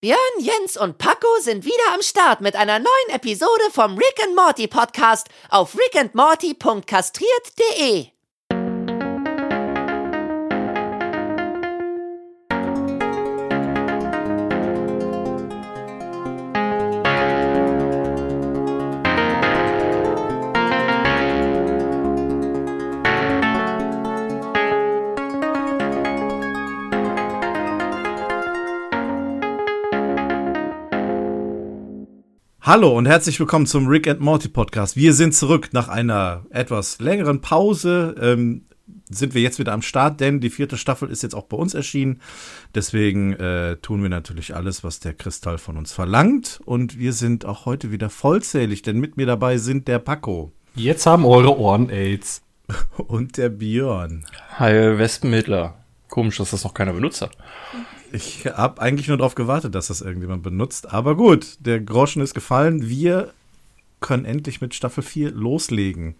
Björn, Jens und Paco sind wieder am Start mit einer neuen Episode vom Rick and Morty Podcast auf rickandmorty.kastriert.de. Hallo und herzlich willkommen zum Rick and Morty Podcast. Wir sind zurück nach einer etwas längeren Pause. Ähm, sind wir jetzt wieder am Start, denn die vierte Staffel ist jetzt auch bei uns erschienen. Deswegen äh, tun wir natürlich alles, was der Kristall von uns verlangt. Und wir sind auch heute wieder vollzählig, denn mit mir dabei sind der Paco. Jetzt haben eure Ohren AIDS. Und der Björn. Heil Wespenmittler. Komisch, dass das noch keiner benutzt hat. Ich habe eigentlich nur darauf gewartet, dass das irgendjemand benutzt. Aber gut, der Groschen ist gefallen. Wir können endlich mit Staffel 4 loslegen.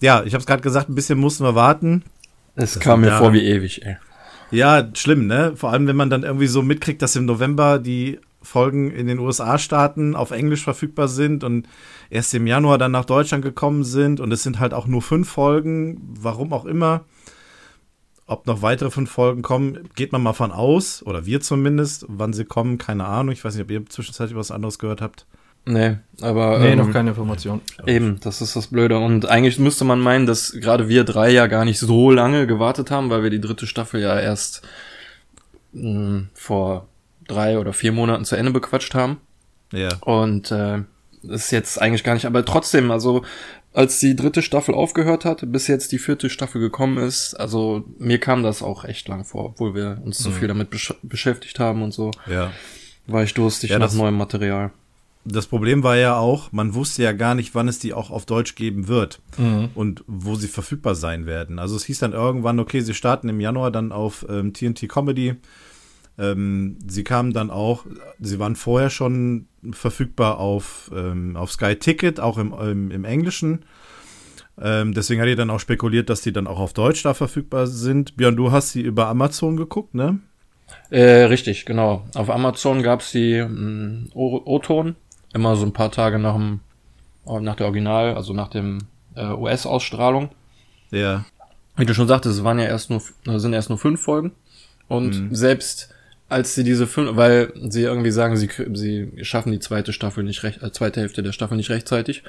Ja, ich habe es gerade gesagt, ein bisschen mussten wir warten. Es das kam mir vor wie ewig, ey. Ja, schlimm, ne? Vor allem, wenn man dann irgendwie so mitkriegt, dass im November die Folgen in den USA-Staaten auf Englisch verfügbar sind und erst im Januar dann nach Deutschland gekommen sind. Und es sind halt auch nur fünf Folgen, warum auch immer. Ob noch weitere fünf Folgen kommen, geht man mal von aus, oder wir zumindest. Wann sie kommen, keine Ahnung. Ich weiß nicht, ob ihr zwischenzeitlich was anderes gehört habt. Nee, aber. Nee, ähm, noch keine Information. Eben, das ist das Blöde. Und eigentlich müsste man meinen, dass gerade wir drei ja gar nicht so lange gewartet haben, weil wir die dritte Staffel ja erst mh, hm, vor drei oder vier Monaten zu Ende bequatscht haben. Ja. Und äh, ist jetzt eigentlich gar nicht, aber trotzdem, also als die dritte Staffel aufgehört hat, bis jetzt die vierte Staffel gekommen ist, also mir kam das auch echt lang vor, obwohl wir uns so mhm. viel damit besch beschäftigt haben und so. Ja. War ich durstig ja, nach neuem Material. Das Problem war ja auch, man wusste ja gar nicht, wann es die auch auf Deutsch geben wird mhm. und wo sie verfügbar sein werden. Also es hieß dann irgendwann, okay, sie starten im Januar dann auf ähm, TNT Comedy. Ähm, sie kamen dann auch, sie waren vorher schon verfügbar auf, ähm, auf Sky Ticket, auch im, im, im Englischen. Ähm, deswegen hat ihr dann auch spekuliert, dass die dann auch auf Deutsch da verfügbar sind. Björn, du hast sie über Amazon geguckt, ne? Äh, richtig, genau. Auf Amazon gab es die mm, O-Ton, immer so ein paar Tage nach, dem, nach der Original, also nach dem äh, US-Ausstrahlung. Ja. Wie du schon sagtest, es waren ja erst nur, sind erst nur fünf Folgen. Und mhm. selbst als sie diese fünf, weil sie irgendwie sagen, sie, sie schaffen die zweite Staffel nicht recht, äh, zweite Hälfte der Staffel nicht rechtzeitig.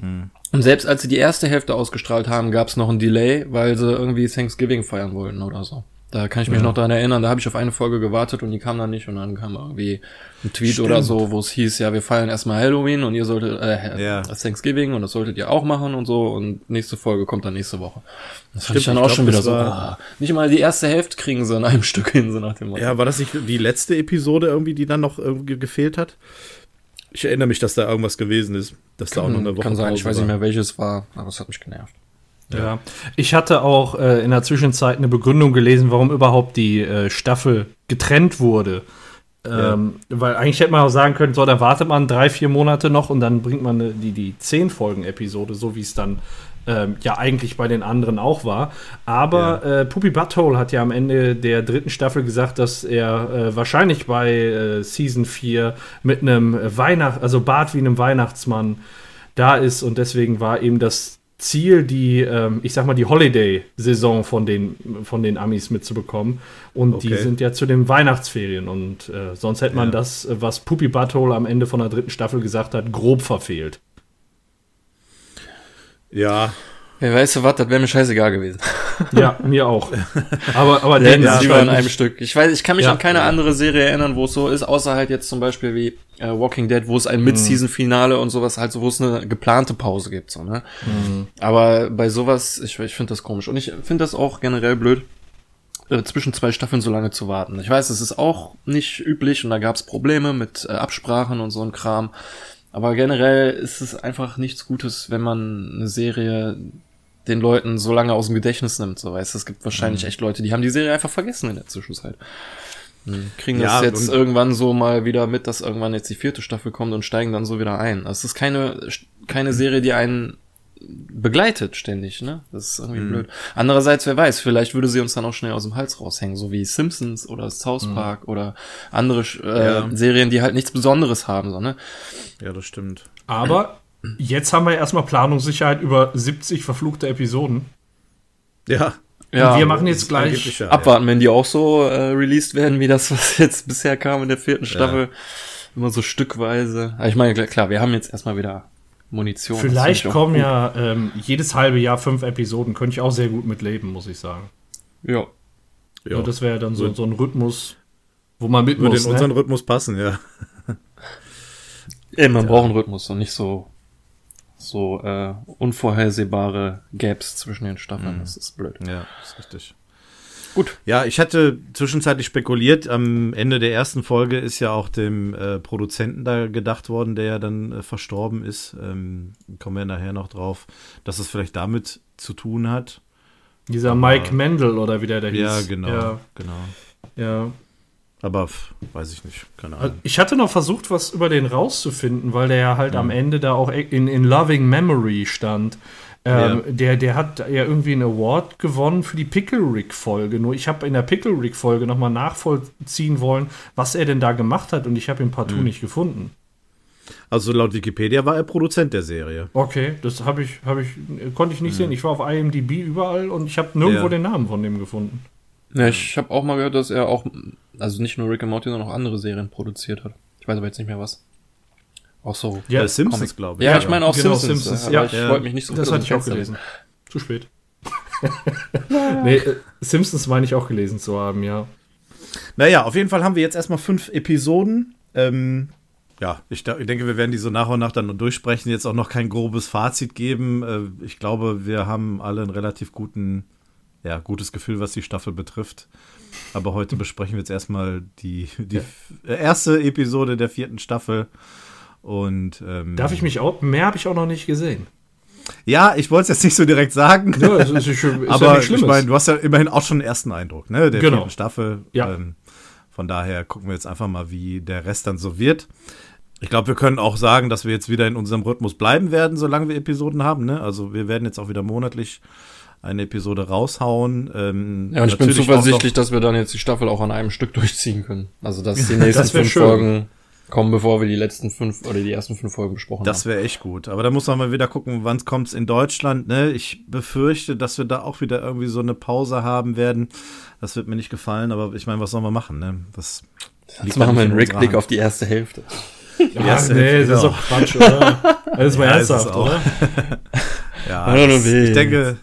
Mhm. Und selbst als sie die erste Hälfte ausgestrahlt haben, gab es noch ein Delay, weil sie irgendwie Thanksgiving feiern wollten oder so. Da kann ich mich ja. noch dran erinnern, da habe ich auf eine Folge gewartet und die kam dann nicht und dann kam irgendwie ein Tweet Stimmt. oder so, wo es hieß, ja, wir feiern erstmal Halloween und ihr solltet äh, ja. Thanksgiving und das solltet ihr auch machen und so und nächste Folge kommt dann nächste Woche. Das fand ich dann auch glaub, schon wieder so, ah, nicht mal die erste Hälfte kriegen sie in einem Stück hin, so nach dem Motto. Ja, war das nicht die letzte Episode irgendwie, die dann noch irgendwie gefehlt hat? Ich erinnere mich, dass da irgendwas gewesen ist, dass da auch noch eine Woche Kann sein, ich weiß nicht mehr welches war, aber es hat mich genervt. Ja. ja. Ich hatte auch äh, in der Zwischenzeit eine Begründung gelesen, warum überhaupt die äh, Staffel getrennt wurde. Ähm, ja. Weil eigentlich hätte man auch sagen können, so, da wartet man drei, vier Monate noch und dann bringt man die, die zehn Folgen-Episode, so wie es dann ähm, ja eigentlich bei den anderen auch war. Aber ja. äh, Puppy Butthole hat ja am Ende der dritten Staffel gesagt, dass er äh, wahrscheinlich bei äh, Season 4 mit einem Weihnacht, also Bart wie einem Weihnachtsmann da ist und deswegen war eben das Ziel, die, ähm, ich sag mal, die Holiday-Saison von den, von den Amis mitzubekommen. Und okay. die sind ja zu den Weihnachtsferien. Und äh, sonst hätte man ja. das, was Puppy Butthole am Ende von der dritten Staffel gesagt hat, grob verfehlt. Ja, Wer weißt du was, das wäre mir scheißegal gewesen. Ja, mir auch. Aber, aber den ja, lieber in einem Stück. Ich weiß, ich kann mich ja, an keine ja. andere Serie erinnern, wo es so ist, außer halt jetzt zum Beispiel wie äh, Walking Dead, wo es ein Mid-Season-Finale und sowas halt so, wo es eine geplante Pause gibt, so, ne? Mhm. Aber bei sowas, ich, ich finde das komisch. Und ich finde das auch generell blöd, äh, zwischen zwei Staffeln so lange zu warten. Ich weiß, es ist auch nicht üblich und da gab es Probleme mit äh, Absprachen und so ein Kram. Aber generell ist es einfach nichts Gutes, wenn man eine Serie den Leuten so lange aus dem Gedächtnis nimmt. So weißt es gibt wahrscheinlich mhm. echt Leute, die haben die Serie einfach vergessen in der Zwischenzeit. Mhm. Kriegen ja, das jetzt irgendwann so mal wieder mit, dass irgendwann jetzt die vierte Staffel kommt und steigen dann so wieder ein. Das ist keine, keine Serie, die einen begleitet ständig, ne? Das ist Mhm. irgendwie blöd. Andererseits, wer weiß, vielleicht würde sie uns dann auch schnell aus dem Hals raushängen, so wie Simpsons oder South Park oder andere äh, Mhm. Ja. Serien, die halt nichts Besonderes haben, so, ne? Ja, das stimmt. Aber jetzt haben wir erstmal Planungssicherheit über 70 verfluchte Episoden. Ja. Ja, Und wir machen jetzt gleich. ja, abwarten, wenn die auch so äh, released werden, wie das, was jetzt bisher kam in der vierten Staffel. Immer so stückweise. Aber ich meine, klar, wir haben jetzt erstmal wieder Munition. Vielleicht kommen gut. ja ähm, jedes halbe Jahr fünf Episoden. Könnte ich auch sehr gut mitleben, muss ich sagen. Ja. Ja. Ja. das wäre dann so, so ein Rhythmus, wo man mit Würde muss. in unseren Ne? Rhythmus passen, ja. Ey, man braucht einen Rhythmus und nicht so so äh, unvorhersehbare Gaps zwischen den Staffeln. Das ist blöd. Ja, ist richtig. Gut. Ja, ich hatte zwischenzeitlich spekuliert, am Ende der ersten Folge ist ja auch dem äh, Produzenten da gedacht worden, der ja dann äh, verstorben ist. Ähm, kommen wir nachher noch drauf, dass es vielleicht damit zu tun hat. Dieser Mike Mendel oder wie der da hieß. Ja, genau. Ja, genau. ja. Aber weiß ich nicht, keine Also Ahnung. Ich hatte noch versucht, was über den rauszufinden, weil der ja halt am Ende da auch in, in Loving Memory stand. Ähm, Ja. der, der hat ja irgendwie einen Award gewonnen für die Pickle Rick-Folge. Nur ich habe in der Pickle Rick-Folge nochmal nachvollziehen wollen, was er denn da gemacht hat und ich habe ihn partout nicht gefunden. Also laut Wikipedia war er Produzent der Serie. Okay, das habe ich, habe ich, konnte ich nicht sehen. Ich war auf IMDb überall und ich habe nirgendwo Ja. den Namen von dem gefunden. Ja, ich habe auch mal gehört, dass er auch, also nicht nur Rick and Morty, sondern auch andere Serien produziert hat. Ich weiß aber jetzt nicht mehr was. Auch so. Ja, äh, Simpsons, glaube ich. Ja, ich meine auch Genau, Simpsons. Simpsons, aber ja. ich Ja. wollte mich nicht so Das hatte ich auch gelesen. Zu spät. nee, äh, Simpsons meine ich auch gelesen zu haben, ja. Naja, auf jeden Fall haben wir jetzt erstmal fünf Episoden. Ähm, ja, ich denke, wir werden die so nach und nach dann durchsprechen. Jetzt auch noch kein grobes Fazit geben. Äh, ich glaube, wir haben alle einen relativ guten, ja, gutes Gefühl, was die Staffel betrifft. Aber heute besprechen wir jetzt erstmal die, die f- äh, erste Episode der vierten Staffel. Und ähm, Darf ich mich auch, mehr habe ich auch noch nicht gesehen. ja, ich wollte es jetzt nicht so direkt sagen. Ja, ist, ist, ist ja aber nichts ich meine, du hast ja immerhin auch schon einen ersten Eindruck, ne? Der Genau. vierten Staffel. Ja. Ähm, von daher gucken wir jetzt einfach mal, wie der Rest dann so wird. Ich glaube, wir können auch sagen, dass wir jetzt wieder in unserem Rhythmus bleiben werden, solange wir Episoden haben. Ne? Also wir werden jetzt auch wieder monatlich eine Episode raushauen. Ähm, Ja, und ich bin zuversichtlich, dass wir dann jetzt die Staffel auch an einem Stück durchziehen können. Also, dass die nächsten Das fünf schön. Folgen kommen, bevor wir die letzten fünf oder die ersten fünf Folgen besprochen das haben. wäre echt gut. Aber da muss man mal wieder gucken, wann kommt es in Deutschland. Ne? Ich befürchte, dass wir da auch wieder irgendwie so eine Pause haben werden. Das wird mir nicht gefallen, aber ich meine, was sollen wir machen? Ne? Das Jetzt machen wir einen Rick Rückblick auf die erste Hälfte. Ja, erste nee, Hälfte, das ist ja. doch Quatsch, oder? Das ist mal Ja, ist ernsthaft, auch. oder? Ja, das, ich denke,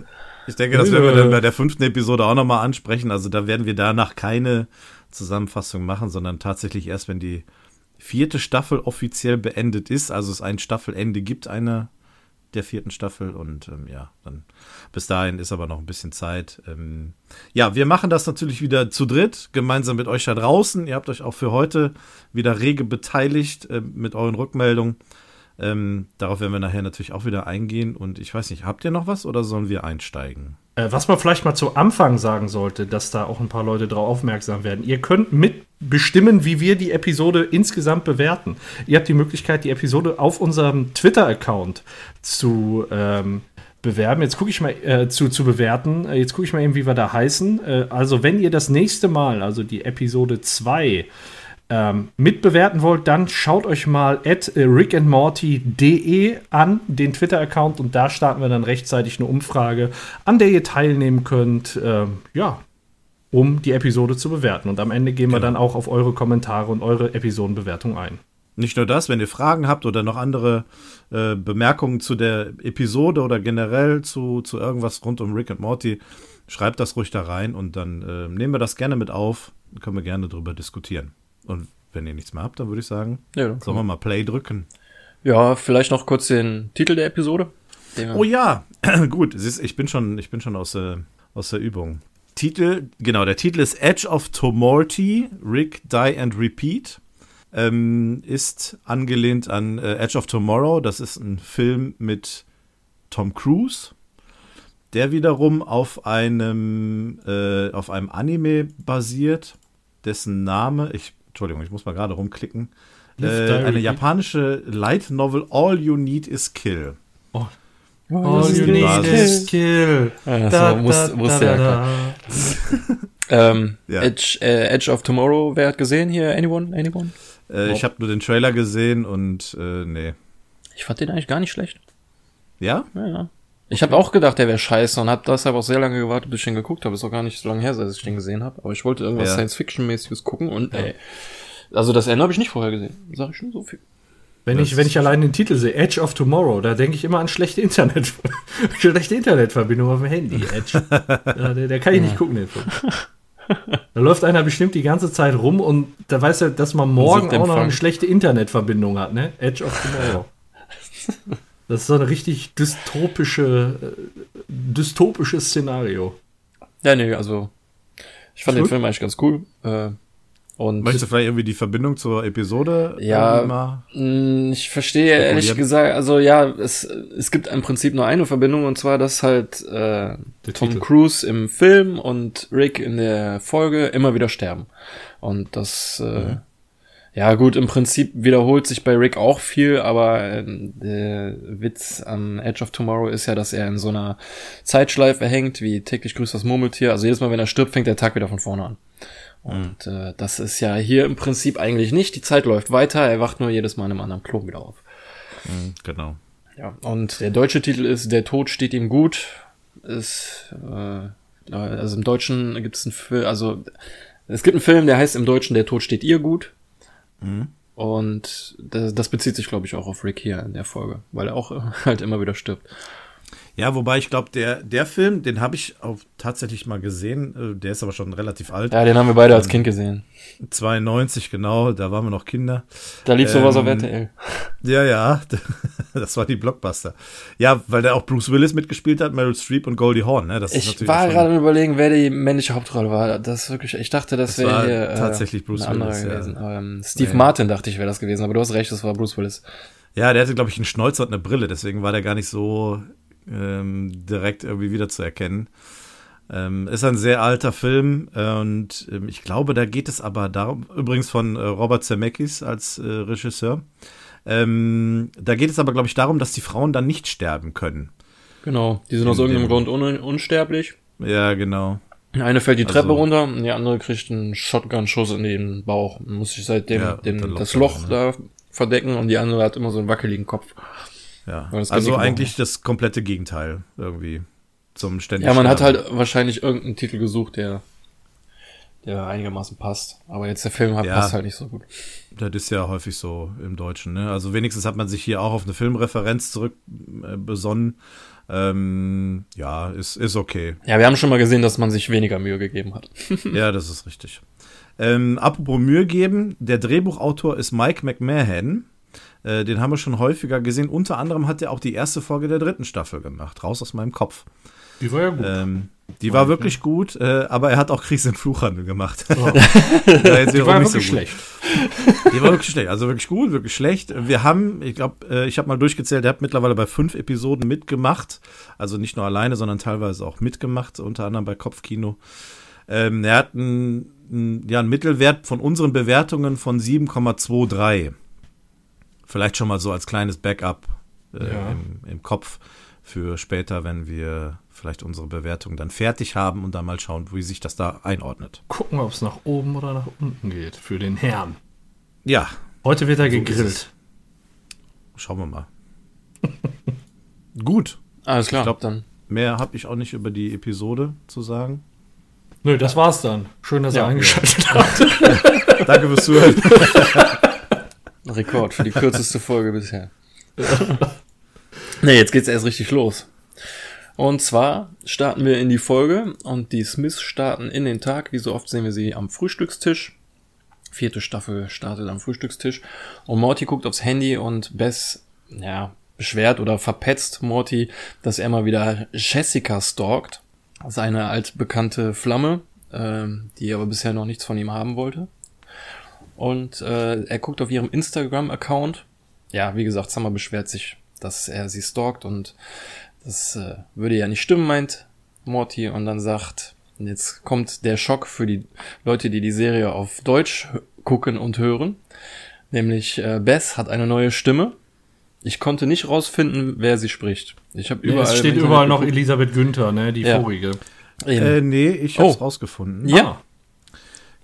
ich denke, das werden wir dann bei der fünften Episode auch nochmal ansprechen. Also da werden wir danach keine Zusammenfassung machen, sondern tatsächlich erst, wenn die vierte Staffel offiziell beendet ist, also es ein Staffelende gibt, einer der vierten Staffel und ähm, ja, dann bis dahin ist aber noch ein bisschen Zeit. Ähm, ja, wir machen das natürlich wieder zu dritt, gemeinsam mit euch da draußen. Ihr habt euch auch für heute wieder rege beteiligt äh, mit euren Rückmeldungen. Ähm, darauf werden wir nachher natürlich auch wieder eingehen. Und ich weiß nicht, habt ihr noch was oder sollen wir einsteigen? Äh, was man vielleicht mal zu Anfang sagen sollte, dass da auch ein paar Leute drauf aufmerksam werden. Ihr könnt mitbestimmen, wie wir die Episode insgesamt bewerten. Ihr habt die Möglichkeit, die Episode auf unserem Twitter-Account zu ähm, bewerben. Jetzt gucke ich mal äh, zu, zu bewerten. Äh, Jetzt gucke ich mal eben, wie wir da heißen. Äh, also, wenn ihr das nächste Mal, also die Episode 2, ähm, mitbewerten wollt, dann schaut euch mal at rickandmorty.de an, den Twitter-Account, und da starten wir dann rechtzeitig eine Umfrage, an der ihr teilnehmen könnt, ähm, ja, um die Episode zu bewerten. Und am Ende gehen wir Genau. dann auch auf eure Kommentare und eure Episodenbewertung ein. Nicht nur das, wenn ihr Fragen habt oder noch andere äh, Bemerkungen zu der Episode oder generell zu, zu irgendwas rund um Rick und Morty, schreibt das ruhig da rein und dann äh, nehmen wir das gerne mit auf. Können wir gerne drüber diskutieren. Und wenn ihr nichts mehr habt, dann würde ich sagen, Ja, sollen wir mal Play drücken. Ja, vielleicht noch kurz den Titel der Episode. Oh ja, gut. Siehst, ich bin schon, ich bin schon aus, äh, aus der Übung. Titel, genau, der Titel ist Edge of Tomorty, Rick, Die and Repeat. Ähm, ist angelehnt an äh, Edge of Tomorrow. Das ist ein Film mit Tom Cruise, der wiederum auf einem, äh, auf einem Anime basiert, dessen Name, ich, Entschuldigung, ich muss mal gerade rumklicken, äh, eine japanische Light Novel All You Need Is Kill. Oh. All you need is kill. Ja, so muss, muss der ja ähm, Ja. Edge, äh, Edge of Tomorrow, wer hat gesehen hier? Anyone? Anyone? Äh, ich habe nur den Trailer gesehen und äh, nee. Ich fand den eigentlich gar nicht schlecht. Ja? Ja, ja. Ich habe auch gedacht, der wäre scheiße und habe deshalb auch sehr lange gewartet, bis ich den geguckt habe. Ist auch gar nicht so lange her, seit ich den gesehen habe. Aber ich wollte irgendwas Ja. Science-Fiction-mäßiges gucken und ey, also das Ende habe ich nicht vorher gesehen. Sag ich schon so viel. Wenn ich, wenn ich allein den Titel sehe, Edge of Tomorrow, da denke ich immer an schlechte Internet, schlechte Internetverbindung auf dem Handy. Edge. Ja, der, der kann ich nicht gucken, den Film. Da läuft einer bestimmt die ganze Zeit rum und da weiß er, dass man morgen auch noch eine schlechte Internetverbindung hat, ne? Edge of Tomorrow. Das ist so ein richtig dystopische, äh, dystopisches Szenario. Ja, nee, also ich fand den. Film eigentlich ganz cool. Äh, und Möchtest du vielleicht irgendwie die Verbindung zur Episode Ja. mal? Mm, Ich verstehe ehrlich gesagt, also ja, es, es gibt im Prinzip nur eine Verbindung und zwar, dass halt äh, Tom Titel. Cruise im Film und Rick in der Folge immer wieder sterben. Und das, äh, ja gut, im Prinzip wiederholt sich bei Rick auch viel, aber äh, der Witz am Edge of Tomorrow ist ja, dass er in so einer Zeitschleife hängt, wie täglich grüßt das Murmeltier. Also jedes Mal, wenn er stirbt, fängt der Tag wieder von vorne an. Und äh, das ist ja hier im Prinzip eigentlich nicht. Die Zeit läuft weiter, er wacht nur jedes Mal in einem anderen Klo wieder auf. Mhm, genau. Ja, und der deutsche Titel ist Der Tod steht ihm gut. Ist, äh, also im Deutschen gibt es einen Film, also es gibt einen Film, der heißt im Deutschen Der Tod steht ihr gut. Und das, das bezieht sich, glaube ich, auch auf Rick hier in der Folge, weil er auch äh, halt immer wieder stirbt. Ja, wobei ich glaube, der, der Film, den habe ich auch tatsächlich mal gesehen. äh, Der ist aber schon relativ alt. Ja, den haben wir beide als Kind gesehen. 92, genau, da waren wir noch Kinder. Da lief sowas auf Ähm, RTL. Ja, ja, das war die Blockbuster. Ja, weil da auch Bruce Willis mitgespielt hat, Meryl Streep und Goldie Hawn. Ne? Das Ich war gerade am überlegen, wer die männliche Hauptrolle war. Das ist wirklich, ich dachte, das, Das wäre hier äh, tatsächlich Bruce eine andere Willis, ja. gewesen. Ähm, Steve Ja. Martin dachte ich, wäre das gewesen, aber du hast recht, das war Bruce Willis. Ja, der hatte, glaube ich, einen Schnäuzer und eine Brille, deswegen war der gar nicht so ähm, direkt irgendwie wiederzuerkennen. Ähm, ist ein sehr alter Film äh, und ähm, ich glaube, da geht es aber darum, übrigens von äh, Robert Zemeckis als äh, Regisseur, ähm, da geht es aber, glaube ich, darum, dass die Frauen dann nicht sterben können. Genau, die sind aus In irgendeinem dem- Grund un unsterblich. Ja, genau. Eine fällt die Treppe Also- runter und die andere kriegt einen Shotgun-Schuss in den Bauch. Muss sich seitdem Ja, dann das Loch da, da verdecken und die andere hat immer so einen wackeligen Kopf. Ja. Also eigentlich das komplette Gegenteil irgendwie zum ständig Ja, man hat Sterben. halt wahrscheinlich irgendeinen Titel gesucht, der, der einigermaßen passt. Aber jetzt der Film hat, Ja. passt halt nicht so gut. Das ist ja häufig so im Deutschen. Ne? Also wenigstens hat man sich hier auch auf eine Filmreferenz zurück äh, besonnen. Ähm, ja, ist, ist okay. Ja, wir haben schon mal gesehen, dass man sich weniger Mühe gegeben hat. ja, das ist richtig. Ähm, apropos Mühe geben, der Drehbuchautor ist Mike McMahon. Äh, den haben wir schon häufiger gesehen. Unter anderem hat er auch die erste Folge der dritten Staffel gemacht. Raus aus meinem Kopf. Die war ja gut. Ähm, die war wirklich gut, äh, aber er hat auch Kriegs- und Fluchhandel gemacht. Oh. Die war nicht so wirklich gut. schlecht. Die war wirklich schlecht. Also wirklich gut, wirklich schlecht. Wir haben, ich glaube, äh, ich habe mal durchgezählt, er hat mittlerweile bei fünf Episoden mitgemacht. Also nicht nur alleine, sondern teilweise auch mitgemacht, unter anderem bei Kopfkino. Ähm, er hat einen, einen, ja, einen Mittelwert von unseren Bewertungen von 7,23. Vielleicht schon mal so als kleines Backup äh, Ja. im, im Kopf für später, wenn wir vielleicht unsere Bewertung dann fertig haben und dann mal schauen, wie sich das da einordnet. Gucken, ob es nach oben oder nach unten geht für den Herrn. Ja, Heute wird er So gegrillt. schauen wir mal. Gut, Alles klar, Ich glaub- dann. Mehr habe ich auch nicht über die Episode zu sagen. Nö, das war's dann. Schön, dass Ja. er eingeschaltet hat. Danke fürs Zuhören. Rekord für die kürzeste Folge bisher. nee, jetzt geht's erst richtig los. Und zwar starten wir in die Folge und die Smiths starten in den Tag. Wie so oft sehen wir sie am Frühstückstisch. Vierte Staffel startet am Frühstückstisch. Und Morty guckt aufs Handy und Bess, ja, beschwert oder verpetzt Morty, dass er mal wieder Jessica stalkt. Seine altbekannte Flamme, ähm, die aber bisher noch nichts von ihm haben wollte. Und äh, er guckt auf ihrem Instagram-Account. Ja, wie gesagt, Summer beschwert sich, dass er sie stalkt und das äh, würde ja nicht stimmen, meint Morty. Und dann sagt, jetzt kommt der Schock für die Leute, die die Serie auf Deutsch gucken und hören. Nämlich äh, Bess hat eine neue Stimme. Ich konnte nicht rausfinden, wer sie spricht. Ich habe überall. es steht überall noch Elisabeth Günther, ne, die Ja. vorige. Äh, nee, ich hab's Oh. rausgefunden. Ja.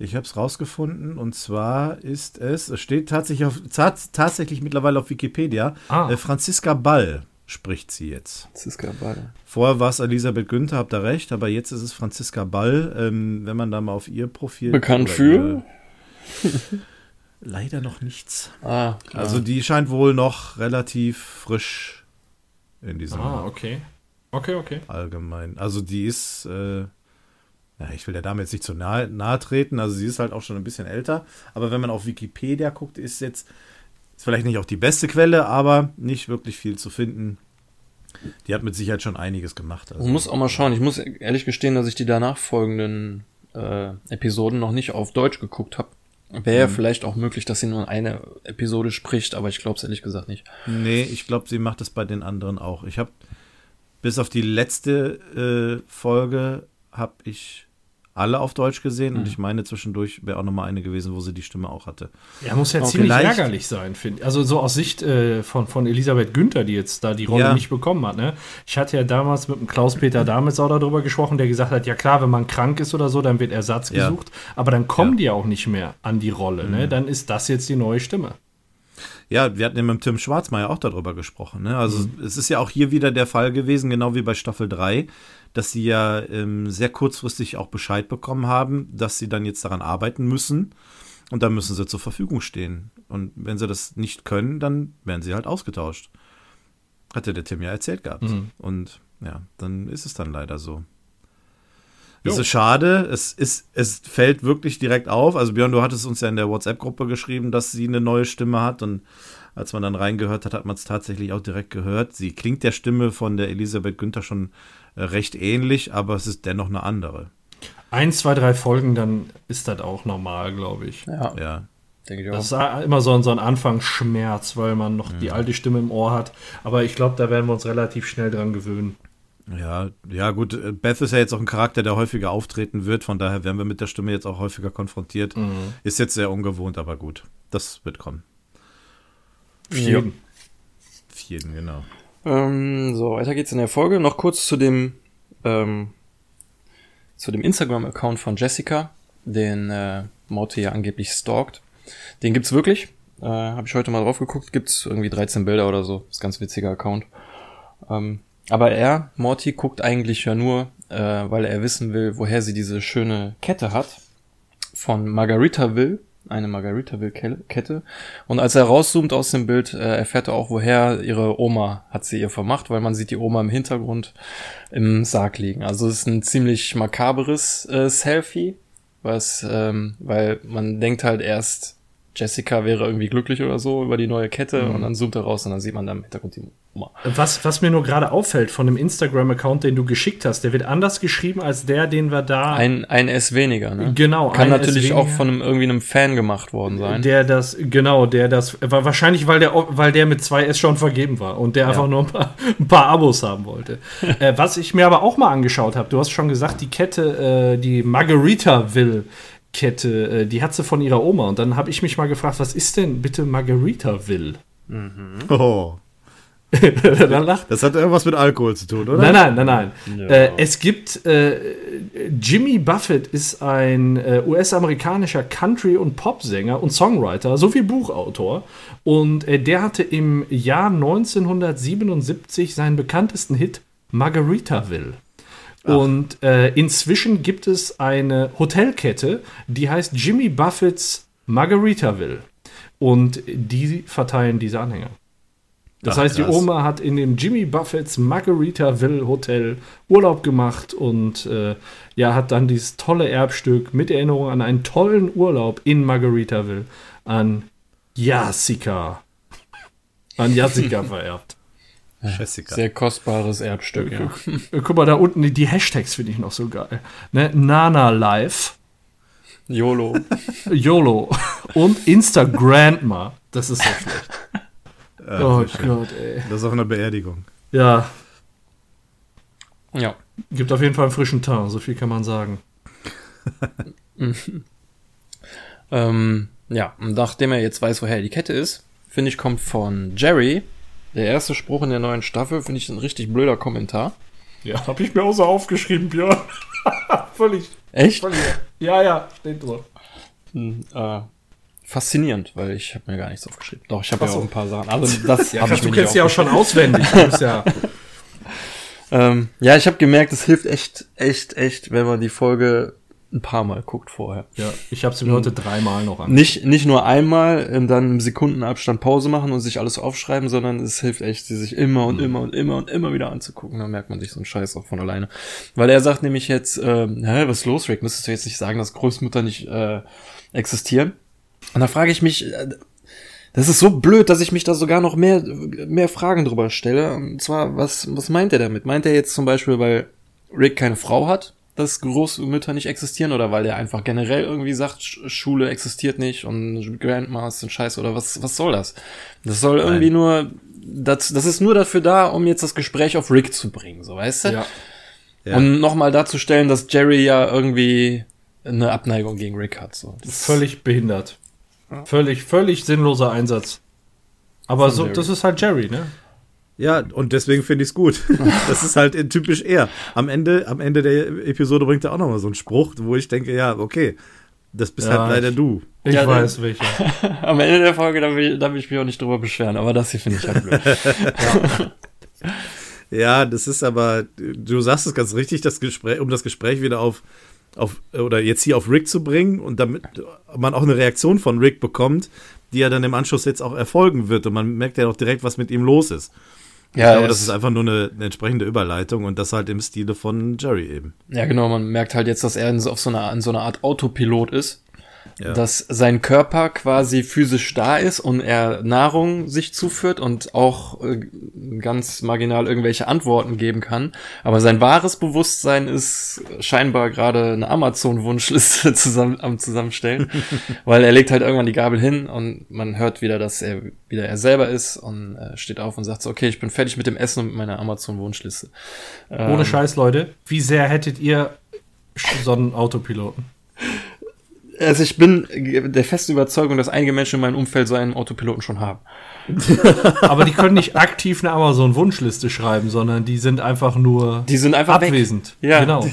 Ich hab's rausgefunden und zwar ist es, es steht tatsächlich, auf, tats- tatsächlich mittlerweile auf Wikipedia, Ah. äh, Franziska Ball spricht sie jetzt. Ziska Ball. Vorher war es Elisabeth Günther, habt ihr recht, aber jetzt ist es Franziska Ball. Ähm, wenn man da mal auf ihr Profil. Bekannt für? Leider noch nichts. Ah, klar. Also die scheint wohl noch relativ frisch in diesem Ah, okay. Okay, okay. allgemein. Also die ist, äh, ja, ich will der Dame jetzt nicht zu nahe, nahe treten, also sie ist halt auch schon ein bisschen älter, aber wenn man auf Wikipedia guckt, ist jetzt, ist vielleicht nicht auch die beste Quelle, aber nicht wirklich viel zu finden. Die hat mit Sicherheit schon einiges gemacht. Also, Man muss auch mal schauen. Ich muss ehrlich gestehen, dass ich die danach folgenden äh, Episoden noch nicht auf Deutsch geguckt habe. Wäre ja vielleicht auch möglich, dass sie nur eine Episode spricht, aber ich glaube es ehrlich gesagt nicht. Nee, ich glaube, sie macht das bei den anderen auch. Ich habe bis auf die letzte äh, Folge habe ich alle auf Deutsch gesehen und ich meine zwischendurch wäre auch noch mal eine gewesen, wo sie die Stimme auch hatte. Ja, muss ja Okay. ziemlich Vielleicht- ärgerlich sein, finde ich. Also so aus Sicht äh, von, von Elisabeth Günther, die jetzt da die Rolle Ja. nicht bekommen hat. Ne? Ich hatte ja damals mit dem Klaus-Peter Damitz auch darüber gesprochen, der gesagt hat, ja klar, wenn man krank ist oder so, dann wird Ersatz Ja. gesucht. Aber dann kommen Ja. die auch nicht mehr an die Rolle. Ne? Dann ist das jetzt die neue Stimme. Ja, wir hatten ja mit Tim Schwarzmeier auch darüber gesprochen. Ne? Also es ist ja auch hier wieder der Fall gewesen, genau wie bei Staffel 3, dass sie ja ähm, sehr kurzfristig auch Bescheid bekommen haben, dass sie dann jetzt daran arbeiten müssen und dann müssen sie zur Verfügung stehen. Und wenn sie das nicht können, dann werden sie halt ausgetauscht. Hatte der Tim ja erzählt gehabt. Und ja, dann ist es dann leider so. Es Jo. ist schade, es, ist, es fällt wirklich direkt auf. Also Björn, du hattest uns ja in der WhatsApp-Gruppe geschrieben, dass sie eine neue Stimme hat und als man dann reingehört hat, hat man es tatsächlich auch direkt gehört. Sie klingt der Stimme von der Elisabeth Günther schon äh, recht ähnlich, aber es ist dennoch eine andere. Ein, zwei, drei Folgen, dann ist das auch normal, glaube ich. Ja, Ja. denke ich auch. Das ist immer so ein, so ein Anfangsschmerz, weil man noch die alte Stimme im Ohr hat. Aber ich glaube, da werden wir uns relativ schnell dran gewöhnen. Ja, ja, gut. äh, Beth ist ja jetzt auch ein Charakter, der häufiger auftreten wird, von daher werden wir mit der Stimme jetzt auch häufiger konfrontiert. Ist jetzt sehr ungewohnt, aber gut. Das wird kommen. Auf jeden, genau. Ähm, so, weiter geht's in der Folge. Noch kurz zu dem, ähm, zu dem Instagram-Account von Jessica, den äh, Morty ja angeblich stalkt. Den gibt's wirklich. Äh, Habe ich heute mal drauf geguckt. Gibt's irgendwie 13 Bilder oder so. Ist ein ganz witziger Account. Ähm, aber er, Morty, guckt eigentlich ja nur, äh, weil er wissen will, woher sie diese schöne Kette hat. Von Margaritaville. Eine Margaritaville-Kette. Und als er rauszoomt aus dem Bild, äh, erfährt er auch, woher ihre Oma hat sie ihr vermacht, weil man sieht die Oma im Hintergrund im Sarg liegen. Also es ist ein ziemlich makaberes äh, Selfie, was, ähm, weil man denkt halt erst, Jessica wäre irgendwie glücklich oder so über die neue Kette und dann zoomt er raus und dann sieht man da im Hintergrund die. Was, was mir nur gerade auffällt von dem Instagram-Account, den du geschickt hast, der wird anders geschrieben als der, den wir da. Ein, ein S weniger, ne? Genau, Kann ein natürlich S auch von einem, irgendwie einem Fan gemacht worden sein. Der das, genau, der das, war wahrscheinlich, weil der, weil der mit zwei S schon vergeben war und der einfach nur ein paar, ein paar Abos haben wollte. äh, was ich mir aber auch mal angeschaut habe, du hast schon gesagt, die Kette, äh, die Margaritaville Kette, äh, die hat sie von ihrer Oma und dann habe ich mich mal gefragt, was ist denn bitte Margaritaville? Oh. dann lacht Das hat irgendwas mit Alkohol zu tun, oder? Nein, nein, nein, nein. Äh, es gibt, äh, Jimmy Buffett ist ein äh, US-amerikanischer Country- und Popsänger und Songwriter sowie Buchautor. Und äh, der hatte im Jahr 1977 seinen bekanntesten Hit Margaritaville. Und äh, inzwischen gibt es eine Hotelkette, die heißt Jimmy Buffett's Margaritaville. Und die verteilen diese Anhänger. Das Ach, heißt, die krass. Oma hat in dem Jimmy Buffetts Margaritaville Hotel Urlaub gemacht und äh, ja, hat dann dieses tolle Erbstück mit Erinnerung an einen tollen Urlaub in Margaritaville an Jessica, an Jessica vererbt. Jessica. Sehr kostbares Erbstück, ja. Äh, Guck mal, da unten, die, die Hashtags finde ich noch so geil. Ne? Nana Life, YOLO. YOLO und Instagrandma. Das ist so schlecht. Äh, Oh. Gott, ey. Das ist auf einer Beerdigung. Ja, ja. gibt auf jeden Fall einen frischen Teint, so viel kann man sagen. Ähm, ja, und nachdem er jetzt weiß, woher die Kette ist, finde ich, kommt von Jerry Der erste Spruch in der neuen Staffel finde ich ein richtig blöder Kommentar. Ja, habe ich mir auch so aufgeschrieben, Björn. völlig. Echt? Völlig. Ja, ja, steht so. Hm, äh, faszinierend, weil ich habe mir gar nichts aufgeschrieben. Doch, ich habe ja auch ein paar Sachen. Also das Ja, hab ich du kennst ja auch schon auswendig. Ja. Ähm, ja, ich habe gemerkt, es hilft echt, echt, echt, wenn man die Folge ein paar Mal guckt vorher. ja, ich habe sie mir heute dreimal noch an. Nicht, nicht nur einmal ähm, dann im Sekundenabstand Pause machen und sich alles aufschreiben, sondern es hilft echt, sie sich immer und immer und immer und immer wieder anzugucken. Dann merkt man sich so einen Scheiß auch von alleine. Weil er sagt nämlich jetzt, ähm, hä, was ist los, Rick? Müsstest du jetzt nicht sagen, dass Großmutter nicht äh, existieren? Und da frage ich mich, äh, das ist so blöd, dass ich mich da sogar noch mehr, mehr Fragen drüber stelle. Und zwar, was, was meint er damit? Meint er jetzt zum Beispiel, weil Rick keine Frau hat, dass Großmütter nicht existieren oder weil er einfach generell irgendwie sagt, Sch- Schule existiert nicht und Grandmas sind scheiße oder was, was soll das? Das soll irgendwie nur, das, das ist nur dafür da, um jetzt das Gespräch auf Rick zu bringen, so weißt du? Ja. Ja. Um nochmal darzustellen, dass Jerry ja irgendwie eine Abneigung gegen Rick hat, so. Das- Völlig behindert. Völlig, völlig sinnloser Einsatz. Aber so, das ist halt Jerry, ne? Ja, und deswegen finde ich es gut. das ist halt typisch er. Am Ende, am Ende der Episode bringt er auch nochmal so einen Spruch, wo ich denke, ja, okay, das bist Ja, halt leider ich- du. Ich Ja, weiß welcher. Am Ende der Folge, da will, ich, da will ich mich auch nicht drüber beschweren, aber das hier finde ich halt blöd. Ja, das ist aber, du sagst es ganz richtig, das Gespräch, um das Gespräch wieder auf, auf, oder jetzt hier auf Rick zu bringen und damit man auch eine Reaktion von Rick bekommt, die ja dann im Anschluss jetzt auch erfolgen wird und man merkt ja auch direkt, was mit ihm los ist. Ja, ich glaube, das ist einfach nur eine, eine entsprechende Überleitung und das halt im Stile von Jerry eben. Ja, genau, man merkt halt jetzt, dass er in so, auf so einer, in so einer Art Autopilot ist. Ja. Dass sein Körper quasi physisch da ist und er Nahrung sich zuführt und auch äh, ganz marginal irgendwelche Antworten geben kann. Aber sein wahres Bewusstsein ist scheinbar gerade eine Amazon-Wunschliste zusammen, am Zusammenstellen. weil er legt halt irgendwann die Gabel hin und man hört wieder, dass er wieder er selber ist und äh, steht auf und sagt so, okay, ich bin fertig mit dem Essen und mit meiner Amazon-Wunschliste. Ohne Ähm, Scheiß, Leute. Wie sehr hättet ihr so einen Autopiloten? Also ich bin der festen Überzeugung, dass einige Menschen in meinem Umfeld so einen Autopiloten schon haben. Aber die können nicht aktiv eine Amazon-Wunschliste schreiben, sondern die sind einfach nur Die sind einfach weg. abwesend. Ja. genau.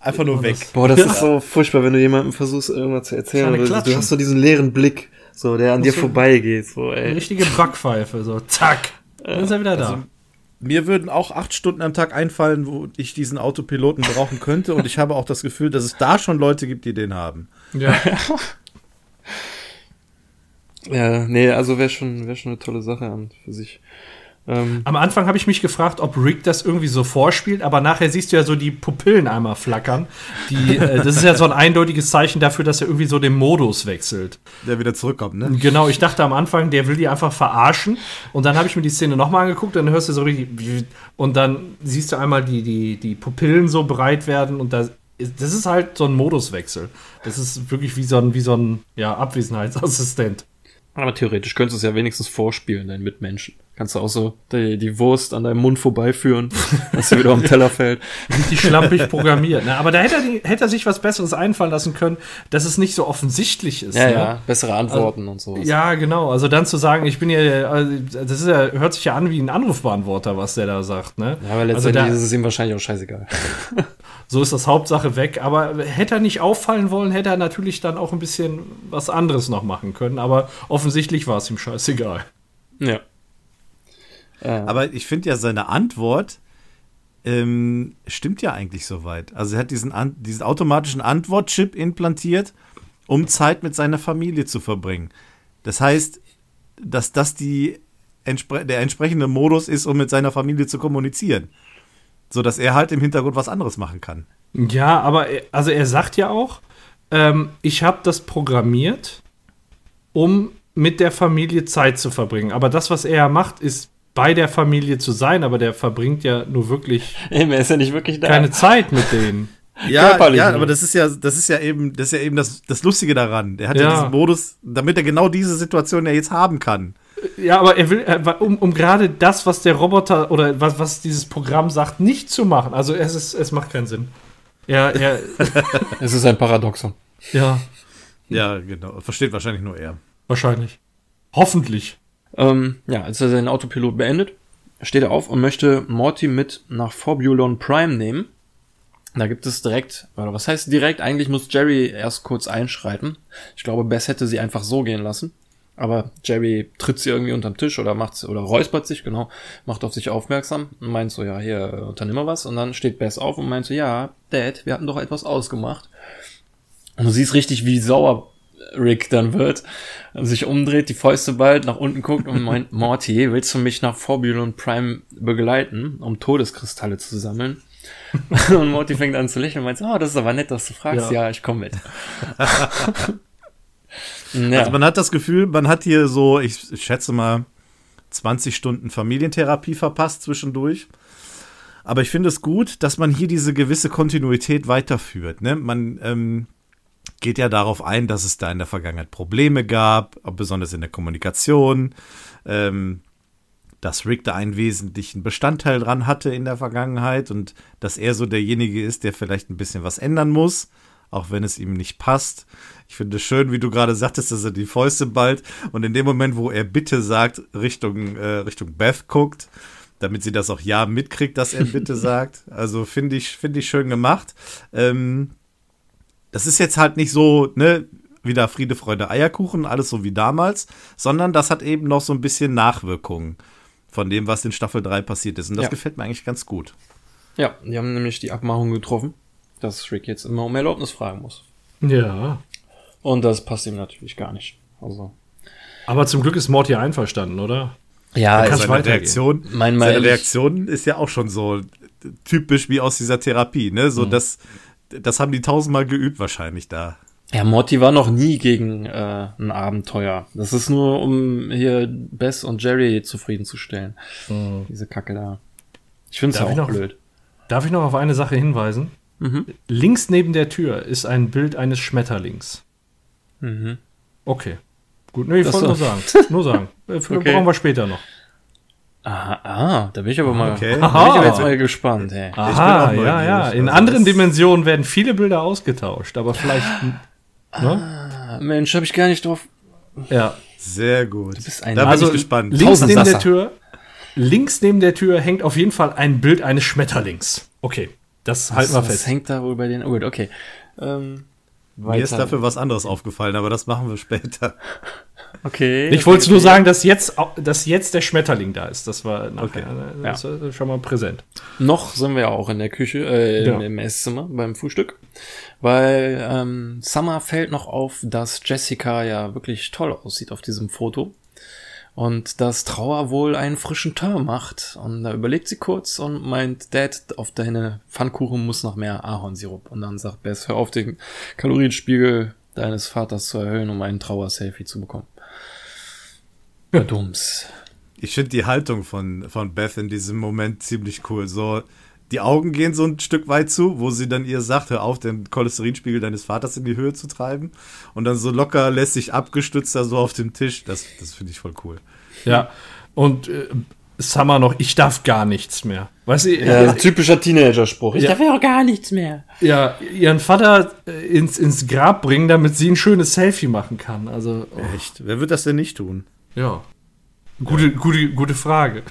Einfach nur weg. Boah, das ist so furchtbar, wenn du jemandem versuchst, irgendwas zu erzählen. Oder Du hast so diesen leeren Blick, so der an dir so- vorbeigeht. So, Eine ey. richtige Backpfeife, so zack. Dann ist er wieder da. Mir würden auch acht Stunden am Tag einfallen, wo ich diesen Autopiloten brauchen könnte und ich habe auch das Gefühl, dass es da schon Leute gibt, die den haben. Ja. Ja, nee, also wäre schon, wäre schon eine tolle Sache an für sich. Ähm, Am Anfang habe ich mich gefragt, ob Rick das irgendwie so vorspielt, aber nachher siehst du ja so die Pupillen einmal flackern. Die, äh, das ist ja so ein eindeutiges Zeichen dafür, dass er irgendwie so den Modus wechselt. Der wieder zurückkommt, ne? Genau, ich dachte am Anfang, der will die einfach verarschen. Und dann habe ich mir die Szene nochmal angeguckt, dann hörst du so richtig. Und dann siehst du einmal die, die, die Pupillen so breit werden und da. Das ist halt so ein Moduswechsel. Das ist wirklich wie so ein, wie so ein ja, Abwesenheitsassistent. aber theoretisch könntest du es ja wenigstens vorspielen, deinen Mitmenschen. Kannst du auch so die, die Wurst an deinem Mund vorbeiführen, dass sie wieder am Teller fällt. Die schlampig programmiert. Ne? Aber da hätte er, hätte er sich was Besseres einfallen lassen können, dass es nicht so offensichtlich ist. Ja, ne? ja, bessere Antworten und so. Ja, genau. Also dann zu sagen, ich bin ja, also das ist ja, hört sich ja an wie ein Anrufbeantworter, was der da sagt, ne? Ja, aber also letztendlich da, ist es ihm wahrscheinlich auch scheißegal. so ist das Hauptsache weg. Aber hätte er nicht auffallen wollen, hätte er natürlich dann auch ein bisschen was anderes noch machen können. Aber offensichtlich war es ihm scheißegal. Ja. Äh, Aber ich finde ja seine Antwort ähm, stimmt ja eigentlich soweit. Also er hat diesen, an, diesen automatischen Antwortchip implantiert, um Zeit mit seiner Familie zu verbringen. Das heißt, dass das die, entspre der entsprechende Modus ist, um mit seiner Familie zu kommunizieren. So dass er halt im Hintergrund was anderes machen kann. Ja, aber er, also er sagt ja auch, ähm, ich habe das programmiert, um mit der Familie Zeit zu verbringen. Aber das, was er ja macht, ist bei der Familie zu sein, aber der verbringt ja nur wirklich Eben, er ist ja nicht wirklich da. keine Zeit mit denen. Ja, ja, aber das ist ja, das ist ja eben, das ist ja eben das, das Lustige daran. Der hat ja. Ja. diesen Modus, damit er genau diese Situation ja jetzt haben kann. Ja, aber er will, er- um, um gerade das, was der Roboter oder was, was dieses Programm sagt, nicht zu machen. Also es, ist, es macht keinen Sinn. Ja, er, Es ist ein Paradoxon. ja, Ja, genau. Versteht wahrscheinlich nur er. wahrscheinlich. Hoffentlich. Ähm, ja, als er seinen Autopilot beendet, steht er auf und möchte Morty mit nach Forbulon Prime nehmen. Da gibt es direkt, oder was heißt direkt? Eigentlich muss Jerry erst kurz einschreiten. Ich glaube, Bess hätte sie einfach so gehen lassen. Aber Jerry tritt sie irgendwie unterm Tisch oder macht oder räuspert sich, genau, macht auf sich aufmerksam und meint so, ja, hier, unternimm mal was. Und dann steht Bess auf und meint so, ja, Dad, wir hatten doch etwas ausgemacht. Und du siehst richtig, wie sauer Rick dann wird, sich umdreht, die Fäuste bald nach unten guckt und meint, Morty, willst du mich nach Forbulon Prime begleiten, um Todeskristalle zu sammeln? und Morty fängt an zu lächeln und meint, oh, das ist aber nett, dass du fragst. Ja, ja ich komme mit. ja. Also man hat das Gefühl, man hat hier so, ich, ich schätze mal, 20 Stunden Familientherapie verpasst zwischendurch. Aber ich finde es gut, dass man hier diese gewisse Kontinuität weiterführt. Ne? Man ähm, geht ja darauf ein, dass es da in der Vergangenheit Probleme gab, besonders in der Kommunikation, ähm, dass Rick da einen wesentlichen Bestandteil dran hatte in der Vergangenheit und dass er so derjenige ist, der vielleicht ein bisschen was ändern muss, auch wenn es ihm nicht passt. Ich finde es schön, wie du gerade sagtest, dass er die Fäuste ballt und in dem Moment, wo er bitte sagt, Richtung, äh, Richtung Beth guckt, damit sie das auch ja mitkriegt, dass er bitte sagt. Also finde ich, finde ich schön gemacht. Ähm, das ist jetzt halt nicht so, ne, wieder Friede, Freude, Eierkuchen, alles so wie damals, sondern das hat eben noch so ein bisschen Nachwirkungen von dem, was in Staffel 3 passiert ist. Und das ja. gefällt mir eigentlich ganz gut. Ja, die haben nämlich die Abmachung getroffen, dass Rick jetzt immer um Erlaubnis fragen muss. Ja. Und das passt ihm natürlich gar nicht. Also. Aber zum Glück ist Morty einverstanden, oder? Ja, kann seine Reaktion, mein, seine Reaktion ist ja auch schon so typisch wie aus dieser Therapie, ne? So, mhm. das, das haben die tausendmal geübt wahrscheinlich da. Ja, Morty war noch nie gegen äh, ein Abenteuer. Das ist nur, um hier Bess und Jerry zufriedenzustellen. Mhm. Diese Kacke da. Ich finde es ja auch noch, blöd. Darf ich noch auf eine Sache hinweisen? Mhm. Links neben der Tür ist ein Bild eines Schmetterlings. Mhm. Okay. Gut, nee, ich wollte nur sagen. nur sagen. Äh, okay. Brauchen wir später noch. Aha, ah, da bin ich aber mal, okay. bin ich aber jetzt mal gespannt. Hey. Aha, ja, ja. In anderen Dimensionen werden viele Bilder ausgetauscht, aber vielleicht Ne? Ah, Mensch, habe ich gar nicht drauf. Ja. Sehr gut. Du bist ein da bin also ich gespannt. Links neben der Tür, links neben der Tür hängt auf jeden Fall ein Bild eines Schmetterlings. Okay, das halten wir fest. Das hängt da wohl bei den. Oh, gut, okay. Ähm, Mir ist dafür was anderes aufgefallen, aber das machen wir später. Okay. Ich wollte okay. nur sagen, dass jetzt, dass jetzt der Schmetterling da ist. Das war nachher, okay. das ja. war schon mal präsent. Noch sind wir auch in der Küche, äh, ja. im Esszimmer beim Frühstück weil ähm, Summer fällt noch auf, dass Jessica ja wirklich toll aussieht auf diesem Foto und dass Trauer wohl einen frischen Teint macht. Und da überlegt sie kurz und meint, Dad, auf deine Pfannkuchen muss noch mehr Ahornsirup. Und dann sagt Bess, hör auf, den Kalorienspiegel deines Vaters zu erhöhen, um einen Trauer-Selfie zu bekommen. Ja, Dums. Ich finde die Haltung von, von Beth in diesem Moment ziemlich cool. So, die Augen gehen so ein Stück weit zu, wo sie dann ihr sagt, hör auf, den Cholesterinspiegel deines Vaters in die Höhe zu treiben. Und dann so locker lässt sich abgestützt da so auf dem Tisch. Das, das finde ich voll cool. Ja, und äh, Summer noch, ich darf gar nichts mehr. Weißt du? Ja, ja typischer Teenager-Spruch. Ich ja, darf ja auch gar nichts mehr. Ja, ihren Vater äh, ins, ins Grab bringen, damit sie ein schönes Selfie machen kann. Also, oh. Echt? Wer wird das denn nicht tun? Ja. Gute, gute, gute Frage.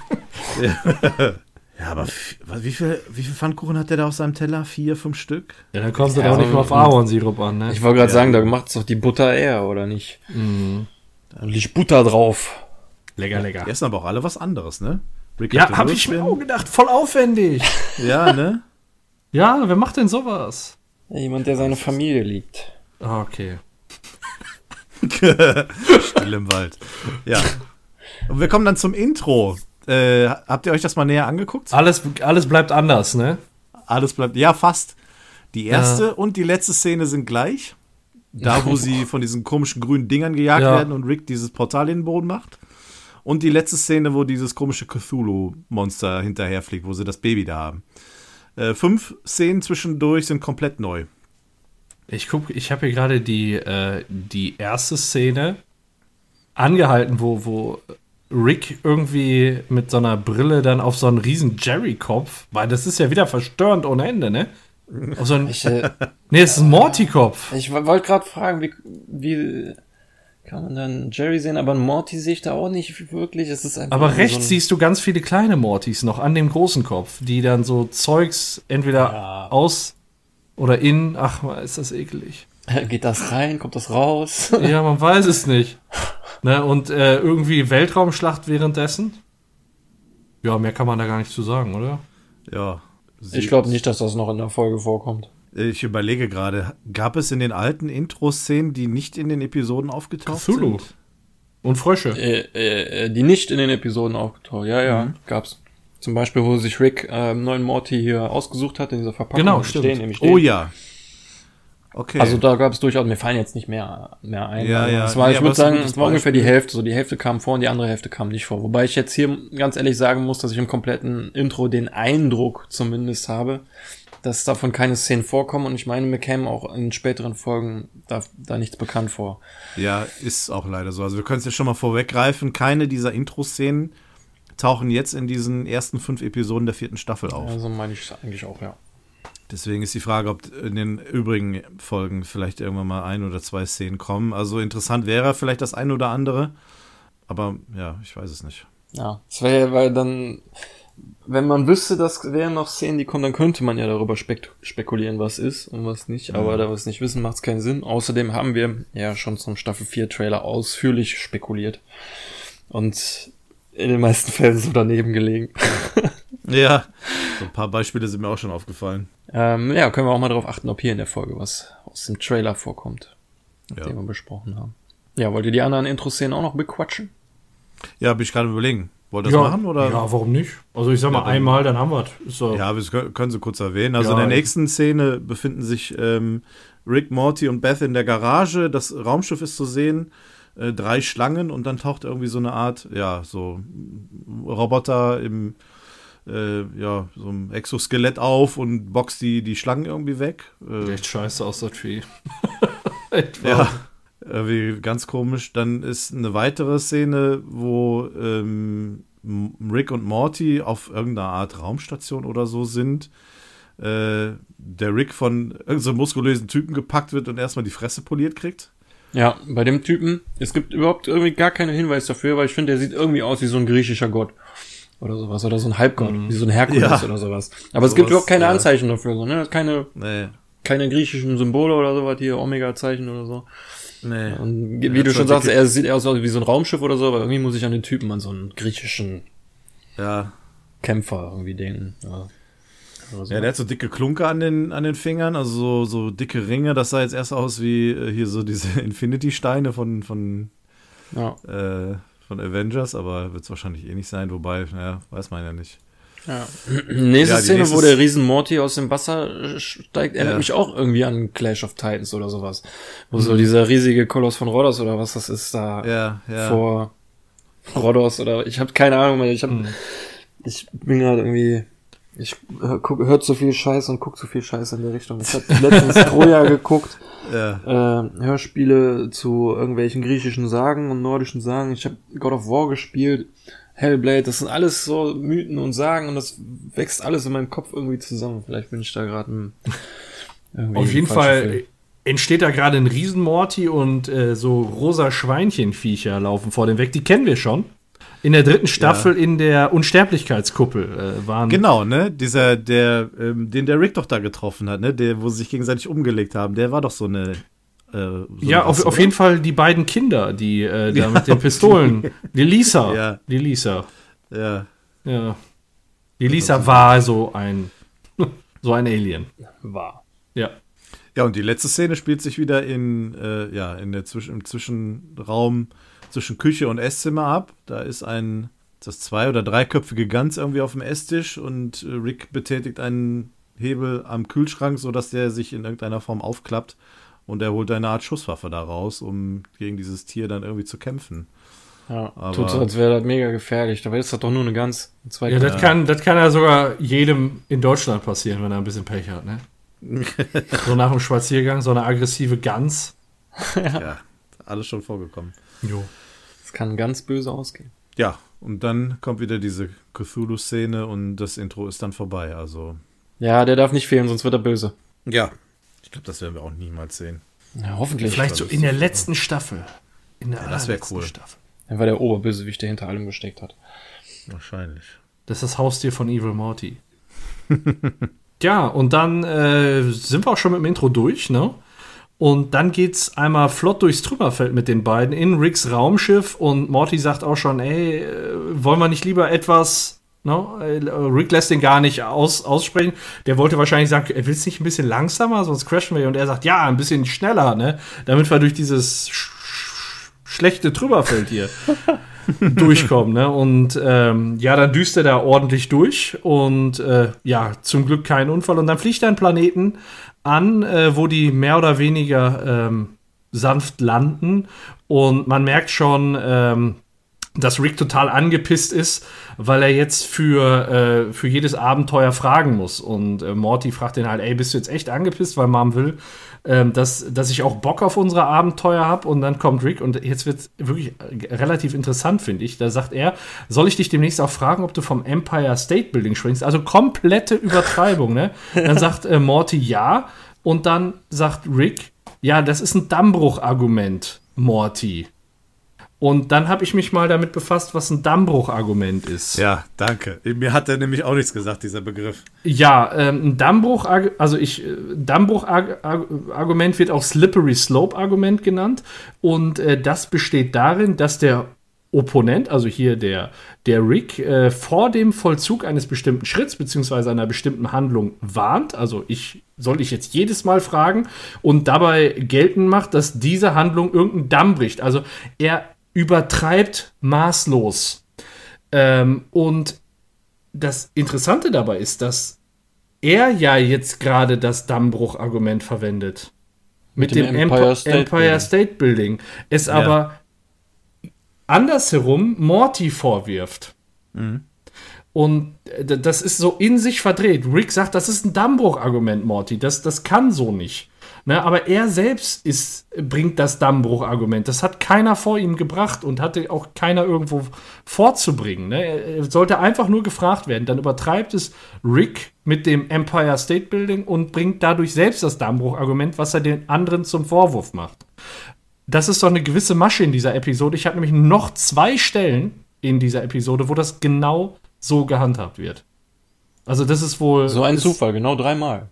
Ja. Ja, aber wie viel, wie viel Pfannkuchen hat der da auf seinem Teller? Vier, fünf Stück? Ja, dann kommst du ja, doch nicht mal auf Ahornsirup an, ne? Ich wollte gerade ja. sagen, da macht's doch die Butter eher, oder nicht? Mhm. Da liegt Butter drauf. Lecker, lecker. Die essen aber auch alle was anderes, ne? Rick ja, hab ich mir auch gedacht, voll aufwendig. ja, ne? Ja, wer macht denn sowas? Ja, jemand, der seine Familie liebt. Ah, okay. Still im Wald. Ja. Und wir kommen dann zum Intro. Äh, habt ihr euch das mal näher angeguckt? Alles, alles bleibt anders, ne? Alles bleibt, ja, fast. Die erste ja. und die letzte Szene sind gleich. Da, wo sie von diesen komischen grünen Dingern gejagt ja. werden und Rick dieses Portal in den Boden macht. Und die letzte Szene, wo dieses komische Cthulhu-Monster hinterherfliegt, wo sie das Baby da haben. Äh, fünf Szenen zwischendurch sind komplett neu. Ich guck, ich habe hier gerade die, äh, die erste Szene angehalten, wo, wo Rick irgendwie mit so einer Brille dann auf so einen riesen Jerry-Kopf, weil das ist ja wieder verstörend ohne Ende, ne? Auf so einen, ich, äh, nee, es ist ein Morty-Kopf. Ich wollte gerade fragen, wie, wie kann man dann Jerry sehen, aber Morty sehe ich da auch nicht wirklich. Es ist einfach Aber rechts so siehst du ganz viele kleine Mortys noch an dem großen Kopf, die dann so Zeugs entweder Ja. aus oder in, ach, ist das eklig. Geht das rein, kommt das raus? Ja, man weiß es nicht. Ne, und äh, irgendwie Weltraumschlacht währenddessen? Ja, mehr kann man da gar nicht zu sagen, oder? Ja. Ich glaube nicht, dass das noch in der Folge vorkommt. Ich überlege gerade, gab es in den alten Intro-Szenen, die nicht in den Episoden aufgetaucht Cthulhu. sind? Und Frösche. Äh, äh, äh, die nicht in den Episoden aufgetaucht. Ja, ja, gab's. Zum Beispiel, wo sich Rick äh, einen neuen Morty hier ausgesucht hat in dieser Verpackung. Genau, stimmt. Den, Oh den. ja. Okay. Also da gab es durchaus, mir fallen jetzt nicht mehr, mehr ein. Ja, aber ja. Es war, Nee, ich würde sagen, es war ungefähr die. Hälfte. So die Hälfte kam vor und die andere Hälfte kam nicht vor. Wobei ich jetzt hier ganz ehrlich sagen muss, dass ich im kompletten Intro den Eindruck zumindest habe, dass davon keine Szenen vorkommen und ich meine, mir kämen auch in späteren Folgen da, da nichts bekannt vor. Ja, ist auch leider so. Also wir können es ja schon mal vorweggreifen. Keine dieser Intro-Szenen tauchen jetzt in diesen ersten fünf Episoden der vierten Staffel auf. Also meine ich eigentlich auch, ja. Deswegen ist die Frage, ob in den übrigen Folgen vielleicht irgendwann mal ein oder zwei Szenen kommen. Also interessant wäre vielleicht das ein oder andere. Aber ja, ich weiß es nicht. Ja, es wäre, weil dann, wenn man wüsste, dass wären noch Szenen, die kommen, dann könnte man ja darüber spek spekulieren, was ist und was nicht. Aber da wir es nicht wissen, macht es keinen Sinn. Außerdem haben wir ja schon zum Staffel 4 Trailer ausführlich spekuliert. Und in den meisten Fällen so daneben gelegen. Ja, so ein paar Beispiele sind mir auch schon aufgefallen. ähm, ja, können wir auch mal darauf achten, ob hier in der Folge was aus dem Trailer vorkommt, Ja, den wir besprochen haben. Ja, wollt ihr die anderen Intro-Szenen auch noch bequatschen? ja bin ich gerade überlegen. Wollt ihr das machen? Oder? ja, warum nicht? Also ich sag mal Ja, dann- einmal, dann haben wir es. So. Ja, wir können sie kurz erwähnen. Also Ja, in der nächsten Szene befinden sich ähm, Rick, Morty und Beth in der Garage. Das Raumschiff ist zu sehen. Äh, drei Schlangen und dann taucht irgendwie so eine Art, ja, so Roboter im, äh, ja, so einem Exoskelett auf und boxt die, die Schlangen irgendwie weg. Äh, Echt scheiße aus Vieh. Echt ja, irgendwie ganz komisch. Dann ist eine weitere Szene, wo ähm, Rick und Morty auf irgendeiner Art Raumstation oder so sind. Äh, der Rick von irgendeinem so muskulösen Typen gepackt wird und erstmal die Fresse poliert kriegt. Ja, bei dem Typen, es gibt überhaupt irgendwie gar keinen Hinweis dafür, weil ich finde, der sieht irgendwie aus wie so ein griechischer Gott. Oder sowas. Oder so ein Halbgott. Wie so ein Herkules Ja. oder sowas. Aber es gibt überhaupt keine ja. Anzeichen dafür. So, ne? Keine, Nee, keine griechischen Symbole oder sowas hier, Omega-Zeichen oder so. nee. Und wie Ja, du schon sagst, er sieht eher so aus wie so ein Raumschiff oder so, aber irgendwie muss ich an den Typen, an so einen griechischen Ja. Kämpfer irgendwie denken. Ja. So. ja, der hat so dicke Klunker an den, an den Fingern, also so, so dicke Ringe. Das sah jetzt erst aus wie äh, hier so diese Infinity-Steine von, von, ja. äh, von Avengers, aber wird es wahrscheinlich eh nicht sein, wobei, naja, weiß man ja nicht. Ja. Nächste Ja, Szene, nächste wo der Riesen Morty aus dem Wasser steigt, erinnert Ja. mich auch irgendwie an Clash of Titans oder sowas. Wo so dieser riesige Koloss von Rhodos oder was das ist da Ja, ja. vor Rhodos oder ich habe keine Ahnung. Ich hab, ich bin gerade irgendwie ich hör, guck, hört so viel Scheiß und guck so viel Scheiß in der Richtung. Ich habe letztens Troja geguckt, ja. äh, Hörspiele zu irgendwelchen griechischen Sagen und nordischen Sagen. Ich habe God of War gespielt, Hellblade, das sind alles so Mythen und Sagen und das wächst alles in meinem Kopf irgendwie zusammen. Vielleicht bin ich da gerade ein- irgendwie Auf jeden Fall Film. entsteht da gerade ein Riesenmorty und äh, so rosa Schweinchenviecher laufen vor dem weg. Die kennen wir schon. In der dritten Staffel in der Unsterblichkeitskuppel äh, waren. Genau, ne? Dieser, der, ähm, den der Rick doch da getroffen hat, ne? Der, wo sie sich gegenseitig umgelegt haben, der war doch so eine. Äh, so Ja, eine auf, auf jeden Fall die beiden Kinder, die äh, da Ja, mit den Pistolen. Die Lisa. Ja. Die Lisa. Ja. Ja. Die Lisa war so ein so ein Alien. war. Ja. Ja, und die letzte Szene spielt sich wieder in, äh, ja, in der Zwisch im Zwischenraum zwischen Küche und Esszimmer ab. Da ist ein, das zwei- oder dreiköpfige Gans irgendwie auf dem Esstisch und äh, Rick betätigt einen Hebel am Kühlschrank, sodass der sich in irgendeiner Form aufklappt und er holt eine Art Schusswaffe da raus, um gegen dieses Tier dann irgendwie zu kämpfen. Ja, Aber- tut so, als wäre das mega gefährlich. Dabei ist das doch nur eine ganz zwei Ja, das kann, das kann ja sogar jedem in Deutschland passieren, wenn er ein bisschen Pech hat, ne? so nach dem Spaziergang, so eine aggressive Gans. Ja, alles schon vorgekommen. Jo. Kann ganz böse ausgehen. Ja, und dann kommt wieder diese Cthulhu-Szene und das Intro ist dann vorbei. Also, Ja, der darf nicht fehlen, sonst wird er böse. ja. Ich glaube, das werden wir auch niemals sehen. Ja, hoffentlich. Vielleicht so in der letzten Staffel. In der Ja, das wär allerletzten cool. Staffel. Er war der Oberbösewicht, der hinter allem gesteckt hat. Wahrscheinlich. Das ist das Haustier von Evil Morty. ja, und dann äh, sind wir auch schon mit dem Intro durch, ne? Und dann geht's einmal flott durchs Trümmerfeld mit den beiden in Ricks Raumschiff und Morty sagt auch schon, ey, äh, wollen wir nicht lieber etwas, ne? Äh, Rick lässt den gar nicht aus, aussprechen. Der wollte wahrscheinlich sagen, er will es nicht ein bisschen langsamer, sonst crashen wir. Und er sagt, ja, ein bisschen schneller, ne? Damit wir durch dieses sch sch schlechte Trümmerfeld hier durchkommen. Ne? Und ähm, ja, dann düst er da ordentlich durch und äh, ja, zum Glück kein Unfall. Und dann fliegt er einen Planeten an, äh, wo die mehr oder weniger ähm, sanft landen. Und man merkt schon, ähm, dass Rick total angepisst ist, weil er jetzt für, äh, für jedes Abenteuer fragen muss. Und äh, Morty fragt ihn halt, ey, bist du jetzt echt angepisst, weil Mom will, ähm, dass, dass ich auch Bock auf unsere Abenteuer habe. Und dann kommt Rick und jetzt wird wirklich äh, relativ interessant, finde ich. Da sagt er, soll ich dich demnächst auch fragen, ob du vom Empire State Building springst? Also komplette Übertreibung, ne? Dann sagt äh, Morty ja. Und dann sagt Rick, ja, das ist ein Dammbruch-Argument, Morty. Und dann habe ich mich mal damit befasst, was ein Dammbruch-Argument ist. Ja, danke. Mir hat er nämlich auch nichts gesagt, dieser Begriff. Ja, ähm, ein Dammbruch, also ich, äh, Dammbruch-Argument wird auch Slippery Slope-Argument genannt. Und äh, das besteht darin, dass der Opponent, also hier der, der Rick, äh, vor dem Vollzug eines bestimmten Schritts beziehungsweise einer bestimmten Handlung warnt. Also ich soll ich jetzt jedes Mal fragen und dabei geltend macht, dass diese Handlung irgendeinen Damm bricht. Also er übertreibt maßlos. Ähm, und das Interessante dabei ist, dass er ja jetzt gerade das Dammbruch-Argument verwendet. Mit, dem dem, Empire State Empire Building. State Building. Es aber andersherum Morty vorwirft. Und äh, das ist so in sich verdreht. Rick sagt, das ist ein Dammbruch-Argument, Morty. Das, das kann so nicht. Ne, aber er selbst ist, bringt das Dammbruch-Argument. Das hat keiner vor ihm gebracht und hatte auch keiner irgendwo vorzubringen. Ne? Er, sollte einfach nur gefragt werden. Dann übertreibt es Rick mit dem Empire State Building und bringt dadurch selbst das Dammbruch-Argument, was er den anderen zum Vorwurf macht. Das ist doch eine gewisse Masche in dieser Episode. Ich habe nämlich noch zwei Stellen in dieser Episode, wo das genau so gehandhabt wird. Also das ist wohl So ein Zufall, genau dreimal.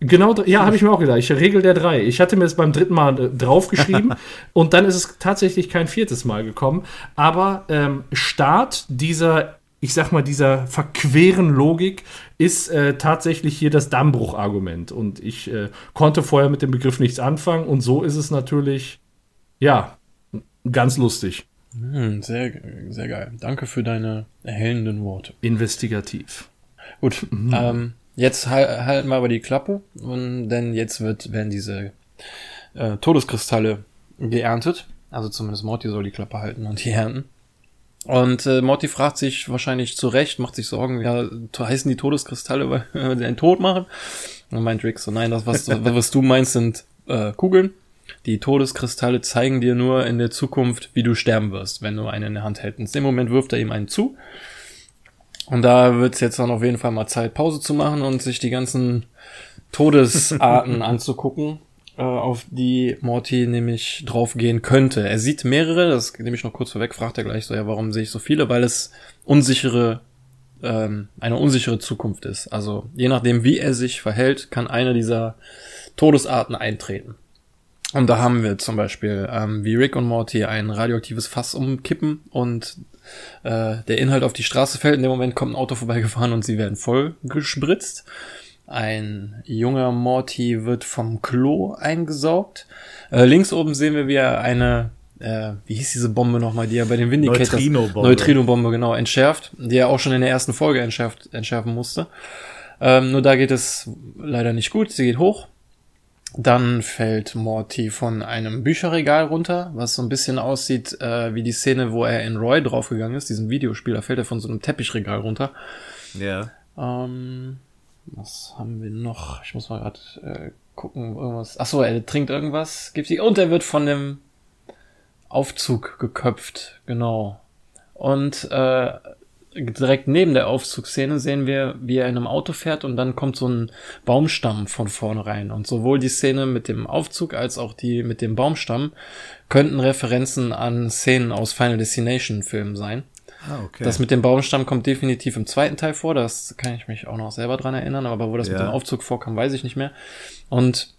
Genau, ja, habe ich mir auch gedacht. Ich regel der drei. Ich hatte mir das beim dritten Mal äh, draufgeschrieben und dann ist es tatsächlich kein viertes Mal gekommen. Aber ähm, Start dieser, ich sag mal, dieser verqueren Logik ist äh, tatsächlich hier das Dammbruch-Argument. Und ich äh, konnte vorher mit dem Begriff nichts anfangen und so ist es natürlich, ja, ganz lustig. Hm, sehr, sehr geil. Danke für deine erhellenden Worte. Investigativ. Gut, ähm, jetzt hal halten wir aber die Klappe, und, denn jetzt wird, werden diese äh, Todeskristalle geerntet. Also zumindest Morty soll die Klappe halten und die ernten. Und äh, Morty fragt sich wahrscheinlich zu Recht, macht sich Sorgen, ja, heißen die Todeskristalle, weil sie einen Tod machen? Und meint Rick so, nein, das, was, was du meinst, sind äh, Kugeln. Die Todeskristalle zeigen dir nur in der Zukunft, wie du sterben wirst, wenn du einen in der Hand hältst. In dem Moment wirft er ihm einen zu. Und da wird es jetzt dann auf jeden Fall mal Zeit, Pause zu machen und sich die ganzen Todesarten anzugucken, äh, auf die Morty nämlich draufgehen könnte. Er sieht mehrere, das nehme ich noch kurz vorweg, fragt er gleich so, ja, warum sehe ich so viele? Weil es unsichere, ähm, eine unsichere Zukunft ist. Also je nachdem, wie er sich verhält, kann eine dieser Todesarten eintreten. Und da haben wir zum Beispiel, ähm, wie Rick und Morty ein radioaktives Fass umkippen und äh, der Inhalt auf die Straße fällt. In dem Moment kommt ein Auto vorbeigefahren und sie werden voll gespritzt. Ein junger Morty wird vom Klo eingesaugt. Äh, links oben sehen wir, wie er eine, äh, wie hieß diese Bombe nochmal, die er bei den Vindicators... Neutrino-Bombe. Neutrino-Bombe, genau, entschärft, die er auch schon in der ersten Folge entschärft, entschärfen musste. Ähm, nur da geht es leider nicht gut. Sie geht hoch. Dann fällt Morty von einem Bücherregal runter, was so ein bisschen aussieht äh, wie die Szene, wo er in Roy draufgegangen ist, diesem Videospiel. Da fällt er von so einem Teppichregal runter. Ja. Ähm, was haben wir noch? Ich muss mal gerade äh, gucken, irgendwas. Ach so, er trinkt irgendwas, gibt die und er wird von dem Aufzug geköpft, genau. Und äh, direkt neben der Aufzugsszene sehen wir, wie er in einem Auto fährt und dann kommt so ein Baumstamm von vorne rein. Und sowohl die Szene mit dem Aufzug als auch die mit dem Baumstamm könnten Referenzen an Szenen aus Final Destination Filmen sein. Ah, okay. Das mit dem Baumstamm kommt definitiv im zweiten Teil vor, das kann ich mich auch noch selber dran erinnern, aber wo das ja. mit dem Aufzug vorkam, weiß ich nicht mehr. Und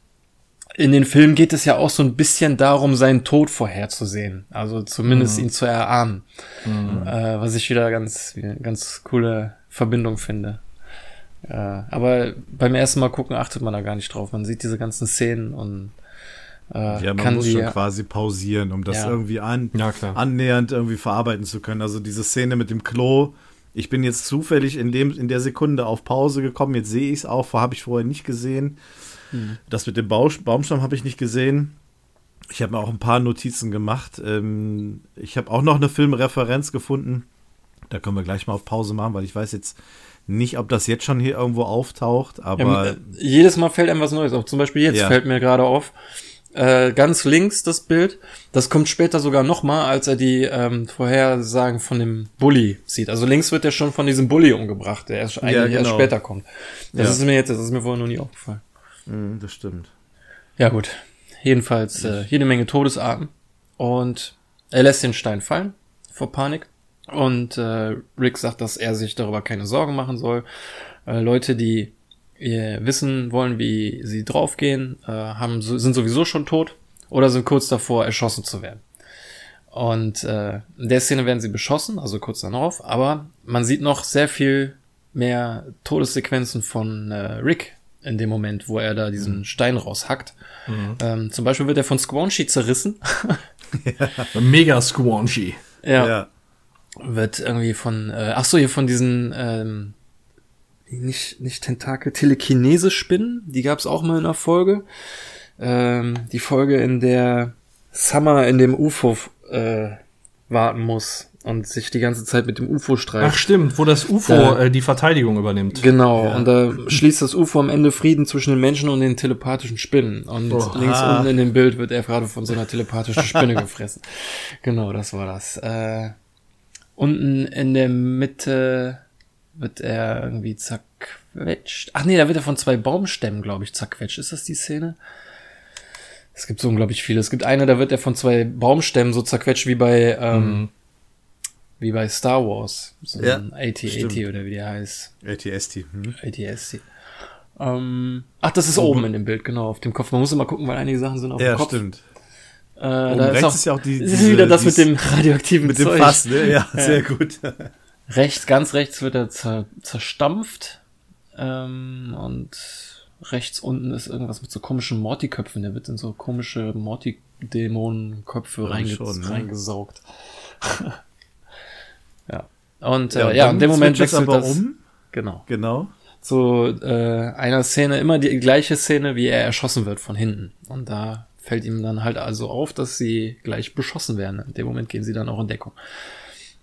in den Filmen geht es ja auch so ein bisschen darum, seinen Tod vorherzusehen. Also zumindest mhm. ihn zu erahnen. Mhm. Äh, was ich wieder ganz, ganz coole Verbindung finde. Äh, aber beim ersten Mal gucken achtet man da gar nicht drauf. Man sieht diese ganzen Szenen und äh, ja, man muss schon quasi pausieren, um das ja. irgendwie an, ja, annähernd irgendwie verarbeiten zu können. Also diese Szene mit dem Klo, ich bin jetzt zufällig in dem in der Sekunde auf Pause gekommen. Jetzt sehe ich es auch, habe ich vorher nicht gesehen. Mhm. Das mit dem Baumstamm habe ich nicht gesehen. Ich habe mir auch ein paar Notizen gemacht. Ähm, ich habe auch noch eine Filmreferenz gefunden. Da können wir gleich mal auf Pause machen, weil ich weiß jetzt nicht, ob das jetzt schon hier irgendwo auftaucht. Aber ja, jedes Mal fällt einem was Neues auf. Zum Beispiel jetzt ja. fällt mir gerade auf. Äh, ganz links das Bild, das kommt später sogar nochmal, als er die ähm, Vorhersagen von dem Bully sieht. Also links wird er schon von diesem Bully umgebracht, der erst, eigentlich ja, genau. erst später kommt. Das ist mir jetzt, das ist mir vorher noch nie aufgefallen. Mm, das stimmt. Ja gut, jedenfalls äh, jede Menge Todesarten und er lässt den Stein fallen vor Panik und äh, Rick sagt, dass er sich darüber keine Sorgen machen soll. Äh, Leute, die äh, wissen wollen, wie sie draufgehen, äh, haben, sind sowieso schon tot oder sind kurz davor, erschossen zu werden. Und äh, in der Szene werden sie beschossen, also kurz darauf, aber man sieht noch sehr viel mehr Todessequenzen von äh, Rick in dem Moment, wo er da diesen mhm. Stein raushackt. Mhm. Ähm, zum Beispiel wird er von Squanchy zerrissen. ja. Mega Squanchy. Ja. ja. Wird irgendwie von, äh, ach so, hier von diesen, ähm, nicht, nicht Tentakel, Telekinese-Spinnen, die gab es auch mal in der Folge. Ähm, die Folge, in der Summer in dem UFO äh, warten muss und sich die ganze Zeit mit dem UFO streitet. Ach stimmt, wo das UFO da, äh, die Verteidigung übernimmt. Genau, ja. und da schließt das UFO am Ende Frieden zwischen den Menschen und den telepathischen Spinnen. Und oh, links ah. unten in dem Bild wird er gerade von so einer telepathischen Spinne gefressen. Genau, das war das. Äh, unten in der Mitte wird er irgendwie zerquetscht. Ach nee, da wird er von zwei Baumstämmen, glaube ich, zerquetscht. Ist das die Szene? Es gibt so unglaublich viele. Es gibt eine, da wird er von zwei Baumstämmen so zerquetscht wie bei, ähm, mhm. Wie bei Star Wars. So ja, ein AT-AT oder wie der heißt. AT-ST. Hm. AT-ST. Ähm, ach, das ist oh. oben in dem Bild, genau, auf dem Kopf. Man muss immer gucken, weil einige Sachen sind auf ja, dem Kopf. Ja, stimmt. Äh, da ist, auch, ist ja auch die, diese, ist wieder das mit dem radioaktiven mit Zeug. dem Fass, ne? Ja, sehr gut. Rechts, ganz rechts wird er zer, zerstampft. Ähm, und rechts unten ist irgendwas mit so komischen Morty-Köpfen. Der wird in so komische Morty-Dämonen-Köpfe reinge schon, ne? reingesaugt. ja. Und äh, ja, ja in dem Moment wechselt aber das um. Genau. Genau. Zu äh, einer Szene, immer die gleiche Szene, wie er erschossen wird von hinten. Und da fällt ihm dann halt also auf, dass sie gleich beschossen werden. In dem Moment gehen sie dann auch in Deckung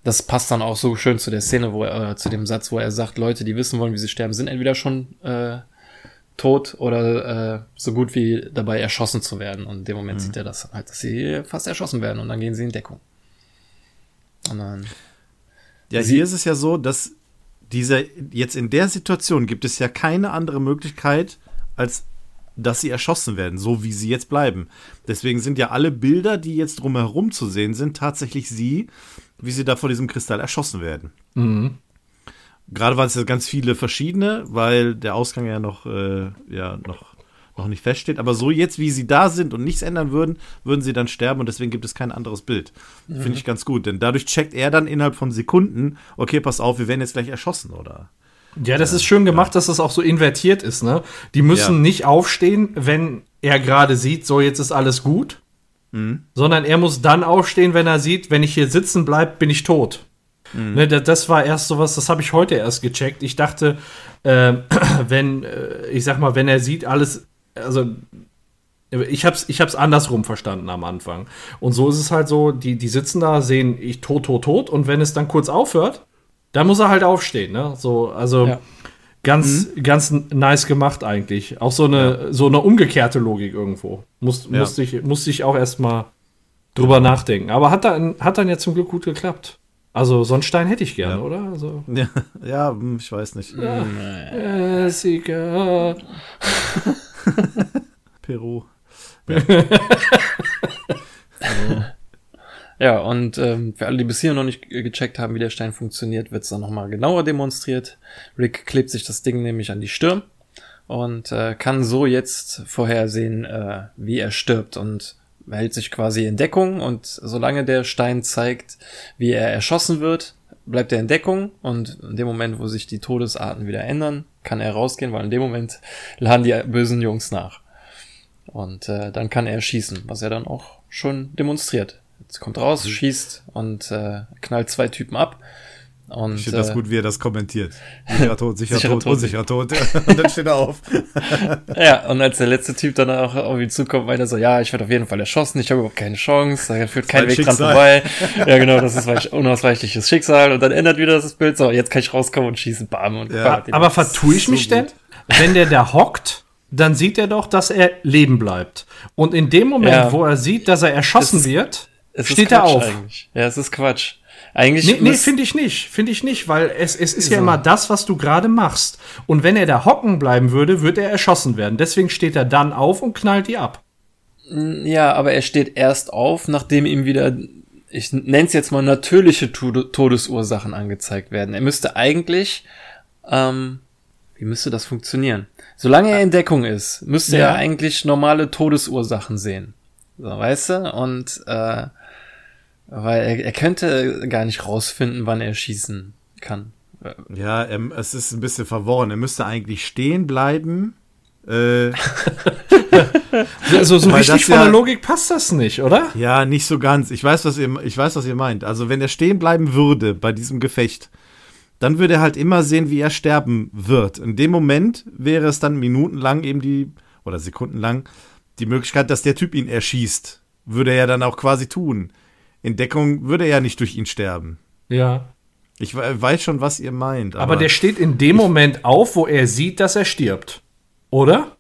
das passt dann auch so schön zu der Szene, wo er, äh, zu dem Satz, wo er sagt, Leute, die wissen wollen, wie sie sterben, sind entweder schon äh, tot oder äh, so gut wie dabei erschossen zu werden. Und in dem Moment mhm. sieht er das halt, dass sie fast erschossen werden und dann gehen sie in Deckung. Und dann. Ja, hier ist es ja so, dass dieser, jetzt in der Situation gibt es ja keine andere Möglichkeit, als dass sie erschossen werden, so wie sie jetzt bleiben. Deswegen sind ja alle Bilder, die jetzt drumherum zu sehen sind, tatsächlich sie, wie sie da vor diesem Kristall erschossen werden. Mhm. Gerade waren es ja ganz viele verschiedene, weil der Ausgang ja noch, äh, ja, noch, noch nicht feststeht. Aber so jetzt, wie sie da sind und nichts ändern würden, würden sie dann sterben und deswegen gibt es kein anderes Bild. Mhm. Finde ich ganz gut, denn dadurch checkt er dann innerhalb von Sekunden, okay, pass auf, wir werden jetzt gleich erschossen, oder? Ja, das ist schön gemacht, dass das auch so invertiert ist, ne? Die müssen ja. nicht aufstehen, wenn er gerade sieht, so jetzt ist alles gut, mhm. sondern er muss dann aufstehen, wenn er sieht, wenn ich hier sitzen bleibe, bin ich tot. Mhm. Ne, das war erst sowas, das habe ich heute erst gecheckt. Ich dachte, äh, wenn, äh, ich sag mal, wenn er sieht, alles, also ich hab's, ich hab's andersrum verstanden am Anfang. Und so ist es halt so, die, die sitzen da, sehen ich tot, tot, tot, und wenn es dann kurz aufhört, dann muss er halt aufstehen, ne? So, also ja. ganz, mhm. ganz nice gemacht eigentlich. Auch so eine, ja. so eine umgekehrte Logik irgendwo. Muss, ja. musste, ich, musste ich auch erstmal drüber nachdenken. Aber hat dann, hat dann ja zum Glück gut geklappt. Also so einen Stein hätte ich gerne, Ja. oder? Also, Ja, ja, ich weiß nicht. Jessica. Peru. Ja, und ähm, für alle, die bis hier noch nicht ge- gecheckt haben, wie der Stein funktioniert, wird es dann nochmal genauer demonstriert. Rick klebt sich das Ding nämlich an die Stirn und äh, kann so jetzt vorhersehen, äh, wie er stirbt und hält sich quasi in Deckung und solange der Stein zeigt, wie er erschossen wird, bleibt er in Deckung und in dem Moment, wo sich die Todesarten wieder ändern, kann er rausgehen, weil in dem Moment laden die bösen Jungs nach. Und äh, dann kann er schießen, was er dann auch schon demonstriert. Jetzt kommt raus, schießt und äh, knallt zwei Typen ab. Und, Ich finde das äh, gut, wie er das kommentiert. Sicherer Tod, sicherer, Sicherer Tod, Tod. unsicherer Tod. Und dann steht er auf. Ja, und als der letzte Typ dann auch ihn zukommt, meint er so, ja, ich werde auf jeden Fall erschossen, ich habe überhaupt keine Chance, da führt kein Weg dran Schicksal. vorbei. Ja, genau, das ist mein unausweichliches Schicksal. Und dann ändert wieder das Bild, so, jetzt kann ich rauskommen und schießen, bam, und Ja. Aber vertue ich so mich denn? gut. Wenn der da hockt, dann sieht er doch, dass er leben bleibt. Und in dem Moment, Ja. wo er sieht, dass er erschossen Es- wird, Es ist steht er auf. Eigentlich. Ja, es ist Quatsch. Eigentlich Nee, nee finde ich nicht. Finde ich nicht, weil es, es ist ja So. immer das, was du gerade machst. Und wenn er da hocken bleiben würde, würde er erschossen werden. Deswegen steht er dann auf und knallt die ab. Ja, aber er steht erst auf, nachdem ihm wieder, ich nenne es jetzt mal natürliche Tode- Todesursachen angezeigt werden. Er müsste eigentlich, ähm, wie müsste das funktionieren? Solange er in Deckung ist, müsste Ja. er eigentlich normale Todesursachen sehen. So, weißt du? Und äh, weil er, er könnte gar nicht rausfinden, wann er schießen kann. Ja, ähm, es ist ein bisschen verworren. Er müsste eigentlich stehen bleiben. Äh, So, so Weil richtig das von ja- der Logik passt das nicht, oder? ja, nicht so ganz. Ich weiß, was ihr, ich weiß, was ihr meint. Also, wenn er stehen bleiben würde bei diesem Gefecht, dann würde er halt immer sehen, wie er sterben wird. In dem Moment wäre es dann minutenlang eben die, oder sekundenlang, die Möglichkeit, dass der Typ ihn erschießt. Würde er ja dann auch quasi tun. In Deckung würde er ja nicht durch ihn sterben. Ja. Ich we- weiß schon, was ihr meint. Aber, der steht in dem Moment auf, wo er sieht, dass er stirbt. Oder?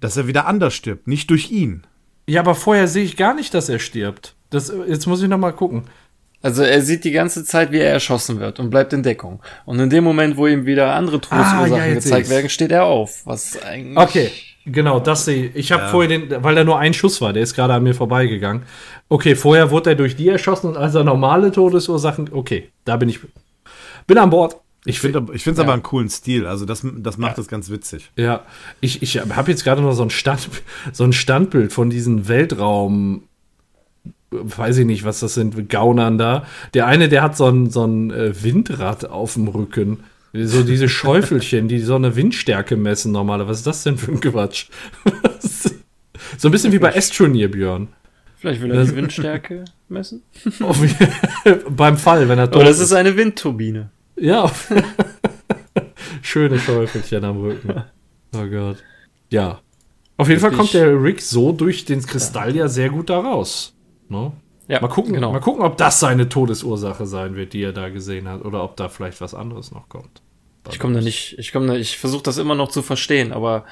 dass er wieder anders stirbt, nicht durch ihn. Ja, aber vorher sehe ich gar nicht, dass er stirbt. Das, jetzt muss ich noch mal gucken. Also er sieht die ganze Zeit, wie er erschossen wird und bleibt in Deckung. Und in dem Moment, wo ihm wieder andere Todesursachen Ah, ja, gezeigt werden, steht er auf. Was eigentlich. Okay, genau, das sehe ich. Ich habe vorher den, weil da nur ein Schuss war, der ist gerade an mir vorbeigegangen. Okay, vorher wurde er durch die erschossen und als er normale Todesursachen, okay, da bin ich, bin an Bord. Ich finde ich finde es aber einen coolen Stil. Also das, das macht es ganz witzig. Ja, ich, ich habe jetzt gerade noch so ein, Stand, so ein Standbild von diesen Weltraum, weiß ich nicht, was das sind, Gaunern da. Der eine, der hat so ein, so ein äh, Windrad auf dem Rücken. So diese Schäufelchen, die so eine Windstärke messen normalerweise. Was ist das denn für ein Quatsch? so ein bisschen wie bei Astroneer, Björn. Vielleicht will er die Windstärke messen. Beim Fall, wenn er tot Oder es ist eine Windturbine. Ja. Schöne Schäufelchen am Rücken. Oh Gott. Ja. Auf jeden Fall kommt der Rick so durch den Kristall ja sehr gut da raus. Ne? Ja, Mal gucken, genau. mal gucken, ob das seine Todesursache sein wird, die er da gesehen hat, oder ob da vielleicht was anderes noch kommt. Ich komme da nicht, ich komme da, ich versuche das immer noch zu verstehen, aber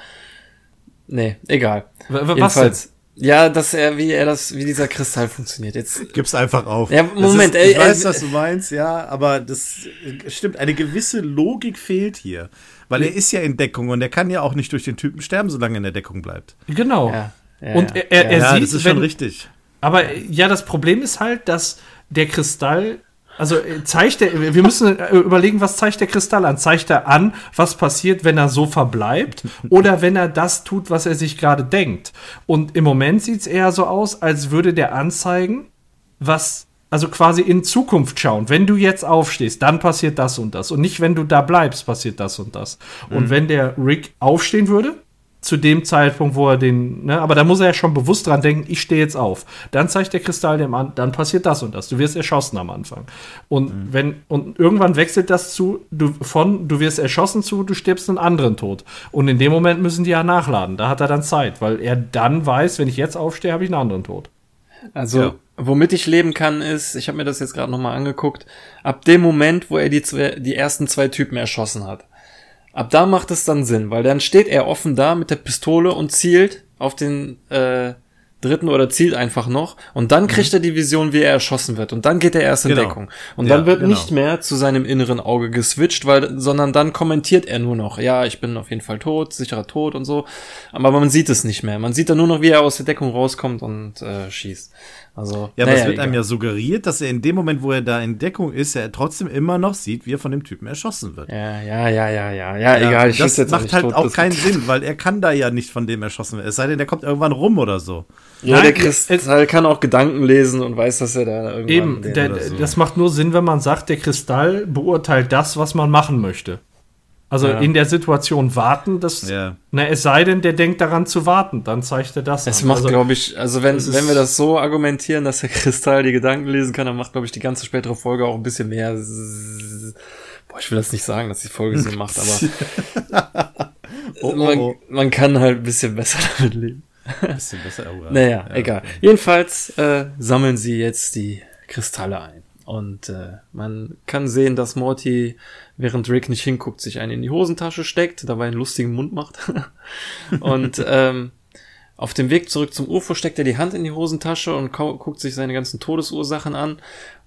nee, egal. Was denn? Jedenfalls, ja, dass er, wie er das, wie dieser Kristall funktioniert. Jetzt, Gib's einfach auf. Ja, Moment, ist, ey, ich weiß, ey, was du meinst, ja, aber das äh, stimmt. Eine gewisse Logik fehlt hier. Weil er ist ja in Deckung und er kann ja auch nicht durch den Typen sterben, solange er in der Deckung bleibt. Genau. ja, ja, Und er, er, er ja, sieht, das ist wenn, schon richtig. Aber äh, ja, das Problem ist halt, dass der Kristall, also äh, zeigt er, wir müssen äh, überlegen, was zeigt der Kristall an? Zeigt er an, was passiert, wenn er so verbleibt oder wenn er das tut, was er sich gerade denkt? Und im Moment sieht es eher so aus, als würde der anzeigen, was, also quasi in Zukunft schauen. Wenn du jetzt aufstehst, dann passiert das und das. Und nicht, wenn du da bleibst, passiert das und das. Und wenn der Rick aufstehen würde, zu dem Zeitpunkt, wo er den, ne, aber da muss er ja schon bewusst dran denken, ich stehe jetzt auf. Dann zeigt der Kristall dem an, dann passiert das und das. Du wirst erschossen am Anfang. Und wenn, und irgendwann wechselt das zu, du, von, du wirst erschossen zu, du stirbst einen anderen Tod. Und in dem Moment müssen die ja nachladen. Da hat er dann Zeit, weil er dann weiß, wenn ich jetzt aufstehe, habe ich einen anderen Tod. Also, Ja. womit ich leben kann, ist, ich habe mir das jetzt gerade nochmal angeguckt, ab dem Moment, wo er die, zwei, die ersten zwei Typen erschossen hat. Ab da macht es dann Sinn, weil dann steht er offen da mit der Pistole und zielt auf den, äh, dritten oder zielt einfach noch und dann kriegt er die Vision, wie er erschossen wird und dann geht er erst in Genau. Deckung und Ja, dann wird genau. nicht mehr zu seinem inneren Auge geswitcht, weil sondern dann kommentiert er nur noch, ja, ich bin auf jeden Fall tot, sicherer Tod und so, aber man sieht es nicht mehr. Man sieht dann nur noch, wie er aus der Deckung rauskommt und äh, schießt. Also Ja, aber naja, es wird egal. einem ja suggeriert, dass er in dem Moment, wo er da in Deckung ist, er trotzdem immer noch sieht, wie er von dem Typen erschossen wird. ja, ja, ja, ja, ja, ja, egal. Ich das jetzt macht halt tot auch keinen. Sinn, weil er kann da ja nicht von dem erschossen werden. Es sei denn, der kommt irgendwann rum oder so. Ja, Nein, der Kristall kann auch Gedanken lesen und weiß, dass er da irgendwann Eben, der, so. das macht nur Sinn, wenn man sagt, der Kristall beurteilt das, was man machen möchte. Also Ja. in der Situation warten, das, Ja. na, es sei denn, der denkt daran zu warten, dann zeigt er das. Es an. macht, also, glaube ich, also wenn, wenn wir das so argumentieren, dass der Kristall die Gedanken lesen kann, dann macht, glaube ich, die ganze spätere Folge auch ein bisschen mehr. Boah, ich will das nicht sagen, dass die Folge so macht, aber Oh, man, oh, man kann halt ein bisschen besser damit leben. oh. Bisschen besser. Oh, Naja, ja, egal. okay. Jedenfalls äh, sammeln sie jetzt die Kristalle ein. Und äh, man kann sehen, dass Morty, während Rick nicht hinguckt, sich einen in die Hosentasche steckt, dabei einen lustigen Mund macht. und ähm, auf dem Weg zurück zum UFO steckt er die Hand in die Hosentasche und guckt sich seine ganzen Todesursachen an,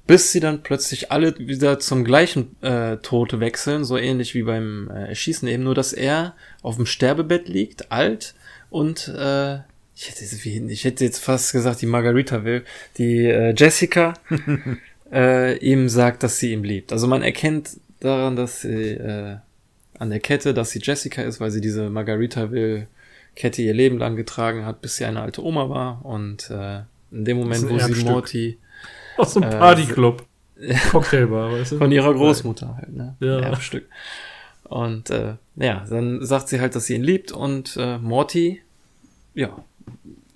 bis sie dann plötzlich alle wieder zum gleichen äh, Tod wechseln, so ähnlich wie beim äh, Erschießen eben, nur dass er auf dem Sterbebett liegt, alt und äh, ich hätte, jetzt ich hätte jetzt fast gesagt, die Margarita will, die äh, Jessica äh, ihm sagt, dass sie ihn liebt. Also man erkennt daran, dass sie äh, an der Kette, dass sie Jessica ist, weil sie diese Margarita will Kette ihr Leben lang getragen hat, bis sie eine alte Oma war und äh, in dem Moment, wo sie. Morty aus dem äh, Partyclub. Cocktailbar, weißt du? von ihrer Großmutter halt, ne? Ja. Erbstück. Und äh, ja, dann sagt sie halt, dass sie ihn liebt und äh, Morty, ja,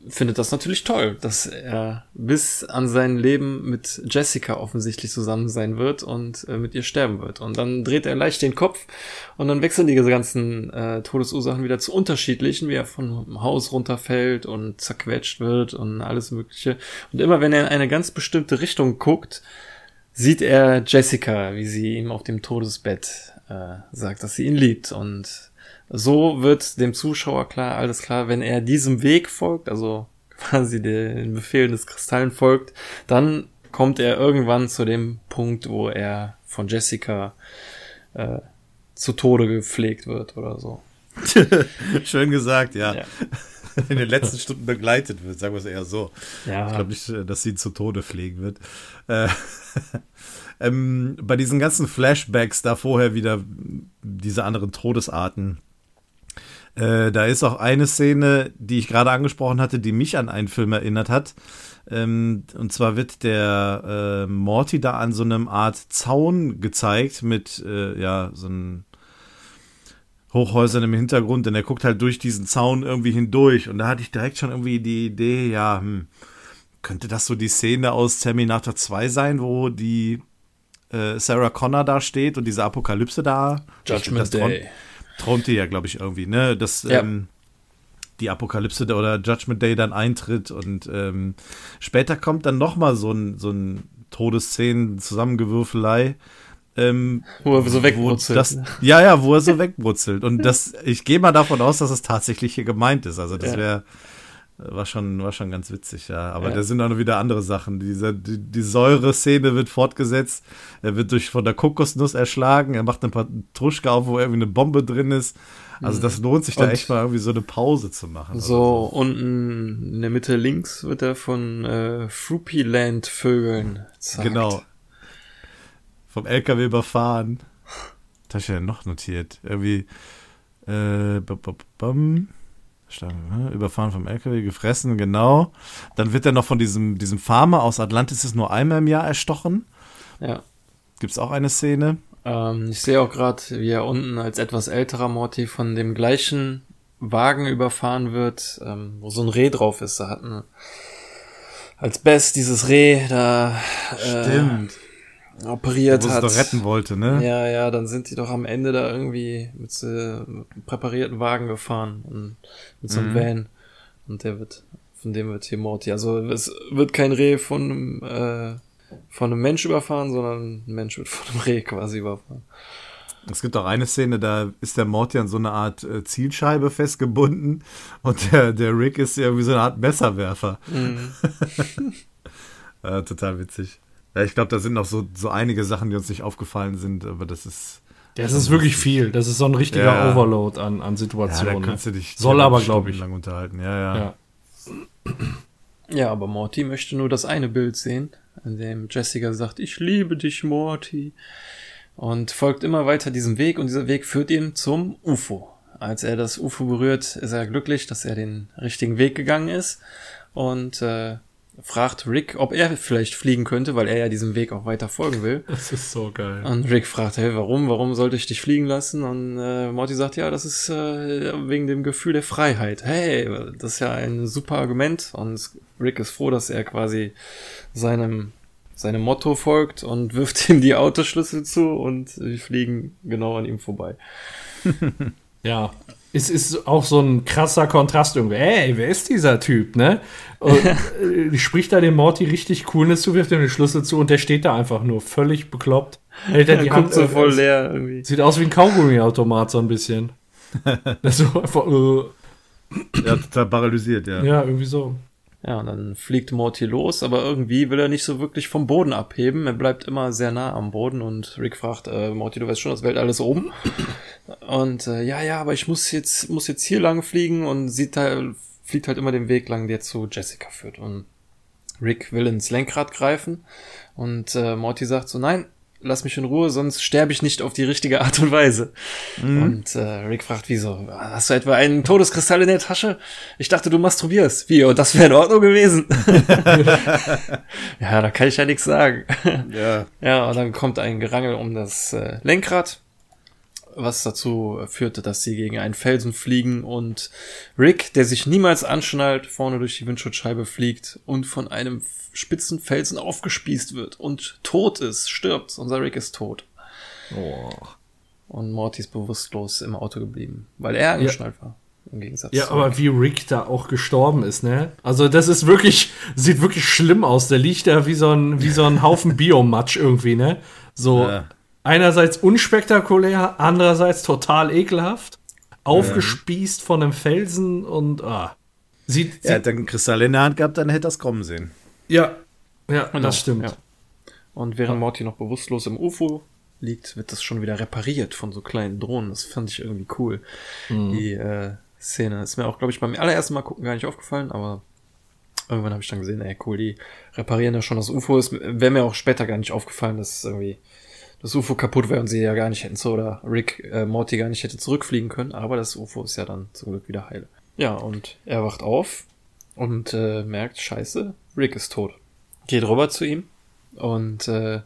findet das natürlich toll, dass er bis an sein Leben mit Jessica offensichtlich zusammen sein wird und äh, mit ihr sterben wird. Und dann dreht er leicht den Kopf und dann wechseln die ganzen äh, Todesursachen wieder zu unterschiedlichen, wie er vom Haus runterfällt und zerquetscht wird und alles Mögliche. Und immer wenn er in eine ganz bestimmte Richtung guckt, sieht er Jessica, wie sie ihm auf dem Todesbett äh, sagt, dass sie ihn liebt. Und so wird dem Zuschauer klar, alles klar, wenn er diesem Weg folgt, also quasi den Befehlen des Kristallen folgt, dann kommt er irgendwann zu dem Punkt, wo er von Jessica äh, zu Tode gepflegt wird oder so. Schön gesagt, ja. Ja. In den letzten Stunden begleitet wird, sagen wir es eher so. Ja. Ich glaube nicht, dass sie zu Tode pflegen wird. Äh, ähm, bei diesen ganzen Flashbacks da vorher wieder diese anderen Todesarten. Äh, da ist auch eine Szene, die ich gerade angesprochen hatte, die mich an einen Film erinnert hat. Ähm, und zwar wird der äh, Morty da an so einem Art Zaun gezeigt mit äh, ja so einem Hochhäusern im Hintergrund, denn er guckt halt durch diesen Zaun irgendwie hindurch. Und da hatte ich direkt schon irgendwie die Idee, ja, hm, könnte das so die Szene aus Terminator 2 sein, wo die äh, Sarah Connor da steht und diese Apokalypse da? Judgment das träumt-. Träumte ja, glaube ich, irgendwie, ne? Dass Ja. ähm, die Apokalypse oder Judgment Day dann eintritt und ähm, später kommt dann noch mal so ein, so ein Todesszenen, Zusammengewürfelei. Ähm, Wo er so wegbrutzelt. das, ja, ja, wo er so wegbrutzelt. Und das, ich gehe mal davon aus, dass es tatsächlich hier gemeint ist. Also das Ja. wäre, war schon, war schon ganz witzig, ja. Aber Ja. da sind auch noch wieder andere Sachen. Diese, die, die Säure-Szene wird fortgesetzt. Er wird durch von der Kokosnuss erschlagen. Er macht eine Patruschka auf, wo irgendwie eine Bombe drin ist. Also das lohnt sich da Und- echt mal irgendwie so eine Pause zu machen. So, unten in der Mitte links wird er von äh, Fruppyland-Vögeln. Genau. Vom LKW überfahren. Was hab ich denn noch notiert? Irgendwie äh, bum, bum. Ne? überfahren vom LKW, gefressen, genau. Dann wird er noch von diesem, diesem Farmer aus Atlantis ist nur einmal im Jahr erstochen. Ja. Gibt's auch eine Szene. Ähm, ich sehe auch gerade, wie er unten als etwas älterer Morty von dem gleichen Wagen überfahren wird, ähm, wo so ein Reh drauf ist. Da hatten als Best dieses Reh da äh, operiert Wo sie hat. doch retten wollte, ne? Ja, ja, dann sind die doch am Ende da irgendwie mit so einem präparierten Wagen gefahren und mit so einem Mhm. Van. Und der wird, von dem wird hier Morty. Also es wird kein Reh von einem, äh, von einem Mensch überfahren, sondern ein Mensch wird von einem Reh quasi überfahren. Es gibt auch eine Szene, da ist der Morty an so eine Art äh, Zielscheibe festgebunden und der, der Rick ist ja wie so eine Art Messerwerfer. Mhm. äh, total witzig. Ja, ich glaube, da sind noch so, so einige Sachen, die uns nicht aufgefallen sind, aber das ist. Das ist wirklich viel. Das ist so ein richtiger ja. Overload an, an Situationen. Ja, da kannst du dich Soll aber, glaube ich. lang unterhalten. Ja, ja, ja. Ja, aber Morty möchte nur das eine Bild sehen, in dem Jessica sagt, ich liebe dich, Morty. Und folgt immer weiter diesem Weg und dieser Weg führt ihn zum UFO. Als er das UFO berührt, ist er glücklich, dass er den richtigen Weg gegangen ist. Und äh, fragt Rick, ob er vielleicht fliegen könnte, weil er ja diesem Weg auch weiter folgen will. Das ist so geil. Und Rick fragt, hey, warum? Warum sollte ich dich fliegen lassen? Und äh, Morty sagt, ja, das ist äh, wegen dem Gefühl der Freiheit. Hey, das ist ja ein super Argument. Und Rick ist froh, dass er quasi seinem seinem Motto folgt und wirft ihm die Autoschlüssel zu und sie fliegen genau an ihm vorbei. ja, es ist auch so ein krasser Kontrast irgendwie. Ey, wer ist dieser Typ, ne? Und äh, spricht da dem Morty richtig Coolness zu, wirft ihm den Schlüssel zu und der steht da einfach nur völlig bekloppt. Hält er die Hand so voll äh, leer irgendwie. Sieht aus wie ein Kaugummi-Automat so ein bisschen. das so einfach, äh. Ja, total paralysiert, ja. Ja, irgendwie so. Ja, und dann fliegt Morty los, aber irgendwie will er nicht so wirklich vom Boden abheben. Er bleibt immer sehr nah am Boden und Rick fragt, äh, Morty, du weißt schon, das Welt alles oben. Und äh, ja, ja, aber ich muss jetzt, muss jetzt hier lang fliegen und sieht halt, fliegt halt immer den Weg lang, der zu Jessica führt. Und Rick will ins Lenkrad greifen und äh, Morty sagt so, nein, lass mich in Ruhe, sonst sterbe ich nicht auf die richtige Art und Weise. Mhm. Und äh, Rick fragt, wieso? Hast du etwa einen Todeskristall in der Tasche? Ich dachte, du masturbierst. Wie? Und das wäre in Ordnung gewesen. ja, da kann ich ja nichts sagen. Ja. Ja, und dann kommt ein Gerangel um das äh, Lenkrad was dazu führte, dass sie gegen einen Felsen fliegen und Rick, der sich niemals anschnallt, vorne durch die Windschutzscheibe fliegt und von einem spitzen Felsen aufgespießt wird und tot ist, stirbt. Unser Rick ist tot. Oh. Und Morty ist bewusstlos im Auto geblieben, weil er angeschnallt ja. war. Im Gegensatz ja, aber wie Rick da auch gestorben ist, ne? Also das ist wirklich, sieht wirklich schlimm aus. Der liegt da wie so ein, wie so ein Haufen Biomatsch irgendwie, ne? So, ja einerseits unspektakulär, andererseits total ekelhaft, aufgespießt von einem Felsen und ah. Sieht, sieht, er hat einen Kristall in der Hand gehabt, dann hätte das kommen sehen. Ja, ja, genau. das stimmt. Ja. Und während Morty noch bewusstlos im UFO liegt, wird das schon wieder repariert von so kleinen Drohnen. Das fand ich irgendwie cool. Mhm. Die äh, Szene ist mir auch, glaube ich, beim allerersten Mal gucken gar nicht aufgefallen, aber irgendwann habe ich dann gesehen, ey, cool, die reparieren ja schon das UFO. Es wäre mir auch später gar nicht aufgefallen, dass irgendwie das UFO kaputt wäre und sie ja gar nicht hätten so oder Rick äh, Morty gar nicht hätte zurückfliegen können, aber das UFO ist ja dann zum Glück wieder heile. Ja, und er wacht auf und äh, merkt, scheiße, Rick ist tot. Geht rüber zu ihm und äh,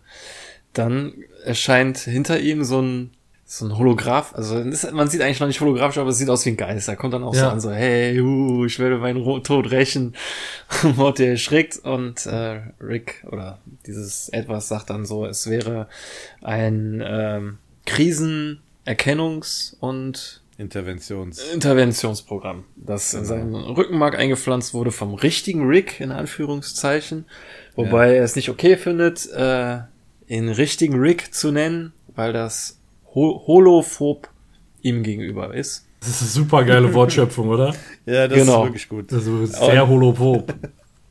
dann erscheint hinter ihm so ein so ein Holograph, also ist, man sieht eigentlich noch nicht holographisch, aber es sieht aus wie ein Geist. Er kommt dann auch ja. so an, so, hey, uh, ich werde meinen Tod rächen. Morty erschrickt und äh, Rick oder dieses Etwas sagt dann so, es wäre ein ähm, Krisenerkennungs- und Interventions Interventionsprogramm, das in seinen Rückenmark eingepflanzt wurde vom richtigen Rick, in Anführungszeichen. Wobei ja. er es nicht okay findet, äh, den richtigen Rick zu nennen, weil das holophob ihm gegenüber ist. Das ist eine super geile Wortschöpfung, oder? ja, das genau. ist wirklich gut. Das ist sehr und, holophob.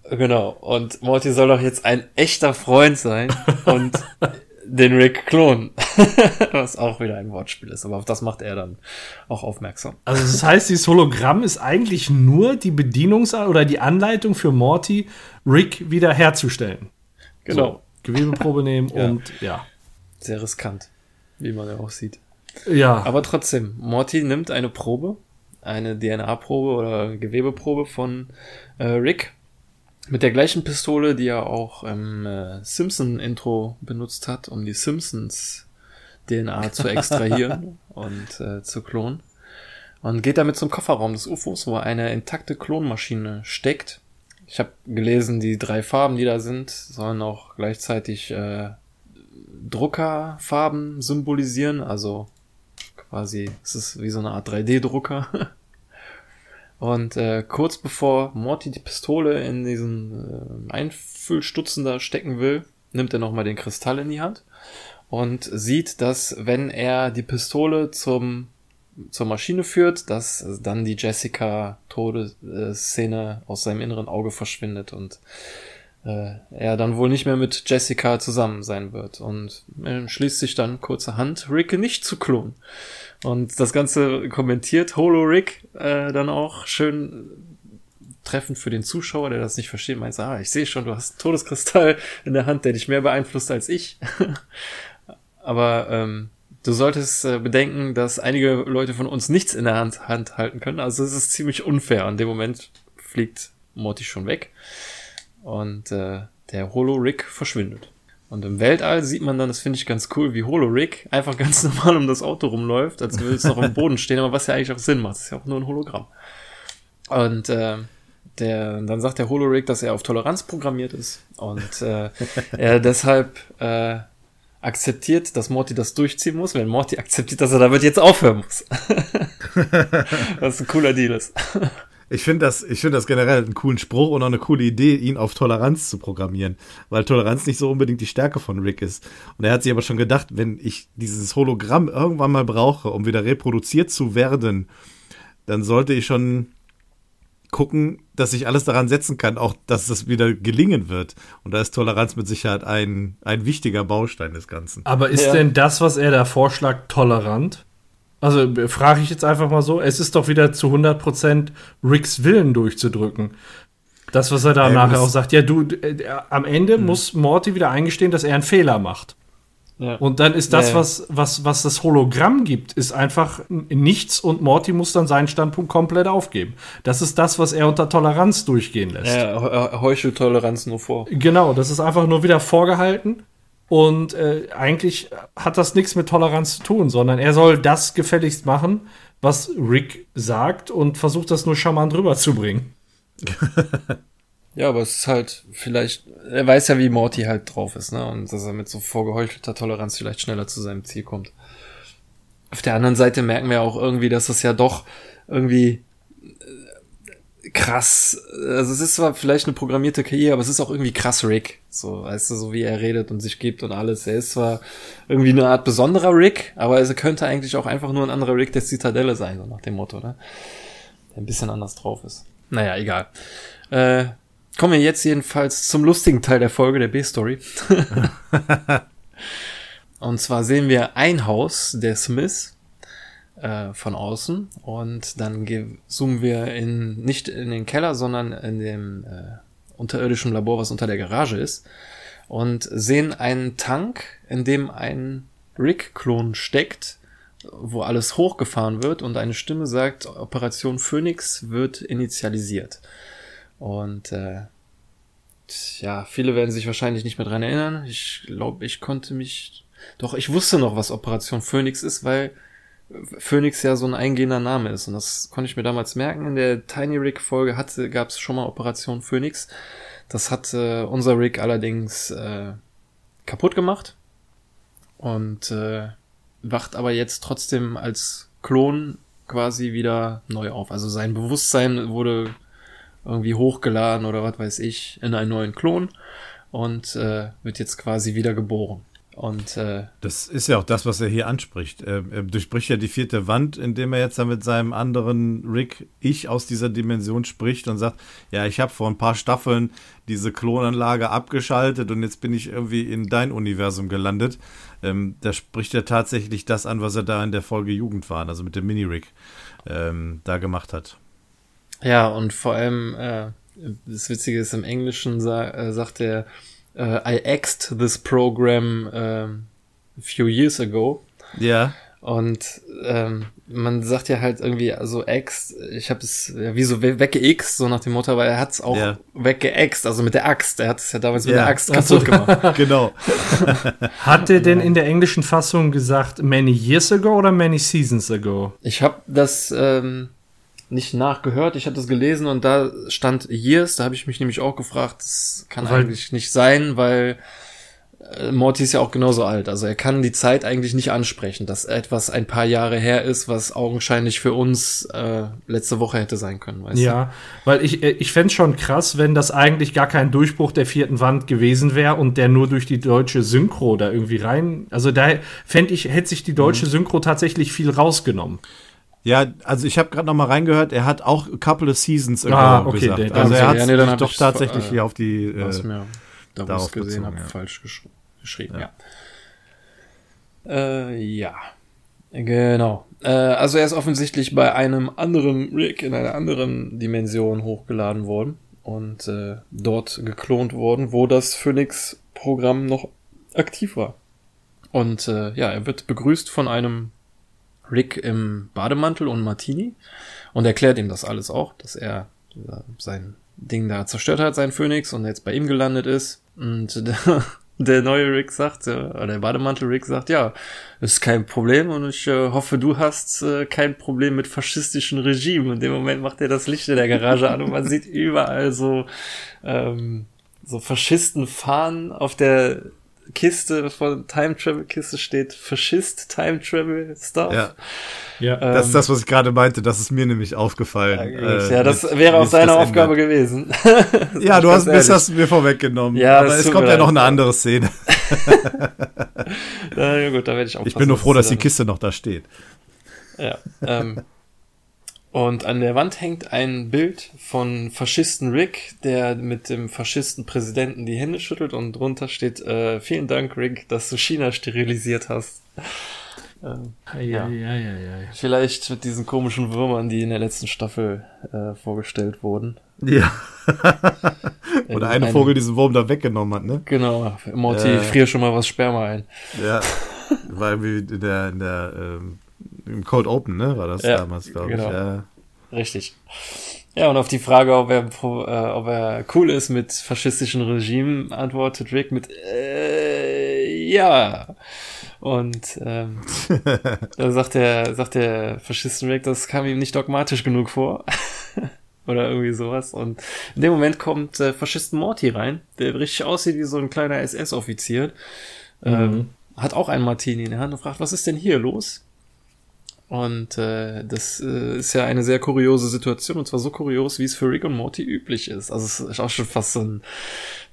Genau. Und Morty soll doch jetzt ein echter Freund sein und den Rick klonen. Was auch wieder ein Wortspiel ist, aber auf das macht er dann auch aufmerksam. Also das heißt, dieses Hologramm ist eigentlich nur die Bedienungs- oder die Anleitung für Morty, Rick wieder herzustellen. Genau. So, Gewebeprobe nehmen ja. und ja. Sehr riskant wie man ja auch sieht. Ja. Aber trotzdem, Morty nimmt eine Probe, eine DNA-Probe oder Gewebeprobe von äh, Rick mit der gleichen Pistole, die er auch im äh, Simpson-Intro benutzt hat, um die Simpsons DNA zu extrahieren und äh, zu klonen. Und geht damit zum Kofferraum des UFOs, wo eine intakte Klonmaschine steckt. Ich habe gelesen, die drei Farben, die da sind, sollen auch gleichzeitig äh, Druckerfarben symbolisieren, also quasi es ist wie so eine Art 3D-Drucker. Und äh, kurz bevor Morty die Pistole in diesen äh, Einfüllstutzen da stecken will, nimmt er nochmal den Kristall in die Hand und sieht, dass wenn er die Pistole zum zur Maschine führt, dass dann die Jessica Todesszene aus seinem inneren Auge verschwindet und äh, er dann wohl nicht mehr mit Jessica zusammen sein wird und äh, schließt sich dann kurzerhand Rick nicht zu klonen. Und das Ganze kommentiert Holo Rick äh, dann auch schön treffend für den Zuschauer, der das nicht versteht, meint, ah, ich sehe schon, du hast einen Todeskristall in der Hand, der dich mehr beeinflusst als ich. Aber ähm, du solltest äh, bedenken, dass einige Leute von uns nichts in der Hand, Hand halten können. Also es ist ziemlich unfair. In dem Moment fliegt Morty schon weg. Und äh, der Holo-Rick verschwindet. Und im Weltall sieht man dann, das finde ich ganz cool, wie Holo-Rick einfach ganz normal um das Auto rumläuft, als würde es noch am Boden stehen, aber was ja eigentlich auch Sinn macht. Das ist ja auch nur ein Hologramm. Und äh, der, dann sagt der Holo-Rick, dass er auf Toleranz programmiert ist und äh, er deshalb äh, akzeptiert, dass Morty das durchziehen muss, wenn Morty akzeptiert, dass er damit jetzt aufhören muss. was ein cooler Deal ist. Ich finde das, ich finde das generell einen coolen Spruch und auch eine coole Idee, ihn auf Toleranz zu programmieren, weil Toleranz nicht so unbedingt die Stärke von Rick ist. Und er hat sich aber schon gedacht, wenn ich dieses Hologramm irgendwann mal brauche, um wieder reproduziert zu werden, dann sollte ich schon gucken, dass ich alles daran setzen kann, auch dass das wieder gelingen wird. Und da ist Toleranz mit Sicherheit ein, ein wichtiger Baustein des Ganzen. Aber ist ja. denn das, was er da vorschlägt, tolerant? Also frage ich jetzt einfach mal so, es ist doch wieder zu 100% Ricks Willen durchzudrücken. Das, was er da ähm, nachher auch sagt, ja, du, äh, am Ende mhm. muss Morty wieder eingestehen, dass er einen Fehler macht. Ja. Und dann ist das, ja, ja. Was, was, was das Hologramm gibt, ist einfach nichts und Morty muss dann seinen Standpunkt komplett aufgeben. Das ist das, was er unter Toleranz durchgehen lässt. Ja, heuchelt Toleranz nur vor. Genau, das ist einfach nur wieder vorgehalten. Und äh, eigentlich hat das nichts mit Toleranz zu tun, sondern er soll das gefälligst machen, was Rick sagt und versucht das nur charmant rüberzubringen. ja, aber es ist halt vielleicht, er weiß ja, wie Morty halt drauf ist, ne? Und dass er mit so vorgeheuchelter Toleranz vielleicht schneller zu seinem Ziel kommt. Auf der anderen Seite merken wir auch irgendwie, dass es ja doch irgendwie krass. Also es ist zwar vielleicht eine programmierte KI, aber es ist auch irgendwie krass Rick. So, weißt du, so wie er redet und sich gibt und alles. Er ist zwar irgendwie eine Art besonderer Rick, aber er könnte eigentlich auch einfach nur ein anderer Rick der Zitadelle sein, so nach dem Motto, ne? Der ein bisschen anders drauf ist. Naja, egal. Äh, kommen wir jetzt jedenfalls zum lustigen Teil der Folge, der B-Story. und zwar sehen wir ein Haus der Smiths äh, von außen und dann zoomen wir in nicht in den Keller, sondern in dem äh, unterirdischen Labor, was unter der Garage ist und sehen einen Tank, in dem ein Rick-Klon steckt, wo alles hochgefahren wird und eine Stimme sagt, Operation Phoenix wird initialisiert. Und äh, ja, viele werden sich wahrscheinlich nicht mehr dran erinnern. Ich glaube, ich konnte mich. Doch, ich wusste noch, was Operation Phoenix ist, weil Phoenix ja so ein eingehender Name ist. Und das konnte ich mir damals merken. In der Tiny Rick Folge hatte, gab es schon mal Operation Phoenix. Das hat äh, unser Rick allerdings äh, kaputt gemacht. Und äh, wacht aber jetzt trotzdem als Klon quasi wieder neu auf. Also sein Bewusstsein wurde irgendwie hochgeladen oder was weiß ich in einen neuen Klon und äh, wird jetzt quasi wieder geboren. Und äh, das ist ja auch das, was er hier anspricht. Er, er durchbricht ja die vierte Wand, indem er jetzt dann mit seinem anderen Rick Ich aus dieser Dimension spricht und sagt, ja, ich habe vor ein paar Staffeln diese Klonanlage abgeschaltet und jetzt bin ich irgendwie in dein Universum gelandet. Ähm, da spricht er tatsächlich das an, was er da in der Folge Jugend war, also mit dem Mini-Rick ähm, da gemacht hat. Ja, und vor allem, äh, das Witzige ist, im Englischen sa äh, sagt er, uh, I axed this program um, a few years ago. Ja. Und ähm, man sagt ja halt irgendwie, also Ex, ich habe es ja wie so weggext, so nach dem Motto, aber er hat es auch ja. weggeext, also mit der Axt. Er hat es ja damals mit der Axt kaputt gemacht. genau. hat er denn in der englischen Fassung gesagt, many years ago oder many seasons ago? Ich habe das ähm, nicht nachgehört. Ich hatte das gelesen und da stand Years. Da habe ich mich nämlich auch gefragt, das kann weil, eigentlich nicht sein, weil äh, Morty ist ja auch genauso alt. Also er kann die Zeit eigentlich nicht ansprechen, dass etwas ein paar Jahre her ist, was augenscheinlich für uns äh, letzte Woche hätte sein können. Weißt ja, du? weil ich, äh, ich fände schon krass, wenn das eigentlich gar kein Durchbruch der vierten Wand gewesen wäre und der nur durch die deutsche Synchro da irgendwie rein. Also da fände ich, hätte sich die deutsche mhm. Synchro tatsächlich viel rausgenommen. Ja, also ich habe gerade noch mal reingehört, er hat auch a couple of seasons ah, okay, gesagt. Den, also er hat ja, nee, doch tatsächlich äh, hier auf die äh, mir darauf gesehen habe, ja. falsch gesch geschrieben, ja. Ja. Äh, ja. Genau. Äh, also er ist offensichtlich bei einem anderen Rig in einer anderen Dimension hochgeladen worden und äh, dort geklont worden, wo das Phoenix-Programm noch aktiv war. Und äh, ja, er wird begrüßt von einem Rick im Bademantel und Martini und erklärt ihm das alles auch, dass er äh, sein Ding da zerstört hat, sein Phoenix, und jetzt bei ihm gelandet ist. Und der, neue Rick sagt, äh, oder der Bademantel Rick sagt, ja, ist kein Problem und ich äh, hoffe, du hast kein Problem mit faschistischen Regimen. In dem Moment macht er das Licht in der Garage an und man sieht überall so, ähm, so Faschisten fahren auf der Kiste von Time Travel Kiste steht Faschist Time Travel Stuff. Ja. Ja, ähm, das ist das, was ich gerade meinte. Das ist mir nämlich aufgefallen. Äh, ja, das mit, wäre auch seine Aufgabe ändert. gewesen. ja, du hast, bist das mir vorweggenommen. Ja, aber es kommt ja noch eine andere Szene. Na gut, da werde ich auch. Ich bin nur froh, dass die Kiste noch da steht. Ja. Ähm, und an der Wand hängt ein Bild von Faschisten Rick, der mit dem Faschisten Präsidenten die Hände schüttelt und drunter steht, äh, vielen Dank Rick, dass du China sterilisiert hast. Ähm, ja. Ja, ja, Vielleicht mit diesen komischen Würmern, die in der letzten Staffel äh, vorgestellt wurden. Ja. Oder eine Vogel diesen Wurm da weggenommen hat, ne? Genau. Morty, äh, friere schon mal was Sperma ein. Ja. War wie in der, in der ähm, im Cold Open, ne? War das ja, damals, glaube genau. ich. Ja. Richtig. Ja, und auf die Frage, ob er, äh, ob er cool ist mit faschistischen Regimen, antwortet Rick mit äh, ja. Und ähm, da sagt der, sagt der Faschisten Rick, das kam ihm nicht dogmatisch genug vor. Oder irgendwie sowas. Und in dem Moment kommt äh, Faschisten Morty rein, der richtig aussieht wie so ein kleiner SS-Offizier. Ähm, mhm. hat auch einen Martini in der Hand und fragt, was ist denn hier los? Und äh, das äh, ist ja eine sehr kuriose Situation, und zwar so kurios, wie es für Rick und Morty üblich ist. Also es ist auch schon fast so ein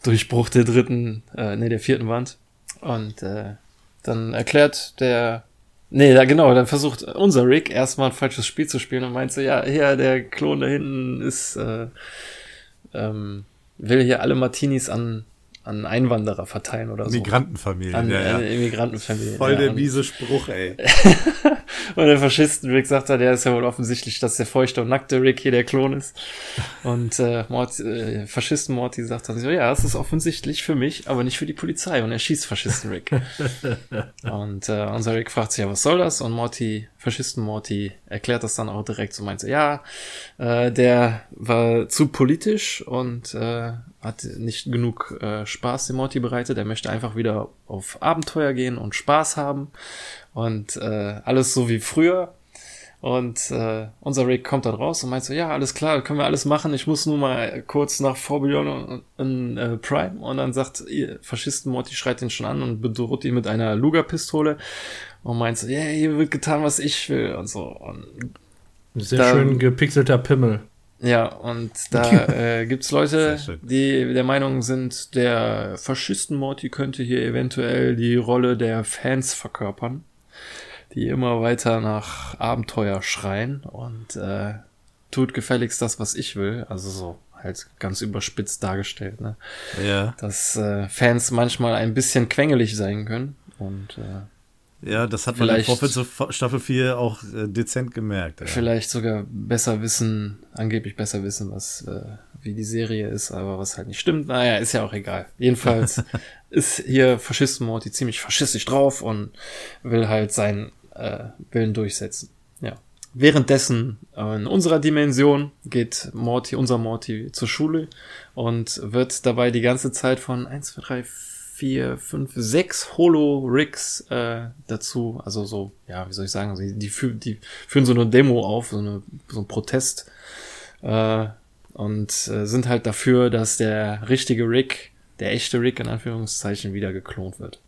Durchbruch der dritten, äh, nee, der vierten Wand. Und äh, dann erklärt der, nee, da genau, dann versucht unser Rick erstmal ein falsches Spiel zu spielen und meint so, ja, hier, der Klon da hinten ist, äh, ähm, will hier alle Martinis an an Einwanderer verteilen oder so. Migrantenfamilie. An, ja, ja. Immigrantenfamilie. Voll der miese Spruch, ey. und der Faschisten-Rick sagt halt, ja, ist ja wohl offensichtlich, dass der feuchte und nackte Rick hier der Klon ist. Und äh, Mort, äh, Faschisten-Morty sagt dann so, ja, es ist offensichtlich für mich, aber nicht für die Polizei. Und er schießt Faschisten-Rick. und äh, unser Rick fragt sich, ja, was soll das? Und Morty, Faschisten-Morty erklärt das dann auch direkt so, meint so, ja, äh, der war zu politisch und äh, hat nicht genug äh, Spaß dem Morty bereitet. Er möchte einfach wieder auf Abenteuer gehen und Spaß haben und äh, alles so wie früher. Und äh, unser Rick kommt dann raus und meint so, ja, alles klar, können wir alles machen. Ich muss nur mal kurz nach Forbillon in äh, Prime. Und dann sagt ihr Faschisten Morty schreit ihn schon an und bedroht ihn mit einer Luger-Pistole und meint so, ja, yeah, hier wird getan, was ich will und so. Und Sehr dann, schön gepixelter Pimmel. Ja, und da äh, gibt's Leute, die der Meinung sind, der Faschisten-Morty könnte hier eventuell die Rolle der Fans verkörpern, die immer weiter nach Abenteuer schreien und äh, tut gefälligst das, was ich will. Also so halt ganz überspitzt dargestellt, ne? Ja. Dass äh, Fans manchmal ein bisschen quengelig sein können und äh, ja, das hat man vielleicht, im Vorfeld zu Staffel 4 auch äh, dezent gemerkt. Ja. Vielleicht sogar besser wissen, angeblich besser wissen, was äh, wie die Serie ist, aber was halt nicht stimmt. Naja, ist ja auch egal. Jedenfalls ist hier Faschisten Morty ziemlich faschistisch drauf und will halt seinen äh, Willen durchsetzen. Ja. Währenddessen äh, in unserer Dimension geht Morty, unser Morty zur Schule und wird dabei die ganze Zeit von 1, 2, 3, vier, fünf, sechs Holo-Rigs äh, dazu. Also so, ja, wie soll ich sagen, die, die, fü die führen so eine Demo auf, so, eine, so ein Protest. Äh, und äh, sind halt dafür, dass der richtige Rig der echte Rick in Anführungszeichen wieder geklont wird.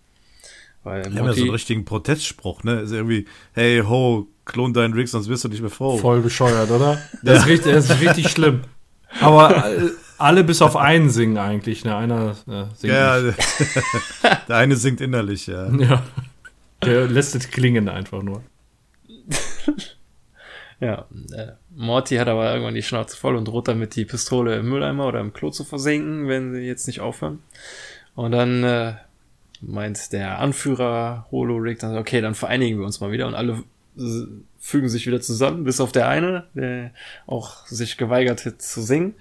Weil Die haben ja so einen richtigen Protestspruch, ne? Ist irgendwie, hey ho, klon deinen Rick, sonst wirst du nicht mehr froh. Voll bescheuert, oder? Das, ist, richtig, das ist richtig schlimm. Aber äh, alle bis auf einen singen eigentlich, ne? Einer äh, singt Ja, der eine singt innerlich, ja. Ja. Der lässt es klingen einfach nur. ja, äh, Morty hat aber irgendwann die Schnauze voll und droht damit die Pistole im Mülleimer oder im Klo zu versenken, wenn sie jetzt nicht aufhören. Und dann äh, meint der Anführer Holo Rick dann, okay, dann vereinigen wir uns mal wieder und alle fügen sich wieder zusammen, bis auf der eine, der auch sich geweigert hat zu singen.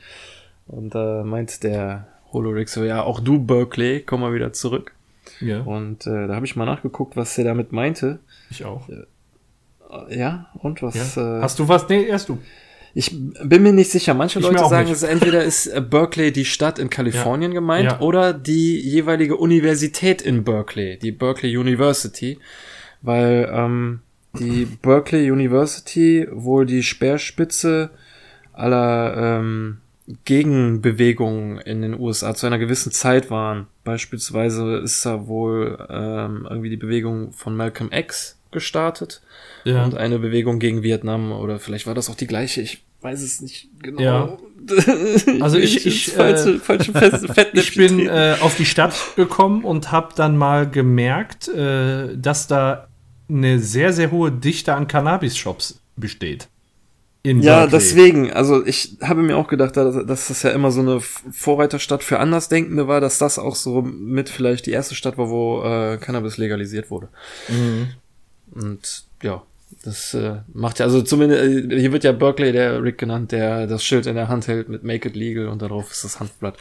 Und äh, meint der Holo Rick so, ja, auch du, Berkeley, komm mal wieder zurück. Ja. Und äh, da habe ich mal nachgeguckt, was er damit meinte. Ich auch. Äh, ja, und was? Ja. Äh, Hast du was? Nee, erst du. Ich bin mir nicht sicher. Manche ich Leute sagen, es entweder ist äh, Berkeley die Stadt in Kalifornien ja. gemeint ja. oder die jeweilige Universität in Berkeley, die Berkeley University, weil ähm, die Berkeley University wohl die Speerspitze aller ähm, Gegenbewegungen in den USA zu einer gewissen Zeit waren. Beispielsweise ist da wohl ähm, irgendwie die Bewegung von Malcolm X gestartet ja. und eine Bewegung gegen Vietnam oder vielleicht war das auch die gleiche. Ich weiß es nicht genau. Ja. Also ich, ich, falsche, äh, falsche ich bin äh, auf die Stadt gekommen und habe dann mal gemerkt, äh, dass da eine sehr, sehr hohe Dichte an Cannabis-Shops besteht. Ja, Berkeley. deswegen. Also ich habe mir auch gedacht, dass das ja immer so eine Vorreiterstadt für Andersdenkende war, dass das auch so mit vielleicht die erste Stadt war, wo äh, Cannabis legalisiert wurde. Mhm. Und ja, das äh, macht ja, also zumindest, äh, hier wird ja Berkeley, der Rick genannt, der das Schild in der Hand hält mit Make it legal und darauf ist das Handblatt.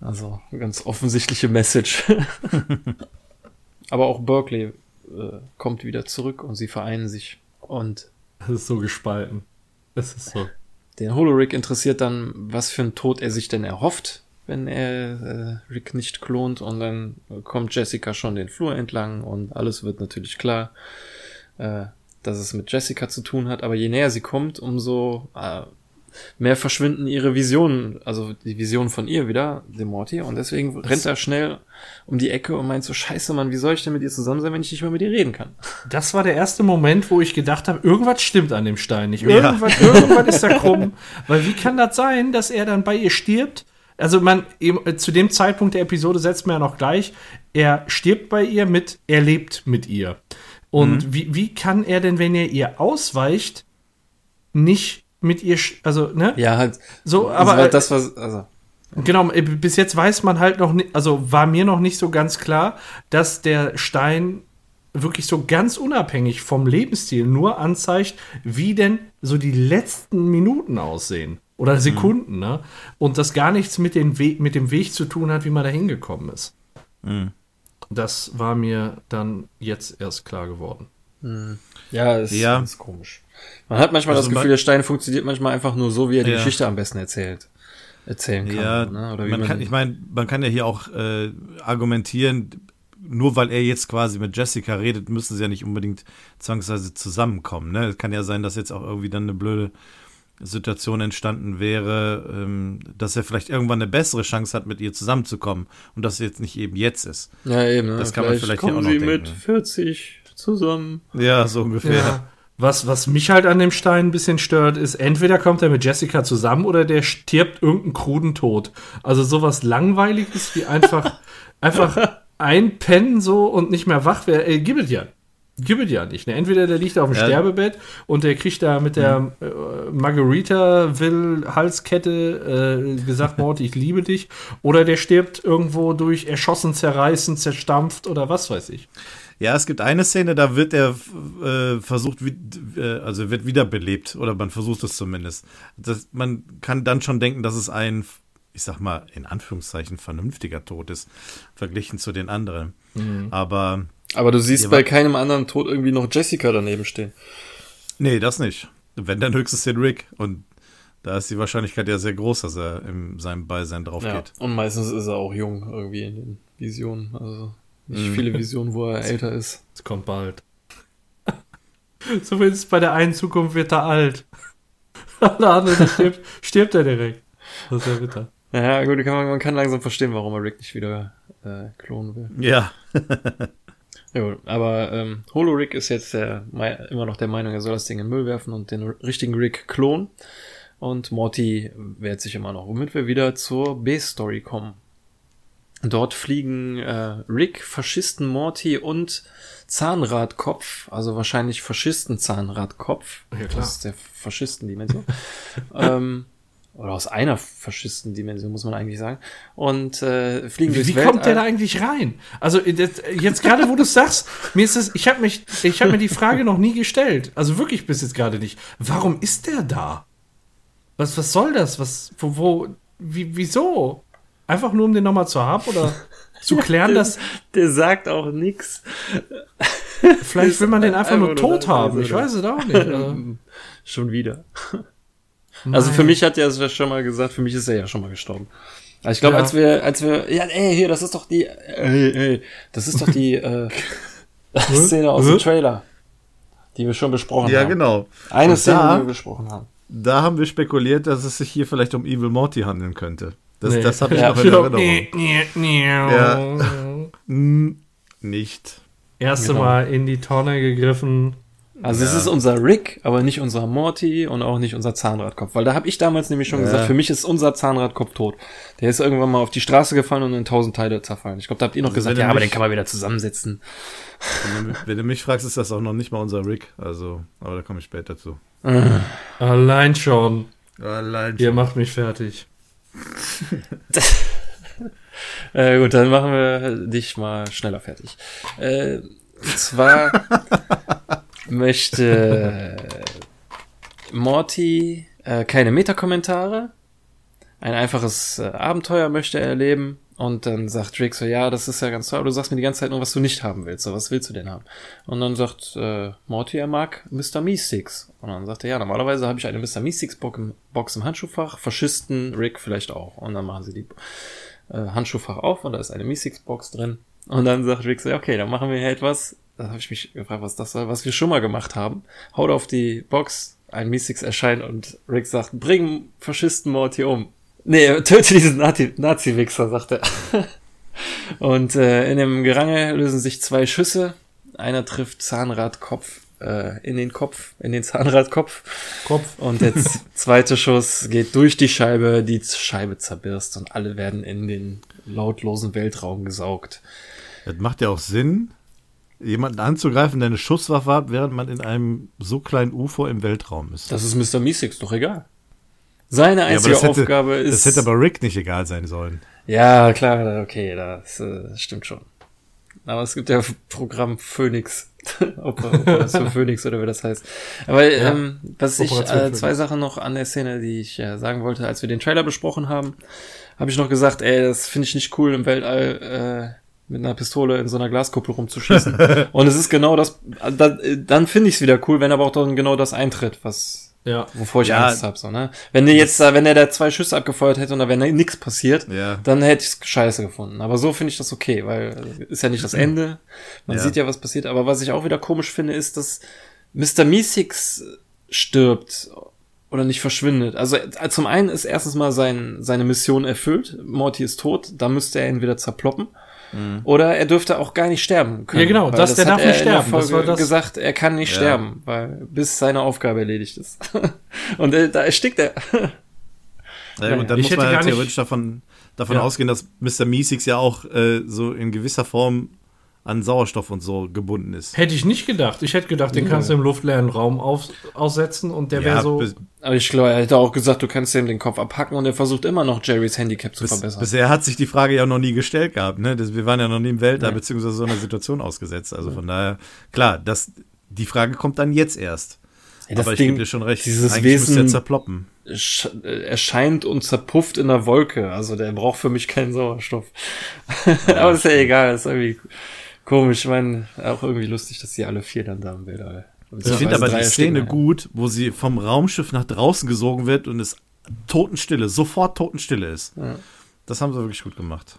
Also ganz offensichtliche Message. Aber auch Berkeley äh, kommt wieder zurück und sie vereinen sich. Und das ist so gespalten. Das ist so. Den Holorick interessiert dann, was für ein Tod er sich denn erhofft, wenn er äh, Rick nicht klont. Und dann kommt Jessica schon den Flur entlang und alles wird natürlich klar. Äh, dass es mit Jessica zu tun hat, aber je näher sie kommt, umso äh, mehr verschwinden ihre Visionen, also die Vision von ihr wieder, dem Morty, und deswegen das rennt er schnell um die Ecke und meint so, scheiße Mann, wie soll ich denn mit ihr zusammen sein, wenn ich nicht mehr mit ihr reden kann? Das war der erste Moment, wo ich gedacht habe, irgendwas stimmt an dem Stein nicht. Irgendwas, ja. irgendwas ist da krumm. Weil wie kann das sein, dass er dann bei ihr stirbt? Also man, eben, zu dem Zeitpunkt der Episode setzt man ja noch gleich, er stirbt bei ihr mit, er lebt mit ihr. Und mhm. wie, wie kann er denn, wenn er ihr ausweicht, nicht mit ihr, also, ne? Ja, halt. So, aber. Also, das war, also. Genau, äh, bis jetzt weiß man halt noch nicht, also war mir noch nicht so ganz klar, dass der Stein wirklich so ganz unabhängig vom Lebensstil nur anzeigt, wie denn so die letzten Minuten aussehen. Oder mhm. Sekunden, mhm. ne? Und das gar nichts mit, den We mit dem Weg zu tun hat, wie man da hingekommen ist. Mhm. Das war mir dann jetzt erst klar geworden. Hm. Ja, ist, ja. ist komisch. Man hat manchmal also das Gefühl, der Stein funktioniert manchmal einfach nur so, wie er die ja. Geschichte am besten erzählt. Erzählen kann. Ja, ne? Oder wie man, man kann, ich meine, man kann ja hier auch äh, argumentieren, nur weil er jetzt quasi mit Jessica redet, müssen sie ja nicht unbedingt zwangsweise zusammenkommen. Ne? Es kann ja sein, dass jetzt auch irgendwie dann eine blöde Situation entstanden wäre, ähm, dass er vielleicht irgendwann eine bessere Chance hat, mit ihr zusammenzukommen und das jetzt nicht eben jetzt ist. Ja, eben. Das kann man vielleicht kommen ja auch noch sie denken. mit 40 zusammen. Ja, so ungefähr. Ja. Was, was mich halt an dem Stein ein bisschen stört, ist, entweder kommt er mit Jessica zusammen oder der stirbt irgendeinen kruden Tod. Also sowas Langweiliges wie einfach, einfach einpennen so und nicht mehr wach werden. Ey, gibt es ja. Gibt es ja nicht. Ne? Entweder der liegt auf dem ja. Sterbebett und der kriegt da mit der mhm. äh, Margarita-Will-Halskette äh, gesagt, Mord, ich liebe dich. Oder der stirbt irgendwo durch Erschossen, Zerreißen, Zerstampft oder was weiß ich. Ja, es gibt eine Szene, da wird er äh, versucht, wie, äh, also wird wiederbelebt, oder man versucht es zumindest. Das, man kann dann schon denken, dass es ein, ich sag mal, in Anführungszeichen vernünftiger Tod ist, verglichen zu den anderen. Mhm. Aber aber du siehst bei keinem anderen Tod irgendwie noch Jessica daneben stehen. Nee, das nicht. Wenn dann höchstens den Rick. Und da ist die Wahrscheinlichkeit ja sehr groß, dass er in seinem Beisein drauf ja. geht. Und meistens ist er auch jung irgendwie in den Visionen. Also nicht mhm. viele Visionen, wo er älter ist. Es kommt bald. Zumindest bei der einen Zukunft wird er alt. Alle anderen stirbt, stirbt er direkt. Das ist ja bitter. Ja, gut, kann man, man kann langsam verstehen, warum er Rick nicht wieder äh, klonen will. Ja. Ja, gut, aber ähm, Holo Rick ist jetzt der, immer noch der Meinung, er soll das Ding in den Müll werfen und den richtigen Rick klonen. Und Morty wehrt sich immer noch, womit wir wieder zur B-Story kommen. Dort fliegen äh, Rick, Faschisten Morty und Zahnradkopf, also wahrscheinlich Faschisten Zahnradkopf. Ja, klar. Das ist der Faschistendimension. ähm, oder aus einer Faschistendimension, muss man eigentlich sagen. Und äh, fliegen Wie, durchs wie kommt der da eigentlich rein? Also jetzt, jetzt gerade, wo du es sagst, mir ist es, ich habe mich, ich habe mir die Frage noch nie gestellt. Also wirklich bis jetzt gerade nicht. Warum ist der da? Was, was soll das? Was, wo, wo, wie, wieso? Einfach nur, um den nochmal zu haben oder zu klären, dass Der sagt auch nix. vielleicht will man den einfach nur Einfach nur tot haben. Ich weiß es auch nicht. Schon wieder. Also für Nein. mich hat er es ja schon mal gesagt, für mich ist er ja schon mal gestorben. Also ich glaube, Ja. als wir, als wir, ja, ey, hier, das ist doch die, ey, ey, das ist doch die äh, Szene aus dem? Trailer, die wir schon besprochen Ja, haben. genau. Eine Und Szene, da- die wir besprochen haben. Da haben wir spekuliert, dass es sich hier vielleicht um Evil Morty handeln könnte. Das, Nee. das habe ich Ja. noch in Erinnerung. Nee, nee, nee. Ja. Nicht. Erste Genau. Mal in die Tonne gegriffen. Also es Ja. ist unser Rick, aber nicht unser Morty und auch nicht unser Zahnradkopf. Weil da habe ich damals nämlich schon Ja. gesagt, für mich ist unser Zahnradkopf tot. Der ist irgendwann mal auf die Straße gefallen und in tausend Teile zerfallen. Ich glaube, da habt ihr noch Also gesagt, ja, er aber mich- den kann man wieder zusammensetzen. Wenn du, wenn du mich fragst, ist das auch noch nicht mal unser Rick. Also, aber da komme ich später zu. Allein schon. Allein Ihr macht mich fertig. Äh, gut, dann machen wir dich mal schneller fertig. Äh, und zwar möchte Morty äh, keine Metakommentare. Ein einfaches äh, Abenteuer möchte er erleben. Und dann sagt Rick so, ja, das ist ja ganz toll, aber du sagst mir die ganze Zeit nur, was du nicht haben willst. So, was willst du denn haben? Und dann sagt äh, Morty, er mag Mr. Meeseeks. Und dann sagt er, ja, normalerweise habe ich eine Mr. Meeseeks Box im, Box im Handschuhfach, Faschisten, Rick vielleicht auch. Und dann machen sie die äh, Handschuhfach auf und da ist eine Meeseeks-Box drin. Und dann sagt Rick so, ja, okay, dann machen wir hier etwas. Da habe ich mich gefragt, was das soll, was wir schon mal gemacht haben. Haut auf die Box, ein Meeseeks erscheint und Rick sagt, bring Faschisten Morty um. Nee, töte diesen Nazi- Nazi-Wichser, sagt er. und äh, in dem Gerange lösen sich zwei Schüsse. Einer trifft Zahnradkopf äh, in den Kopf, in den Zahnradkopf. Kopf. Und der zweite Schuss geht durch die Scheibe, die Scheibe zerbirst und alle werden in den lautlosen Weltraum gesaugt. Das macht ja auch Sinn, jemanden anzugreifen, der eine Schusswaffe hat, während man in einem so kleinen UFO im Weltraum ist. Das ist Mr. Meeseeks doch egal. Seine Ja, einzige das hätte, Aufgabe ist. Das hätte aber Rick nicht egal sein sollen. ja, klar, okay, das äh, stimmt schon. Aber es gibt ja Programm Phoenix. ob, ob das für Phoenix oder wie das heißt. Aber Ja. ähm, was ich, äh, zwei Sachen noch an der Szene, die ich äh, sagen wollte, als wir den Trailer besprochen haben, habe ich noch gesagt, ey, das finde ich nicht cool im Weltall äh, mit einer Pistole in so einer Glaskuppel rumzuschießen. Und es ist genau das, dann, dann finde ich es wieder cool, wenn aber auch dann genau das eintritt, was Ja. wovor ich Ja. Angst habe, so, ne? Wenn der jetzt da, wenn der da zwei Schüsse abgefeuert hätte und da wäre nichts passiert, Ja. dann hätte ich es scheiße gefunden. Aber so finde ich das okay, weil ist ja nicht das Ende. Man Ja. sieht ja, was passiert. Aber was ich auch wieder komisch finde, ist, dass Mr. Meeseeks stirbt oder nicht verschwindet. Also äh, zum einen ist erstens mal sein, seine Mission erfüllt. Morty ist tot, da müsste er ihn wieder zerploppen. Oder er dürfte auch gar nicht sterben können. Ja, genau, weil das- der hat darf er nicht in der sterben. Das war das- gesagt, er kann nicht Ja. sterben, weil bis seine Aufgabe erledigt ist. Und äh, da erstickt er. Ja, Naja, und dann ich muss man hätte ja theoretisch davon, davon Ja. ausgehen, dass Mr. Meeseeks ja auch äh, so in gewisser Form an Sauerstoff und so gebunden ist. Hätte ich nicht gedacht. Ich hätte gedacht, den kannst du im luftleeren Raum auf, aussetzen und der wäre so. Aber ich glaube, er hätte auch gesagt, du kannst ihm den Kopf abhacken und er versucht immer noch Jerrys Handicap zu bis, verbessern. bisher hat sich die Frage ja noch nie gestellt gehabt. Ne? Das, wir waren ja noch nie im Weltall beziehungsweise so einer Situation ausgesetzt. Also von daher, klar, das, die Frage kommt dann jetzt erst. Ja, das Aber ich Ding- gebe dir schon recht. dieses Eigentlich müsste er Wesen- zerploppen. Äh, erscheint und zerpufft in der Wolke. Also der braucht für mich keinen Sauerstoff. Aber ist ja egal, ist irgendwie komisch. Ich meine, auch irgendwie lustig, dass die alle vier dann da im Weltall. Ich finde aber die Szene gut, wo sie vom Raumschiff nach draußen gesogen wird und es Totenstille, sofort Totenstille ist. Ja. Das haben sie wirklich gut gemacht.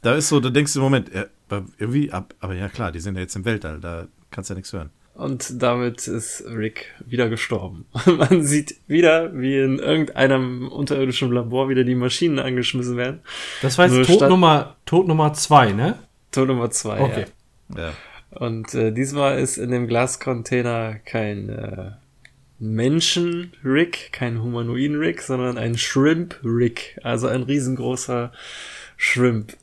Da ist so, da denkst du, Moment, äh, aber irgendwie, ab, aber ja klar, die sind ja jetzt im Weltall, da kannst du ja nichts hören. Und damit ist Rick wieder gestorben. Man sieht wieder, wie in irgendeinem unterirdischen Labor wieder die Maschinen angeschmissen werden. Das war jetzt Tod Nummer, Tod Nummer zwei, ne? Tod Nummer zwei, okay. ja. ja. Und äh, diesmal ist in dem Glascontainer kein äh, Menschen-Rick, kein Humanoiden-Rick, sondern ein Shrimp-Rick, also ein riesengroßer Shrimp.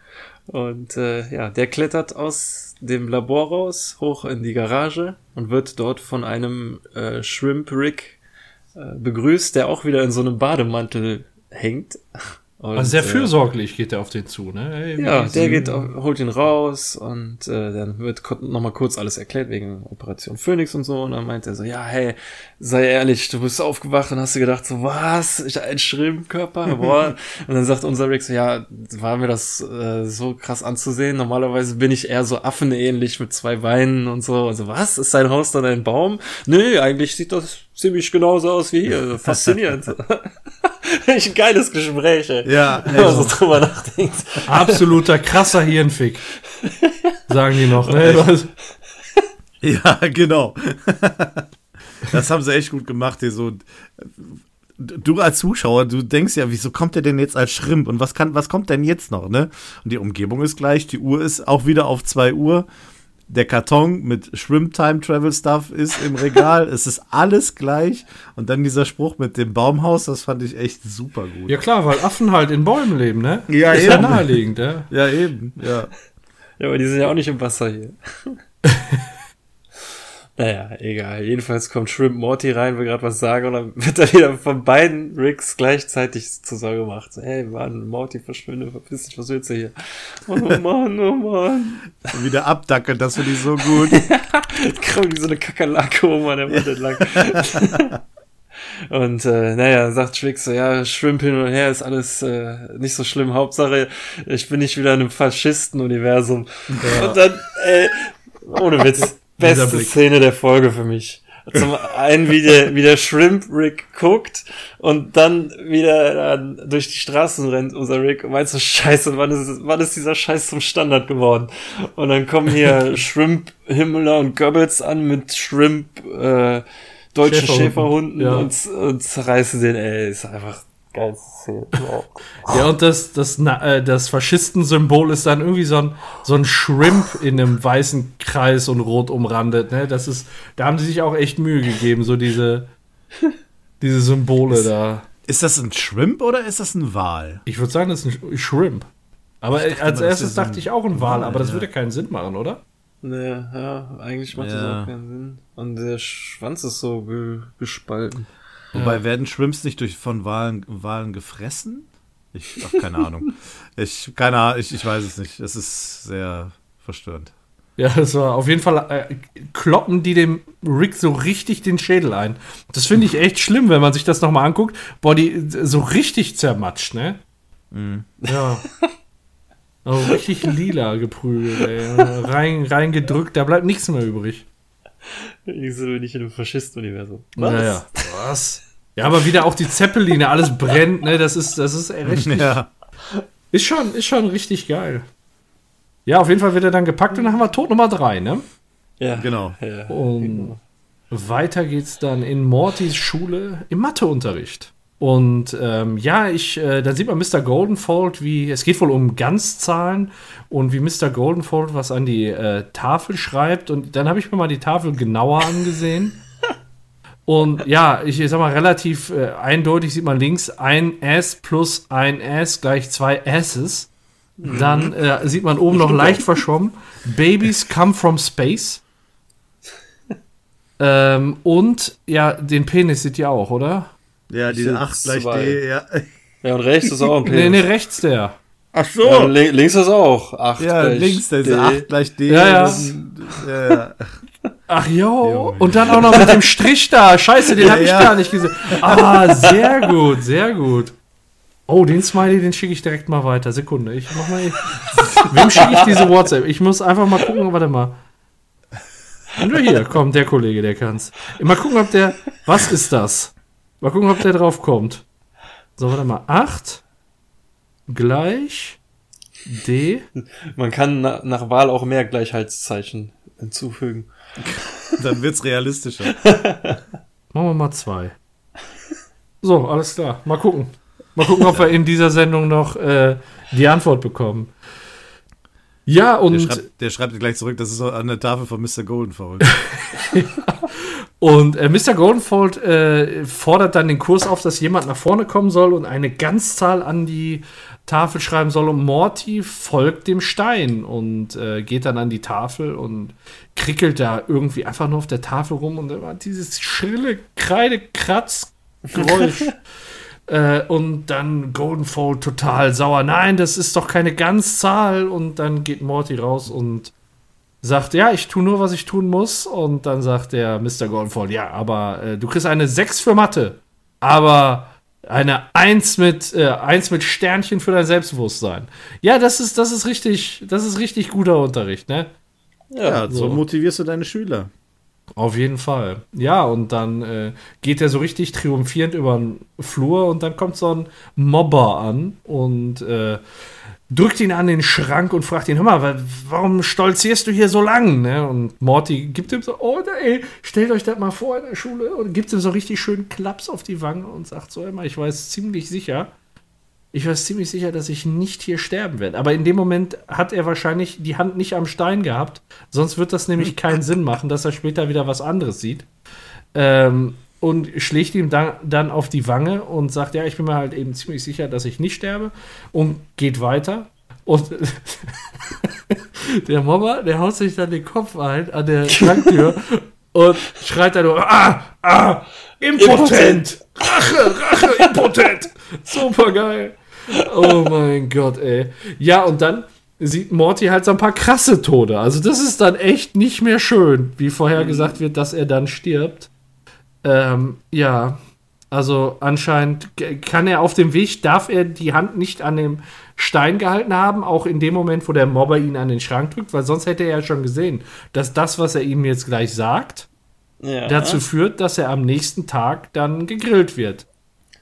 Und äh, ja, der klettert aus dem Labor raus, hoch in die Garage und wird dort von einem äh, Shrimp-Rick äh, begrüßt, der auch wieder in so einem Bademantel hängt. Und, also sehr äh, fürsorglich geht er auf den zu, ne? Hey, ja, der geht, holt ihn raus und äh, dann wird nochmal kurz alles erklärt wegen Operation Phoenix und so. Und dann meint er so, ja, hey, sei ehrlich, du bist aufgewacht und hast du gedacht, so, was? Ich ein Schrimpkörper? Boah. und dann sagt unser Rick so, ja, war mir das äh, so krass anzusehen. Normalerweise bin ich eher so affenähnlich mit zwei Beinen und so. Also, was? Ist dein Haus dann ein Baum? Nee, eigentlich sieht das ziemlich genauso aus wie hier. Faszinierend. ein geiles Gespräch, ey. Ja, wenn man so drüber nachdenkt. Absoluter krasser Hirnfick. Sagen die noch, ne? ja, genau. Das haben sie echt gut gemacht, hier so. Du als Zuschauer, du denkst ja, wieso kommt der denn jetzt als Schrimp und was kann, was kommt denn jetzt noch, ne? Und die Umgebung ist gleich, die Uhr ist auch wieder auf 2 Uhr der Karton mit Shrimp Time Travel Stuff ist im Regal. es ist alles gleich. Und dann dieser Spruch mit dem Baumhaus, das fand ich echt super gut. Ja klar, weil Affen halt in Bäumen leben, ne? Ja, ist eben. ja naheliegend, ja. Ja, eben, ja. Ja, aber die sind ja auch nicht im Wasser hier. Naja, egal. Jedenfalls kommt Shrimp Morty rein, will gerade was sagen und dann wird er wieder von beiden Ricks gleichzeitig zur Sorge gemacht. So, hey Mann, Morty verschwinde, verpiss dich, was willst du hier? Oh Mann, oh Mann. wieder abdackeln, das finde ich so gut. Krabbelt wie so eine Kakerlake um an der Wand entlang. Und äh, naja, sagt Schwick so, ja, Shrimp hin und her ist alles äh, nicht so schlimm. Hauptsache, ich bin nicht wieder in einem Faschisten-Universum. Ja. Und dann, ey, ohne Witz, beste Szene der Folge für mich. Zum einen, wie der, wie der Shrimp Rick guckt und dann wieder durch die Straßen rennt, unser Rick, und meint so, scheiße, wann ist, wann ist dieser Scheiß zum Standard geworden? Und dann kommen hier Shrimp Himmler und Goebbels an mit Shrimp äh, deutschen Schäferhunden, Schäferhunden ja. und, und zerreißen den, ey, ist einfach geilste Szene. ja, und das, das, äh, das Faschistensymbol ist dann irgendwie so ein, so ein Shrimp in einem weißen Kreis und rot umrandet. Ne? Das ist, da haben sie sich auch echt Mühe gegeben, so diese, diese Symbole ist, da. Ist das ein Shrimp oder ist das ein Wal? Ich würde sagen, das ist ein Shrimp. Aber dachte, als erstes dachte ich auch ein Wal, aber das ja. würde keinen Sinn machen, oder? Nee, ja, eigentlich macht ja. das auch keinen Sinn. Und der Schwanz ist so ge gespalten. Wobei ja. werden Shrimps nicht durch von Walen, Walen gefressen? Ich habe keine Ahnung. Ich, keine Ahnung, ich, ich weiß es nicht. Es ist sehr verstörend. Ja, das war auf jeden Fall äh, kloppen die dem Rick so richtig den Schädel ein. Das finde ich echt schlimm, wenn man sich das nochmal anguckt. Boah, die so richtig zermatscht, ne? Mhm. Ja. Also richtig lila geprügelt, ey. Rein, reingedrückt, da bleibt nichts mehr übrig. Ich bin nicht in einem Faschist-Universum. Was? Naja. Was? Ja, aber wieder auch die Zeppeline, alles brennt, ne? Das ist, das ist richtig. Ja. Ist schon, ist schon richtig geil. Ja, auf jeden Fall wird er dann gepackt und dann haben wir Tod Nummer 3, ne? Ja. Genau. Ja, und genau. weiter geht's dann in Mortys Schule im Matheunterricht. Und ähm, ja, ich, äh, dann sieht man Mr. Goldenfold, wie, es geht wohl um Ganzzahlen und wie Mr. Goldenfold was an die äh, Tafel schreibt. Und dann habe ich mir mal die Tafel genauer angesehen. und ja, ich, ich sag mal, relativ äh, eindeutig sieht man links ein S plus ein S gleich zwei S's. Dann äh, sieht man oben noch leicht verschwommen. Babies come from space. ähm, und ja, den Penis sieht ihr auch, oder? Ja, diese 8 gleich zwei. D, ja. Ja, und rechts ist auch ein Penis. Nee, nee, rechts der. Ach so. Ja, links ist auch 8 Ja, links, der ist 8 gleich D. Ja, ja. ja, ja. Ach jo, und dann auch noch mit dem Strich da. Scheiße, den ja, habe ich ja. gar nicht gesehen. Ah, sehr gut, sehr gut. Oh, den Smiley, den schicke ich direkt mal weiter. Sekunde, ich mach mal. Wem schicke ich diese WhatsApp? Ich muss einfach mal gucken, warte mal. Nur hier, komm, der Kollege, der kann's. Mal gucken, ob der. Was ist das? Mal gucken, ob der drauf kommt. So, warte mal. 8 gleich D. Man kann na, nach Wahl auch mehr Gleichheitszeichen hinzufügen. Dann wird's realistischer. Machen wir mal zwei. So, alles klar. Mal gucken. Mal gucken, ob wir in dieser Sendung noch äh, die Antwort bekommen. Ja, und. Der schreibt, der schreibt gleich zurück, das ist an der Tafel von Mr. Goldenfold. Und äh, Mr. Goldenfold äh, fordert dann den Kurs auf, dass jemand nach vorne kommen soll und eine Ganzzahl an die Tafel schreiben soll. Und Morty folgt dem Stein und äh, geht dann an die Tafel und krickelt da irgendwie einfach nur auf der Tafel rum und immer dieses schrille Kreidekratzgeräusch. äh, und dann Goldenfold total sauer. Nein, das ist doch keine Ganzzahl. Und dann geht Morty raus und sagt, ja, ich tue nur, was ich tun muss. Und dann sagt der Mr. Goldenfold, ja, aber äh, du kriegst eine 6 für Mathe, aber eine 1 mit, äh, 1 mit Sternchen für dein Selbstbewusstsein. Ja, das ist, das ist richtig, das ist richtig guter Unterricht, ne? Ja, so, so. motivierst du deine Schüler. Auf jeden Fall. Ja, und dann äh, geht er so richtig triumphierend über den Flur und dann kommt so ein Mobber an und äh, drückt ihn an den Schrank und fragt ihn, hör mal, warum stolzierst du hier so lang? Ne? Und Morty gibt ihm so, oh, ey, stellt euch das mal vor in der Schule und gibt ihm so richtig schön Klaps auf die Wange und sagt so immer, ich weiß ziemlich sicher, ich weiß ziemlich sicher, dass ich nicht hier sterben werde. Aber in dem Moment hat er wahrscheinlich die Hand nicht am Stein gehabt, sonst wird das nämlich keinen Sinn machen, dass er später wieder was anderes sieht. Ähm, und schlägt ihm dann, dann auf die Wange und sagt, ja, ich bin mir halt eben ziemlich sicher, dass ich nicht sterbe und geht weiter. Und der Mobber, der haut sich dann den Kopf ein an der Schranktür und schreit dann nur, ah, ah, impotent, Rache, Rache, impotent. Super geil. Oh mein Gott, ey. Ja, und dann sieht Morty halt so ein paar krasse Tode. Also das ist dann echt nicht mehr schön, wie vorher gesagt wird, dass er dann stirbt. Ähm, ja, also anscheinend kann er auf dem Weg, darf er die Hand nicht an dem Stein gehalten haben, auch in dem Moment, wo der Mobber ihn an den Schrank drückt, weil sonst hätte er ja schon gesehen, dass das, was er ihm jetzt gleich sagt, Ja. dazu führt, dass er am nächsten Tag dann gegrillt wird.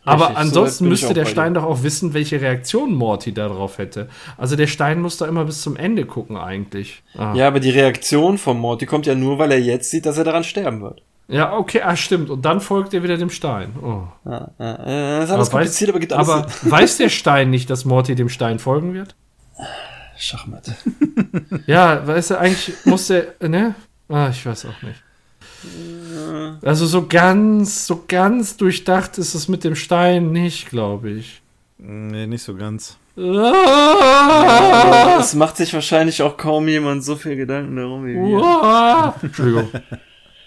Aber Richtig, ansonsten soweit bin ich müsste der Stein doch auch wissen, welche Reaktion Morty darauf hätte. Also der Stein muss doch immer bis zum Ende gucken eigentlich. Ah. Ja, aber die Reaktion von Morty kommt ja nur, weil er jetzt sieht, dass er daran sterben wird. Ja, okay, ah, stimmt. Und dann folgt er wieder dem Stein. Oh. Ja, ja, das ist alles kompliziert, aber gibt alles aber weiß der Stein nicht, dass Morty dem Stein folgen wird? Schachmatt. Ja, weißt du, eigentlich muss der, ne? Ah, ich weiß auch nicht. Also so ganz, so ganz durchdacht ist es mit dem Stein nicht, glaube ich. Nee, nicht so ganz. Ah, Es macht sich wahrscheinlich auch kaum jemand so viel Gedanken darum wie wir. Entschuldigung.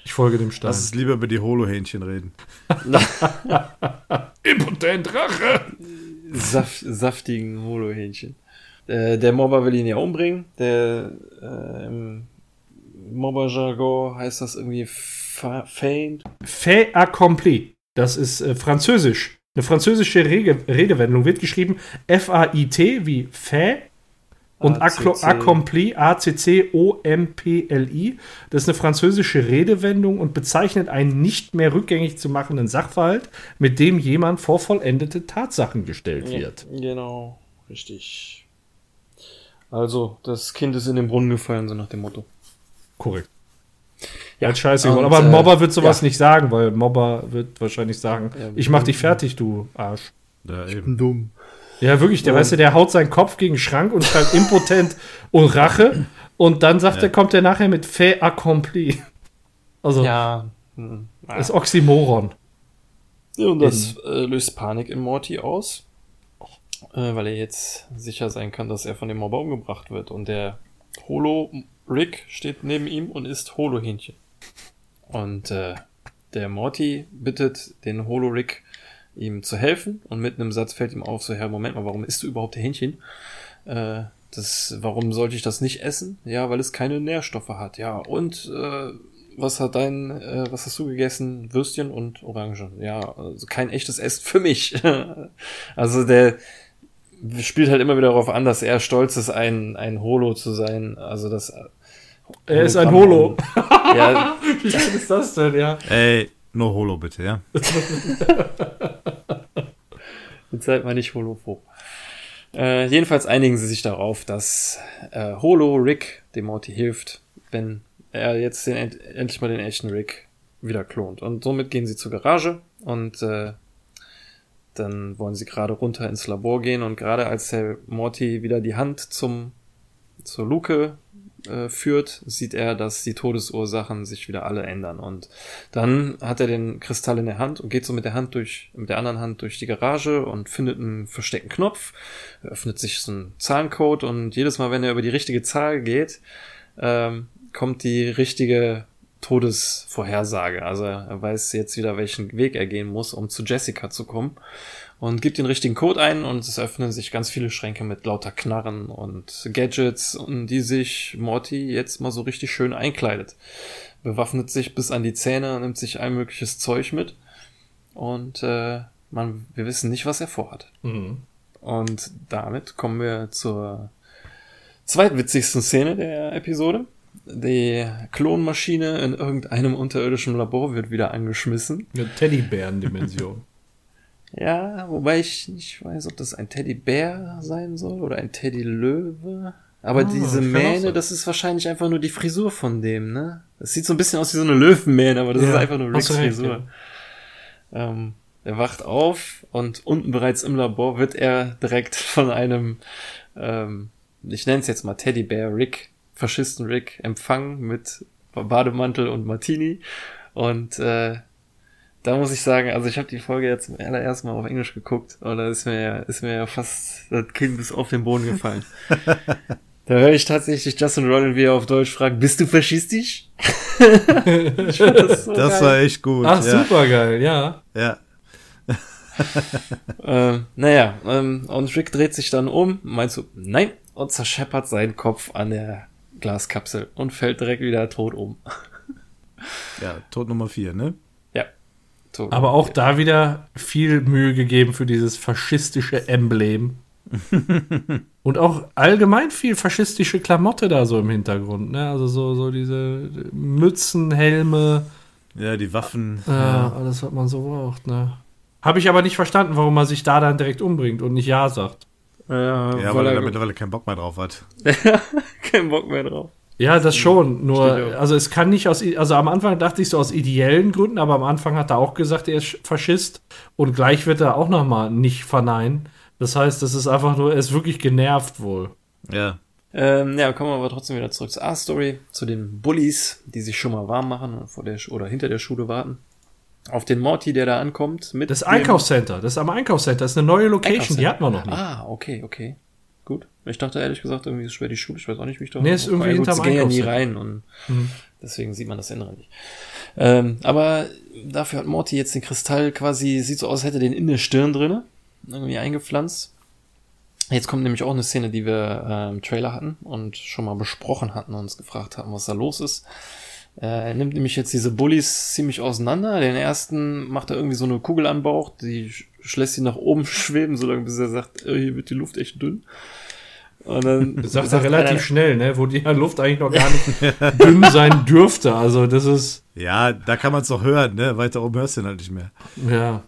Ich folge dem Stein. Lass uns lieber über die Holo-Hähnchen reden. Impotent Rache. Saft, saftigen Holohähnchen. Äh, der Mobber will ihn ja umbringen. Der äh, im Mobber-Jargon heißt das irgendwie Feint. Fait accompli. Das ist äh, französisch. Eine französische Rege Redewendung wird geschrieben F-A-I-T wie fait und accompli, A-C-C-O-M-P-L-I. Das ist eine französische Redewendung und bezeichnet einen nicht mehr rückgängig zu machenden Sachverhalt, mit dem jemand vor vollendete Tatsachen gestellt wird. Genau, richtig. Also, das Kind ist in den Brunnen gefallen, so nach dem Motto. Korrekt. Ja, scheiße. und, Aber ein äh, Mobber wird sowas ja. nicht sagen, weil Mobber wird wahrscheinlich sagen, Ja, ich mach dich fertig, du Arsch. Ja, eben. Dumm. Ja, wirklich, der, Und- weißt du, der haut seinen Kopf gegen den Schrank und schreibt impotent und Rache und dann sagt Ja. er, kommt er nachher mit fait accompli. Also, Ja. hm, das Oxymoron. Und das äh, löst Panik in Morty aus, äh, weil er jetzt sicher sein kann, dass er von dem Mobber umgebracht wird. Und der Holo Rick steht neben ihm und isst Holo-Hähnchen. Und äh, der Morty bittet den Holo Rick, ihm zu helfen. Und mit einem Satz fällt ihm auf, so, Herr, Moment mal, warum isst du überhaupt Hähnchen? Äh, das, warum sollte ich das nicht essen? Ja, weil es keine Nährstoffe hat. Ja, und äh, was hat dein, äh, was hast du gegessen? Würstchen und Orange. Ja, also kein echtes Essen für mich. also der spielt halt immer wieder darauf an, dass er stolz ist, ein, ein Holo zu sein. Also das. Er ist ein Holo. Ja, Wie geil ist das denn, ja? Ey, nur Holo bitte, ja? Jetzt seid mal nicht holophob. Äh, jedenfalls einigen sie sich darauf, dass äh, Holo Rick dem Morty hilft, wenn er jetzt den, endlich mal den echten Rick wieder klont. Und somit gehen sie zur Garage und äh, dann wollen sie gerade runter ins Labor gehen und gerade als der Morty wieder die Hand zum zur Luke äh, führt, sieht er, dass die Todesursachen sich wieder alle ändern. Und dann hat er den Kristall in der Hand und geht so mit der Hand durch, mit der anderen Hand durch die Garage und findet einen versteckten Knopf, öffnet sich so ein Zahlencode und jedes Mal, wenn er über die richtige Zahl geht, ähm, kommt die richtige Todesvorhersage. Also er weiß jetzt wieder, welchen Weg er gehen muss, um zu Jessica zu kommen und gibt den richtigen Code ein und es öffnen sich ganz viele Schränke mit lauter Knarren und Gadgets, in die sich Morty jetzt mal so richtig schön einkleidet. Bewaffnet sich bis an die Zähne, nimmt sich ein mögliches Zeug mit und äh, man, wir wissen nicht, was er vorhat. Mhm. Und damit kommen wir zur zweitwitzigsten Szene der Episode. Die Klonmaschine in irgendeinem unterirdischen Labor wird wieder angeschmissen. Eine Teddybären-Dimension. Ja, wobei ich nicht weiß, ob das ein Teddybär sein soll oder ein Teddylöwe. Aber oh, diese Mähne, das ist wahrscheinlich einfach nur die Frisur von dem, ne? Das sieht so ein bisschen aus wie so eine Löwenmähne, aber das ja, ist einfach nur Ricks Frisur. Ja. Ähm, er wacht auf und unten bereits im Labor wird er direkt von einem, ähm, ich nenne es jetzt mal Teddybär Rick, Faschisten Rick, empfangen mit Bademantel und Martini. Und äh, da muss ich sagen, also ich habe die Folge jetzt zum allerersten Mal auf Englisch geguckt und da ist mir ja, ist mir ja fast das Kind bis auf den Boden gefallen. da höre ich tatsächlich Justin Rollin, wie er auf Deutsch fragt, bist du faschistisch? das, so das war echt gut. Ach, ja. super geil, ja. Ja. ähm, naja, ähm, und Rick dreht sich dann um, meinst du, nein, und zerscheppert seinen Kopf an der Glaskapsel und fällt direkt wieder tot um. ja, Tod Nummer vier, ne? So, Aber auch da wieder viel Mühe gegeben für dieses faschistische Emblem. und auch allgemein viel faschistische Klamotte da so im Hintergrund, ne? Also so, so diese Mützen, Helme. Ja, die Waffen. Ja, ja. alles, was man so braucht, ne? Habe ich aber nicht verstanden, warum man sich da dann direkt umbringt und nicht Ja sagt. Ja, ja weil, weil er mittlerweile keinen Bock mehr drauf hat. keinen Bock mehr drauf. Ja, das schon. Nur, also es kann nicht aus, also am Anfang dachte ich so aus ideellen Gründen, aber am Anfang hat er auch gesagt, er ist Faschist und gleich wird er auch nochmal nicht verneinen. Das heißt, das ist einfach nur, er ist wirklich genervt wohl. Ja. Ähm, ja, kommen wir aber trotzdem wieder zurück zur A-Story, zu den Bullies, die sich schon mal warm machen vor der, oder hinter der Schule warten. Auf den Morty, der da ankommt. Mit das Einkaufscenter, das ist am Einkaufscenter, das ist eine neue Location, die hatten wir noch nicht. Ah, okay, okay. Ich dachte ehrlich gesagt, irgendwie ist es schwer die Schule. Ich weiß auch nicht, wie ich da. Nee, ist irgendwie hinterm gut, ja nie rein und mhm. deswegen sieht man das Innere nicht. Ähm, aber dafür hat Morty jetzt den Kristall quasi, sieht so aus, hätte den in der Stirn drinne, irgendwie eingepflanzt. Jetzt kommt nämlich auch eine Szene, die wir äh, im Trailer hatten und schon mal besprochen hatten und uns gefragt haben, was da los ist. Äh, er nimmt nämlich jetzt diese Bullies ziemlich auseinander. Den ersten macht er irgendwie so eine Kugel an Bauch, die lässt ihn nach oben schweben, solange bis er sagt, oh, hier wird die Luft echt dünn. Und dann das sagt er relativ einer, schnell, ne? wo die Luft eigentlich noch gar nicht dünn sein dürfte. Also das ist. Ja, da kann man es doch hören, ne? Weiter oben hörst du ihn halt nicht mehr. Ja.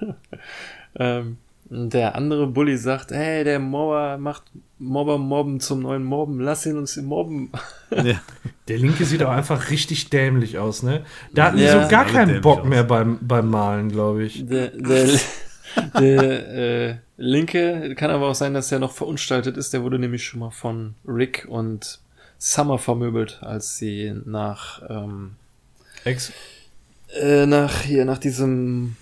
ähm, der andere Bully sagt, hey, der Mobber macht Mobber mobben zum neuen Mobben, lass ihn uns mobben. Ja. Der Linke sieht auch einfach richtig dämlich aus, ne? Da hatten ja, die so gar keinen Bock mehr beim, beim Malen, glaube ich. Der, der, der äh, Linke kann aber auch sein, dass er noch verunstaltet ist. Der wurde nämlich schon mal von Rick und Summer vermöbelt, als sie nach ähm, Ex äh, nach hier nach diesem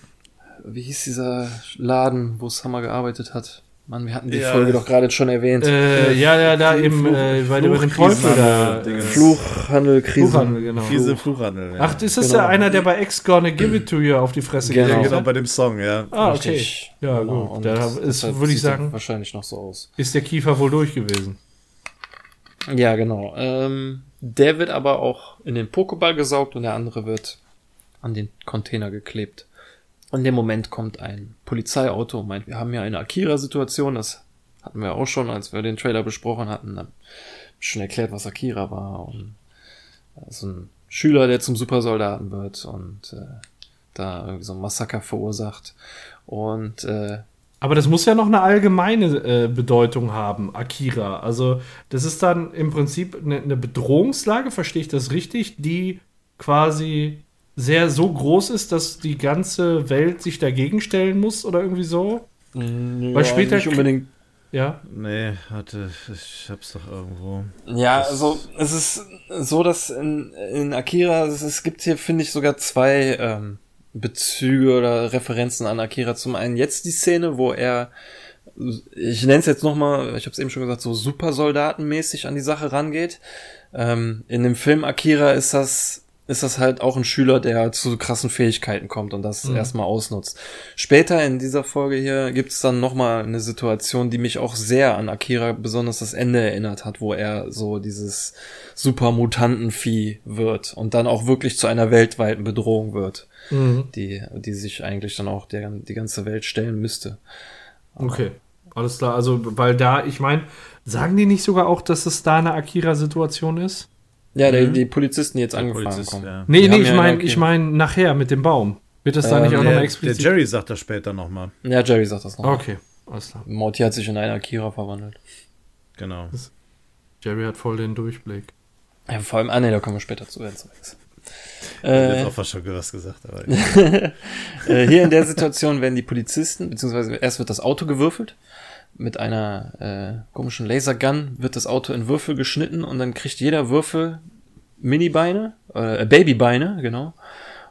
wie hieß dieser Laden, wo Summer gearbeitet hat? Mann, wir hatten die ja, Folge doch gerade schon erwähnt. Äh, ja, ja, da Fluch, eben äh, bei dem Teufel da. Fluchhandel, Krise. Fluchhandel, genau. Krise, Fluchhandel. Ja. Ach, ist das genau. ja einer, der bei X Gonna Give It To You auf die Fresse genau. geht? Genau, bei dem Song, ja. Ah, okay. Richtig. Ja, genau. gut. Da ist, würde ich sagen, wahrscheinlich noch so aus. Ist der Kiefer wohl durch gewesen. Ja, genau. Ähm, der wird aber auch in den Pokéball gesaugt und der andere wird an den Container geklebt. Und in dem Moment kommt ein Polizeiauto und meint, wir haben ja eine Akira-Situation, das hatten wir auch schon, als wir den Trailer besprochen hatten, dann schon erklärt, was Akira war und so ein Schüler, der zum Supersoldaten wird und äh, da irgendwie so ein Massaker verursacht und äh, Aber das muss ja noch eine allgemeine äh, Bedeutung haben, Akira. Also, das ist dann im Prinzip eine, eine Bedrohungslage, verstehe ich das richtig, die quasi sehr so groß ist, dass die ganze Welt sich dagegen stellen muss oder irgendwie so? Ja, Weil später- nicht unbedingt. Ja. Nee, warte, ich hab's doch irgendwo. Ja, also es ist so, dass in, in Akira, es, es gibt hier, finde ich, sogar zwei ähm, Bezüge oder Referenzen an Akira. Zum einen jetzt die Szene, wo er, ich nenne es jetzt nochmal, ich habe es eben schon gesagt, so Supersoldatenmäßig an die Sache rangeht. Ähm, in dem Film Akira ist das ist das halt auch ein Schüler, der zu krassen Fähigkeiten kommt und das erstmal ausnutzt. Später in dieser Folge hier gibt es dann nochmal eine Situation, die mich auch sehr an Akira, besonders das Ende erinnert hat, wo er so dieses Super-Mutanten-Vieh wird und dann auch wirklich zu einer weltweiten Bedrohung wird, Mhm. die, die sich eigentlich dann auch der, die ganze Welt stellen müsste. Okay. Alles klar. Also, weil da, ich meine, sagen die nicht sogar auch, dass es da eine Akira-Situation ist? Ja, die, die Polizisten, die jetzt angefahren Polizist, kommen. ja. Nee, Die nee, ich ja meine, okay. ich meine nachher mit dem Baum. Wird das da Ähm, nicht auch Der, nochmal der explizit? Jerry sagt das später nochmal. Ja, Jerry sagt das noch. Okay, alles klar. Morty hat sich in einen Akira verwandelt. Genau. Jerry hat voll den Durchblick. Ja, vor allem, ah ne, da kommen wir später zu. Jetzt. Ich hab Äh, jetzt auch fast schon was gesagt, aber äh, hier in der Situation werden die Polizisten, beziehungsweise erst wird das Auto gewürfelt. Mit einer äh, komischen Lasergun wird das Auto in Würfel geschnitten und dann kriegt jeder Würfel Mini-Beine, äh, Babybeine, genau.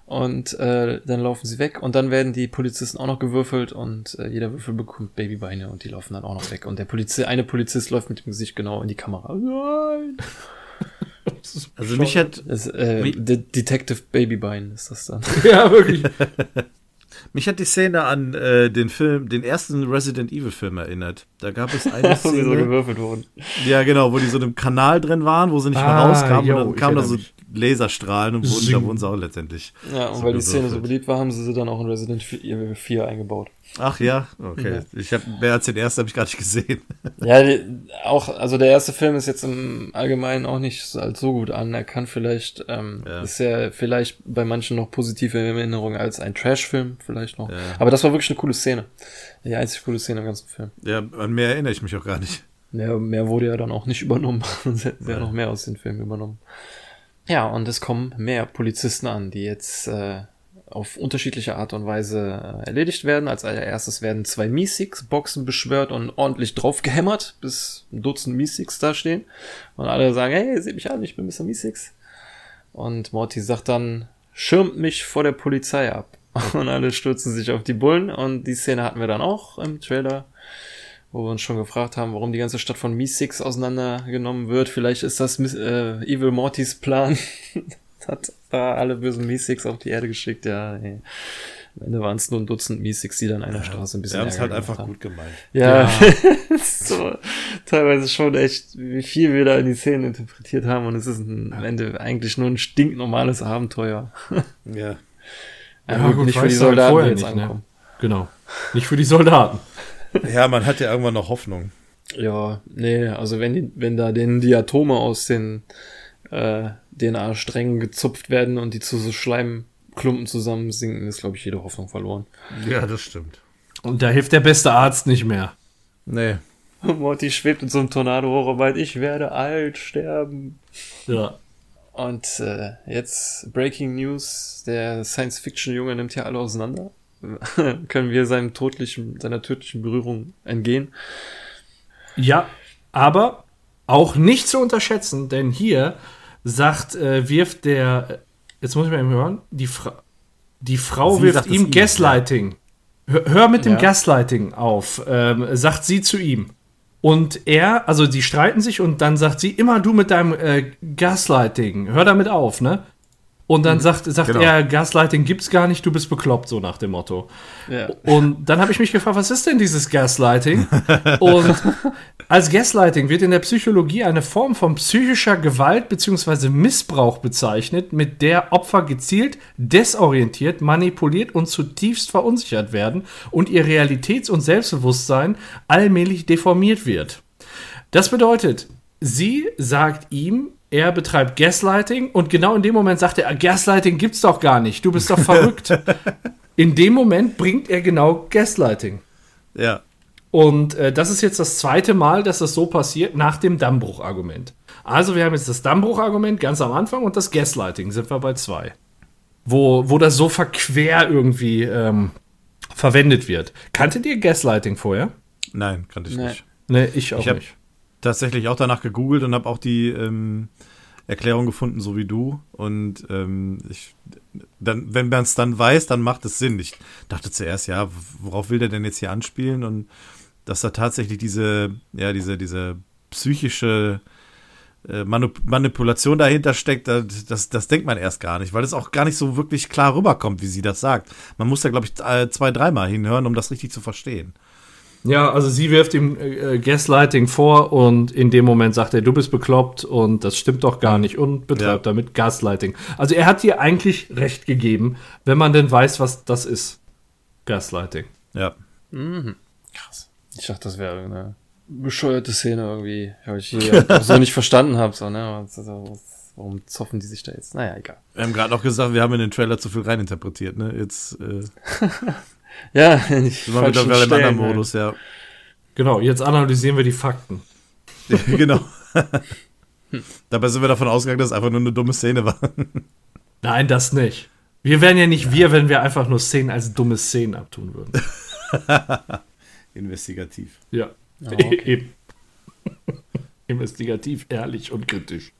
Und äh, dann laufen sie weg und dann werden die Polizisten auch noch gewürfelt und äh, jeder Würfel bekommt Babybeine und die laufen dann auch noch weg. Und der Polizist, eine Polizist läuft mit dem Gesicht genau in die Kamera. Nein! also mich hat, Das, äh, De Detective Babybein ist das dann. ja, wirklich. mich hat die Szene an äh, den Film, den ersten Resident Evil Film erinnert. Da gab es eine Wo sie so Szene, gewürfelt wurden. ja genau, wo die so in einem Kanal drin waren, wo sie nicht mehr Ah, rauskamen jo, und dann kamen da so mich. Laserstrahlen und wurden, Zing. da wurden sie auch letztendlich. Ja, und So weil die Szene so beliebt war, haben sie sie dann auch in Resident Evil 4 eingebaut. Ach ja, okay. Ich habe mehr als den ersten habe ich gar nicht gesehen. Ja, die, auch, also der erste Film ist jetzt im Allgemeinen auch nicht so- als so gut an. Er kann vielleicht, ähm, Ja. ist ja vielleicht bei manchen noch positive Erinnerungen als ein Trash-Film vielleicht noch. Ja. Aber das war wirklich eine coole Szene. Die einzig coole Szene im ganzen Film. Ja, an mehr erinnere ich mich auch gar nicht. Mehr, mehr wurde ja dann auch nicht übernommen. Sonst hätten sie ja noch mehr aus den Filmen übernommen. Ja, und es kommen mehr Polizisten an, die jetzt äh, auf unterschiedliche Art und Weise äh, erledigt werden. Als allererstes werden zwei Meeseeks-Boxen beschwört und ordentlich drauf gehämmert, bis ein Dutzend Meeseeks da stehen. Und alle sagen, hey, seht mich an, ich bin Mr. Meeseeks. Und Morty sagt dann, schirmt mich vor der Polizei ab. Und alle stürzen sich auf die Bullen und die Szene hatten wir dann auch im Trailer wo wir uns schon gefragt haben, warum die ganze Stadt von Mi-Six auseinandergenommen wird. Vielleicht ist das Miss- äh, Evil Mortys Plan. Hat da alle bösen Mi-Six auf die Erde geschickt. Ja, nee. Am Ende waren es nur ein Dutzend Mi-Six, die dann einer Straße ein bisschen Sie haben es halt einfach haben. gut gemeint. Ja, so, teilweise schon echt, wie viel wir da in die Szenen interpretiert haben und es ist ein, am Ende eigentlich nur ein stinknormales Abenteuer. Ja. Ja, gut, nicht für die halt Soldaten, jetzt nicht, ne? ankommen. Genau. Nicht für die Soldaten. Ja, man hat ja irgendwann noch Hoffnung. Ja, nee, also wenn die, wenn da denen die Atome aus den äh, DNA-Strängen gezupft werden und die zu so Schleimklumpen zusammensinken, ist, glaube ich, jede Hoffnung verloren. Ja, das stimmt. Und da hilft der beste Arzt nicht mehr. Nee. Morty schwebt in so einem Tornado hoch und meint, ich werde alt sterben. Ja. Und äh, jetzt Breaking News, der Science-Fiction-Junge nimmt ja alle auseinander. Können wir seinem tödlichen, seiner tödlichen Berührung entgehen? Ja, aber auch nicht zu unterschätzen, denn hier sagt, äh, wirft der, jetzt muss ich mal eben hören, die, Fra die Frau Sie wirft ihm ihm, Gaslighting. Hör, hör mit dem Ja. Gaslighting auf, ähm, sagt sie zu ihm. Und er, also die streiten sich und dann sagt sie, immer du mit deinem äh, Gaslighting, hör damit auf, ne? Und dann sagt, sagt Genau. er, Gaslighting gibt's gar nicht, du bist bekloppt, so nach dem Motto. Ja. Und dann habe ich mich gefragt, was ist denn dieses Gaslighting? Und als Gaslighting wird in der Psychologie eine Form von psychischer Gewalt bzw. Missbrauch bezeichnet, mit der Opfer gezielt desorientiert, manipuliert und zutiefst verunsichert werden und ihr Realitäts- und Selbstbewusstsein allmählich deformiert wird. Das bedeutet, sie sagt ihm, er betreibt Gaslighting und genau in dem Moment sagt er, Gaslighting gibt's doch gar nicht, du bist doch verrückt. in dem Moment bringt er genau Gaslighting. Ja. Und äh, das ist jetzt das zweite Mal, dass das so passiert, nach dem Dammbruch-Argument. Also wir haben jetzt das Dammbruch-Argument ganz am Anfang und das Gaslighting sind wir bei zwei. Wo, wo das so verquer irgendwie ähm, verwendet wird. Kanntet ihr Gaslighting vorher? Nein, kannte ich Nee. nicht. Nee, ich auch Ich hab- nicht. Tatsächlich auch danach gegoogelt und habe auch die ähm, Erklärung gefunden, so wie du. Und ähm, ich, dann, wenn man es dann weiß, dann macht es Sinn. Ich dachte zuerst, ja, worauf will der denn jetzt hier anspielen? Und dass da tatsächlich diese, ja, diese, diese psychische äh, Manip Manipulation dahinter steckt, das, das, das denkt man erst gar nicht, weil es auch gar nicht so wirklich klar rüberkommt, wie sie das sagt. Man muss da, glaube ich, äh, zwei, dreimal hinhören, um das richtig zu verstehen. Ja, also sie wirft ihm äh, Gaslighting vor und in dem Moment sagt er, du bist bekloppt und das stimmt doch gar nicht und betreibt Ja. damit Gaslighting. Also er hat ihr eigentlich recht gegeben, wenn man denn weiß, was das ist. Gaslighting. Ja. Krass. Ich dachte, das wäre irgendeine bescheuerte Szene irgendwie, weil ich hier so nicht verstanden habe. So, ne? Warum zoffen die sich da jetzt? Naja, egal. Wir haben gerade noch gesagt, wir haben in den Trailer zu viel reininterpretiert, ne? Jetzt äh, Ja, nicht sind wir wieder im anderen Modus, ja. Genau, jetzt analysieren wir die Fakten. genau. Dabei sind wir davon ausgegangen, dass es einfach nur eine dumme Szene war. Nein, das nicht. Wir wären ja nicht wir, wenn wir einfach nur Szenen als dumme Szenen abtun würden. Investigativ. Ja, okay. eben. Investigativ, ehrlich und kritisch.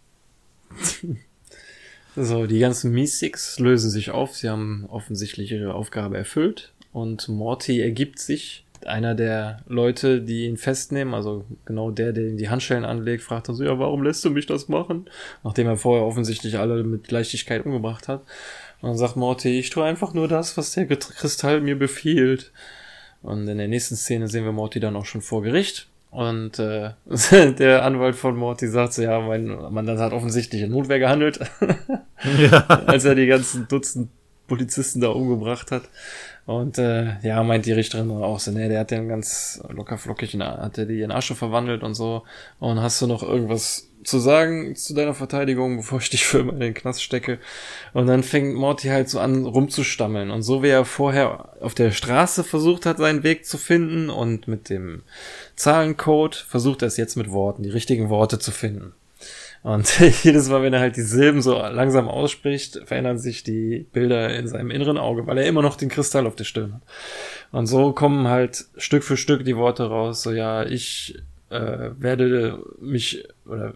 So, die ganzen Mystics lösen sich auf. Sie haben offensichtlich ihre Aufgabe erfüllt. Und Morty ergibt sich. Einer der Leute, die ihn festnehmen, also genau der, der ihm die Handschellen anlegt, fragt dann so, ja, warum lässt du mich das machen? Nachdem er vorher offensichtlich alle mit Leichtigkeit umgebracht hat. Und dann sagt Morty, ich tue einfach nur das, was der Kristall mir befiehlt. Und in der nächsten Szene sehen wir Morty dann auch schon vor Gericht. Und äh, der Anwalt von Morty sagt so, ja, mein Mandant hat offensichtlich in Notwehr gehandelt, als er die ganzen Dutzend Polizisten da umgebracht hat. Und äh, ja, meint die Richterin auch so, nee, der hat den ganz locker flockig, in, hat er die in Asche verwandelt und so. Und hast du noch irgendwas zu sagen zu deiner Verteidigung, bevor ich dich für immer in den Knast stecke? Und dann fängt Morty halt so an rumzustammeln. Und so wie er vorher auf der Straße versucht hat, seinen Weg zu finden und mit dem Zahlencode versucht er es jetzt mit Worten, die richtigen Worte zu finden. Und jedes Mal, wenn er halt die Silben so langsam ausspricht, verändern sich die Bilder in seinem inneren Auge, weil er immer noch den Kristall auf der Stirn hat. Und so kommen halt Stück für Stück die Worte raus, so ja, ich äh, werde mich oder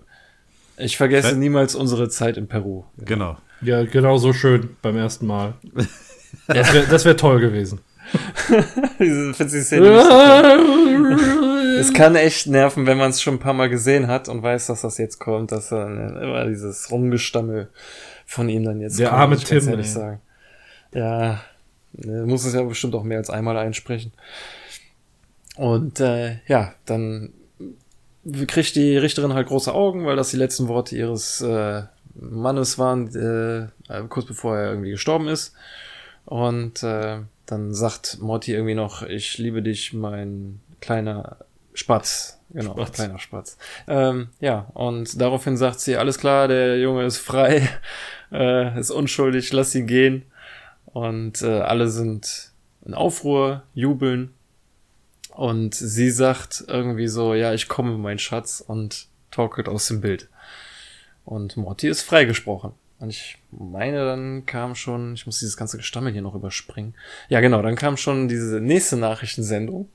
ich vergesse Fe- niemals unsere Zeit in Peru. Genau. Ja, genau so schön beim ersten Mal. Das wäre das wär toll gewesen. Diese Szene toll? Es kann echt nerven, wenn man es schon ein paar Mal gesehen hat und weiß, dass das jetzt kommt, dass dann immer dieses Rumgestammel von ihm dann jetzt Der kommt, arme Tim, ehrlich ey. sagen. Ja, er muss es ja bestimmt auch mehr als einmal einsprechen. Und äh, ja, dann kriegt die Richterin halt große Augen, weil das die letzten Worte ihres äh, Mannes waren, äh, kurz bevor er irgendwie gestorben ist. Und äh, dann sagt Morty irgendwie noch, ich liebe dich, mein kleiner Spatz. Genau, Spatz. kleiner Spatz. Ähm, ja, und daraufhin sagt sie, alles klar, der Junge ist frei, äh, ist unschuldig, lass ihn gehen. Und äh, alle sind in Aufruhr, jubeln. Und sie sagt irgendwie so, ja, ich komme, mein Schatz, und torkelt aus dem Bild. Und Morty ist freigesprochen. Und ich meine, dann kam schon, ich muss dieses ganze Gestammel hier noch überspringen. Ja, genau, dann kam schon diese nächste Nachrichtensendung,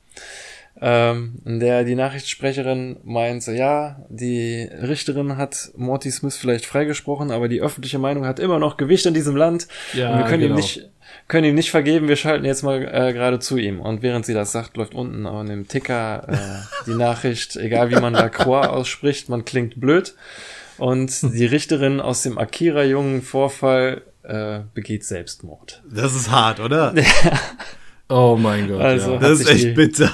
ähm, in der die Nachrichtensprecherin meint, so, ja, die Richterin hat Morty Smith vielleicht freigesprochen, aber die öffentliche Meinung hat immer noch Gewicht in diesem Land. Ja, und wir können genau. ihm nicht, können ihm nicht vergeben, wir schalten jetzt mal äh, gerade zu ihm. Und während sie das sagt, läuft unten an dem Ticker äh, die Nachricht, egal wie man da Croix ausspricht, man klingt blöd. Und die Richterin aus dem Akira-jungen Vorfall äh, begeht Selbstmord. Das ist hart, oder? Oh mein Gott. Also- ja. Das ist echt bitter.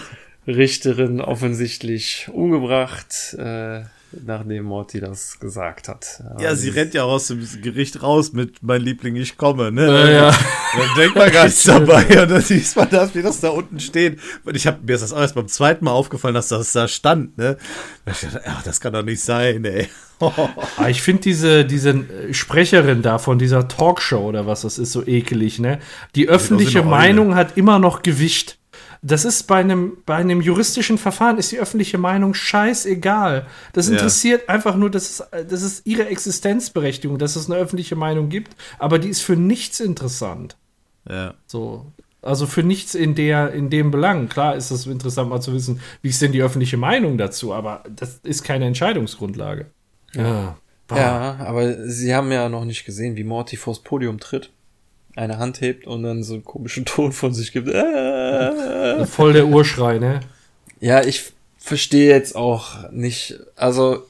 Richterin offensichtlich umgebracht, äh, nachdem Morty das gesagt hat. Ja, sie rennt ja aus dem Gericht raus mit mein Liebling, ich komme, ne? Ja, ja. Dann denkt man gar nichts dabei und dann siehst man das, wie das da unten steht. Und ich habe mir ist das auch erst beim zweiten Mal aufgefallen, dass das da stand, ne? Ich dachte, ach, das kann doch nicht sein, ey. Ah, ich finde diese, diese äh, Sprecherin da von dieser Talkshow oder was das ist, so ekelig, ne? Die öffentliche. Meinung hat immer noch Gewicht. Das ist bei einem, bei einem juristischen Verfahren ist die öffentliche Meinung scheißegal. Das Ja. interessiert einfach nur, dass es, das ist ihre Existenzberechtigung, dass es eine öffentliche Meinung gibt, aber die ist für nichts interessant. Ja. So. Also für nichts in der, in dem Belang. Klar ist es interessant mal zu wissen, wie ist denn die öffentliche Meinung dazu, aber das ist keine Entscheidungsgrundlage. Ja. Ja, aber sie haben ja noch nicht gesehen, wie Morty vors Podium tritt, eine Hand hebt und dann so einen komischen Ton von sich gibt. Äh. Voll der Urschrei, ne? Ja, ich verstehe jetzt auch nicht, also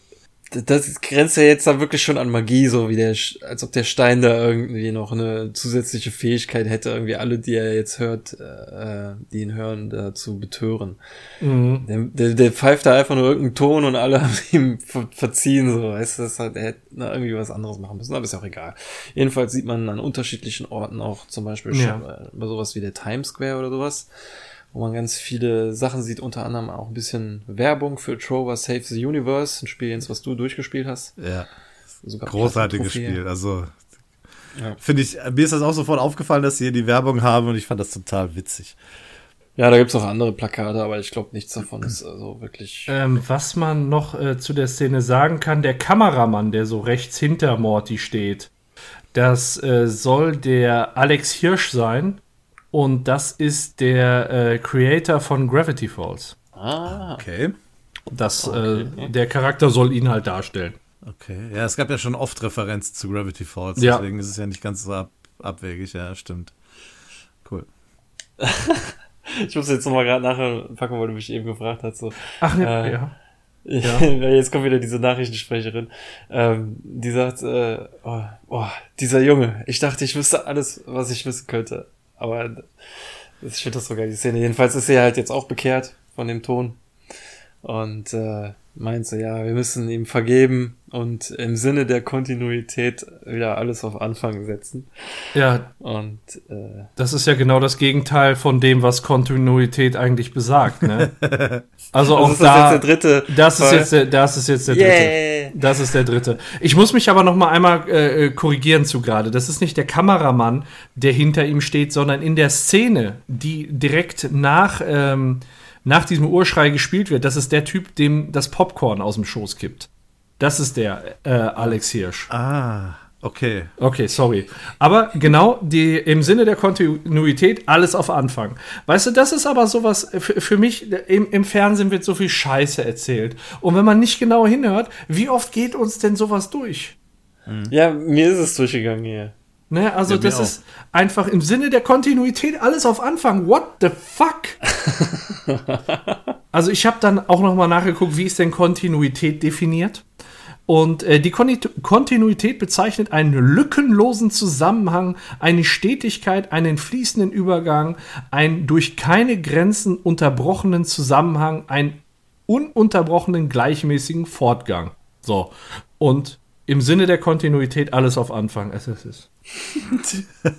das grenzt ja jetzt da wirklich schon an Magie, so wie der, als ob der Stein da irgendwie noch eine zusätzliche Fähigkeit hätte, irgendwie alle, die er jetzt hört, äh, die ihn hören, da zu betören. Mhm. Der, der, der pfeift da einfach nur irgendeinen Ton und alle haben ihm ver verziehen, so, weißt du, das hat, er hätte na, irgendwie was anderes machen müssen, aber ist ja auch egal. Jedenfalls sieht man an unterschiedlichen Orten auch zum Beispiel Ja. schon, äh, bei sowas wie der Times Square oder sowas, wo man ganz viele Sachen sieht, unter anderem auch ein bisschen Werbung für Trover Save the Universe, ein Spiel, was du durchgespielt hast. Ja. Sogar Großartiges. Spiel. Also Ja. finde ich, mir ist das auch sofort aufgefallen, dass sie hier die Werbung haben und ich fand das total witzig. Ja, da gibt's auch andere Plakate, aber ich glaube, nichts davon ist also wirklich. Ähm, was man noch äh, zu der Szene sagen kann, der Kameramann, der so rechts hinter Morty steht, das äh, soll der Alex Hirsch sein und das ist der äh, Creator von Gravity Falls. Ah, Okay. Das, Okay. äh, der Charakter soll ihn halt darstellen. Okay. Ja, es gab ja schon oft Referenz zu Gravity Falls, Ja. deswegen ist es ja nicht ganz so ab, abwegig, ja, stimmt. Cool. ich muss jetzt nochmal gerade nachpacken, weil du mich eben gefragt hast. So. Ach ne, Äh, ja. Ja. Jetzt kommt wieder diese Nachrichtensprecherin. Ähm, die sagt, äh, oh, oh, dieser Junge, ich dachte, ich wüsste alles, was ich wissen könnte. Aber ich finde das so geil, die Szene. Jedenfalls ist sie halt jetzt auch bekehrt von dem Ton. Und äh, meint so, ja, wir müssen ihm vergeben und im Sinne der Kontinuität wieder alles auf Anfang setzen. Ja, Und äh, das ist ja genau das Gegenteil von dem, was Kontinuität eigentlich besagt. Ne? Also das auch ist da. das jetzt der dritte. Das ist jetzt der, das ist jetzt der dritte. Yeah. Das ist der dritte. Ich muss mich aber noch mal einmal äh, korrigieren zu gerade. Das ist nicht der Kameramann, der hinter ihm steht, sondern in der Szene, die direkt nach, ähm, nach diesem Urschrei gespielt wird. Das ist der Typ, dem das Popcorn aus dem Schoß kippt. Das ist der äh, Alex Hirsch. Ah, okay. Okay, sorry. Aber genau die, im Sinne der Kontinuität alles auf Anfang. Weißt du, das ist aber sowas, für, für mich, im, im Fernsehen wird so viel Scheiße erzählt. Und wenn man nicht genau hinhört, wie oft geht uns denn sowas durch? Ja, mir ist es durchgegangen hier. Ne, also Ja, das auch. ist einfach im Sinne der Kontinuität alles auf Anfang. What the fuck? also ich habe dann auch noch mal nachgeguckt, wie ist denn Kontinuität definiert? Und äh, die Konti Kontinuität bezeichnet einen lückenlosen Zusammenhang, eine Stetigkeit, einen fließenden Übergang, einen durch keine Grenzen unterbrochenen Zusammenhang, einen ununterbrochenen gleichmäßigen Fortgang. So. Und im Sinne der Kontinuität alles auf Anfang. Es ist.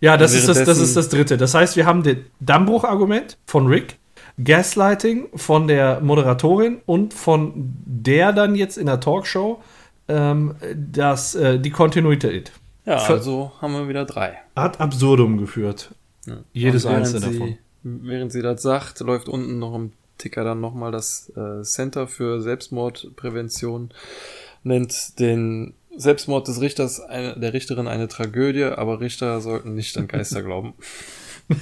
ja, das ist das, das ist das dritte. Das heißt, wir haben das Dammbruch-Argument von Rick, Gaslighting von der Moderatorin und von der dann jetzt in der Talkshow ähm, das, äh, die Kontinuität. Ja, Ver- also haben wir wieder drei. Ad absurdum geführt. Jedes Und während einzelne sie, davon. Während sie das sagt, läuft unten noch im Ticker dann nochmal das äh, Center für Selbstmordprävention, nennt den Selbstmord des Richters eine, der Richterin eine Tragödie, aber Richter sollten nicht an Geister glauben.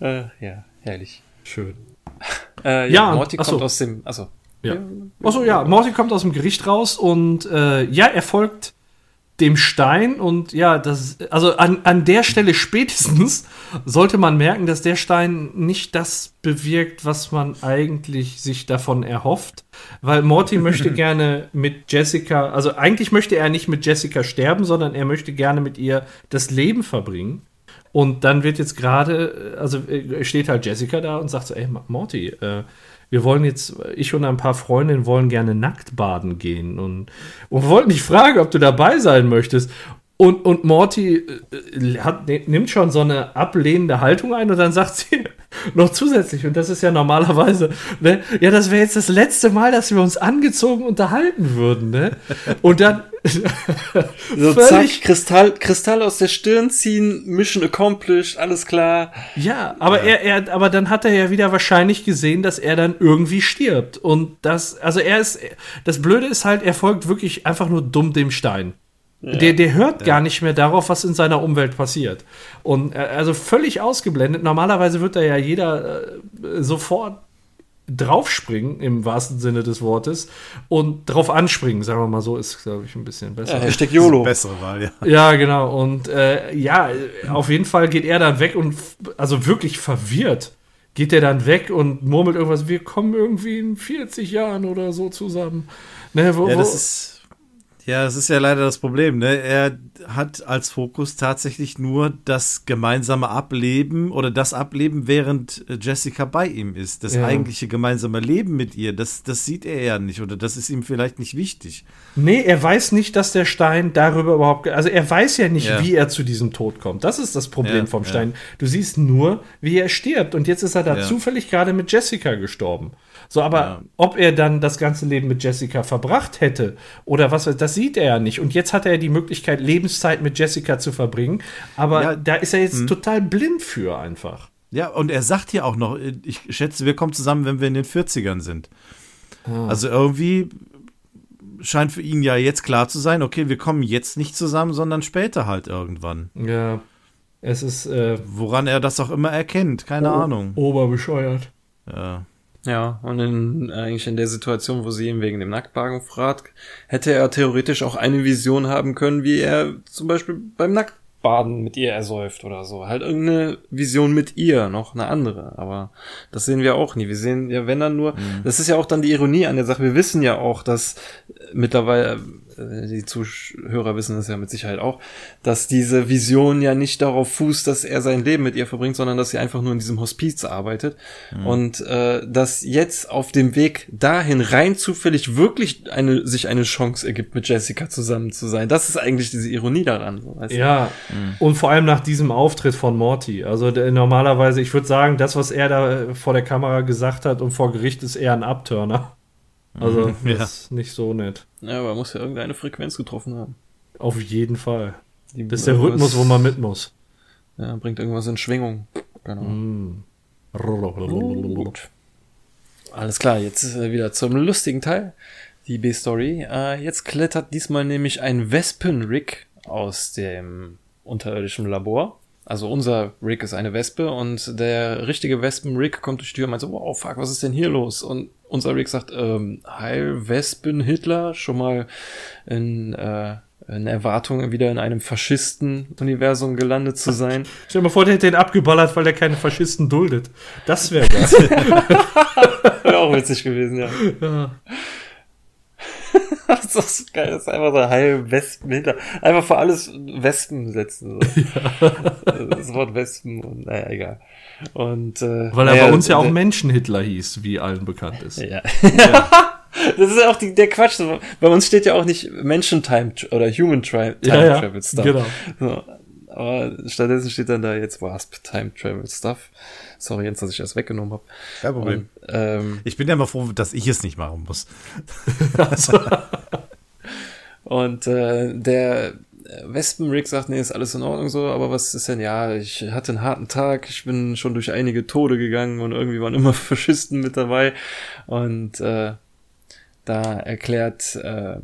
äh, ja, herrlich. Schön. Äh, Ja, ja, Morty ach so. kommt aus dem, achso. Ja. Achso, ja, Morty kommt aus dem Gericht raus und äh, ja, er folgt dem Stein und ja, das, also an, an der Stelle spätestens sollte man merken, dass der Stein nicht das bewirkt, was man eigentlich sich davon erhofft, weil Morty möchte gerne mit Jessica, also eigentlich möchte er nicht mit Jessica sterben, sondern er möchte gerne mit ihr das Leben verbringen. Und dann wird jetzt gerade, also äh, steht halt Jessica da und sagt so, ey, Morty, äh, wir wollen jetzt, ich und ein paar Freundinnen wollen gerne nackt baden gehen und, und wollten dich fragen, ob du dabei sein möchtest. Und, und Morty äh, hat, nimmt schon so eine ablehnende Haltung ein und dann sagt sie, noch zusätzlich, und das ist ja normalerweise, ne, ja, das wäre jetzt das letzte Mal, dass wir uns angezogen unterhalten würden, ne? Und dann. so, zack, Kristall, Kristall aus der Stirn ziehen, Mission accomplished, alles klar. Ja, aber ja. er, er, aber dann hat er ja wieder wahrscheinlich gesehen, dass er dann irgendwie stirbt. Und das, also er ist, das Blöde ist halt, er folgt wirklich einfach nur dumm dem Stein. Ja. Der, der hört ja. gar nicht mehr darauf, was in seiner Umwelt passiert. Und äh, also völlig ausgeblendet. Normalerweise wird da ja jeder äh, sofort draufspringen, im wahrsten Sinne des Wortes, und drauf anspringen, sagen wir mal so, ist, glaube ich, ein bisschen besser. Ja, Hashtag YOLO. Bessere Wahl, ja. Ja, genau. Und äh, ja, auf jeden Fall geht er dann weg und also wirklich verwirrt geht er dann weg und murmelt irgendwas, wir kommen irgendwie in 40 Jahren oder so zusammen. Ne, wo, ja, das ist ja, das ist ja leider das Problem. Ne? Er hat als Fokus tatsächlich nur das gemeinsame Ableben oder das Ableben, während Jessica bei ihm ist. Das ja. eigentliche gemeinsame Leben mit ihr, das, das sieht er ja nicht oder das ist ihm vielleicht nicht wichtig. Nee, er weiß nicht, dass der Stein darüber überhaupt. Also er weiß ja nicht, ja. wie er zu diesem Tod kommt. Das ist das Problem ja, vom Stein. Du siehst nur, wie er stirbt. Und jetzt ist er da zufällig gerade mit Jessica gestorben. So, aber ja. ob er dann das ganze Leben mit Jessica verbracht hätte oder was, das sieht er ja nicht. Und jetzt hat er die Möglichkeit, Lebenszeit mit Jessica zu verbringen. Aber ja. da ist er jetzt hm. total blind für einfach. Ja, und er sagt ja auch noch, ich schätze, wir kommen zusammen, wenn wir in den 40ern sind. Ah. Also irgendwie scheint für ihn ja jetzt klar zu sein, okay, wir kommen jetzt nicht zusammen, sondern später halt irgendwann. Ja. Es ist. Äh, Woran er das auch immer erkennt, keine Ahnung. Oberbescheuert. Ja. Ja, und in, eigentlich in der Situation, wo sie ihn wegen dem Nacktbaden fragt, hätte er theoretisch auch eine Vision haben können, wie er zum Beispiel beim Nacktbaden mit ihr ersäuft oder so. Halt irgendeine Vision mit ihr, noch eine andere. Aber das sehen wir auch nie. Wir sehen ja, wenn dann nur, mhm. das ist ja auch dann die Ironie an der Sache. Wir wissen ja auch, dass mittlerweile die Zuhörer wissen das ja mit Sicherheit auch, dass diese Vision ja nicht darauf fußt, dass er sein Leben mit ihr verbringt, sondern dass sie einfach nur in diesem Hospiz arbeitet. Mhm. Und äh, dass jetzt auf dem Weg dahin rein zufällig wirklich eine, sich eine Chance ergibt, mit Jessica zusammen zu sein. Das ist eigentlich diese Ironie daran. So, ja, mhm. und vor allem nach diesem Auftritt von Morty. Also der, normalerweise, ich würde sagen, das, was er da vor der Kamera gesagt hat und vor Gericht, ist eher ein Abturner. Also, mhm. ja. ist nicht so nett. Ja, aber man muss ja irgendeine Frequenz getroffen haben. Auf jeden Fall. Die das ist der Rhythmus, wo man mit muss. Ja, bringt irgendwas in Schwingung. Genau. Mm. Gut. Alles klar, jetzt äh, wieder zum lustigen Teil. Die B-Story. Äh, jetzt klettert diesmal nämlich ein Wespen-Rig aus dem unterirdischen Labor. Also unser Rig ist eine Wespe und der richtige Wespen-Rig kommt durch die Tür und meint so, wow, fuck, was ist denn hier los? Und unser Rick sagt, ähm, Heil Wespen Hitler, schon mal in, äh, in Erwartung, wieder in einem Faschisten-Universum gelandet zu sein. Stell dir mal vor, der hätte den abgeballert, weil er keine Faschisten duldet. Das wäre geil. wäre auch witzig gewesen, ja. ja. das ist so geil, das ist einfach so Heil Wespen Hitler. Einfach für alles Wespen setzen. So. Ja. Das Wort Wespen und naja, egal. Und, äh, Weil er naja, bei uns ja auch Menschen-Hitler hieß, wie allen bekannt ist. Ja. ja. Das ist ja auch die, der Quatsch. Bei uns steht ja auch nicht Menschen-Time oder Human Time ja, Travel Stuff. Genau. So. Aber stattdessen steht dann da jetzt Wasp Time Travel Stuff. Sorry, Jens, dass ich das weggenommen habe. Kein Problem. Und, ähm, ich bin ja mal froh, dass ich es nicht machen muss. also. Und äh, der Wespenrick sagt, nee, ist alles in Ordnung so, aber was ist denn, ja, ich hatte einen harten Tag, ich bin schon durch einige Tode gegangen und irgendwie waren immer Faschisten mit dabei. Und äh, da erklärt äh,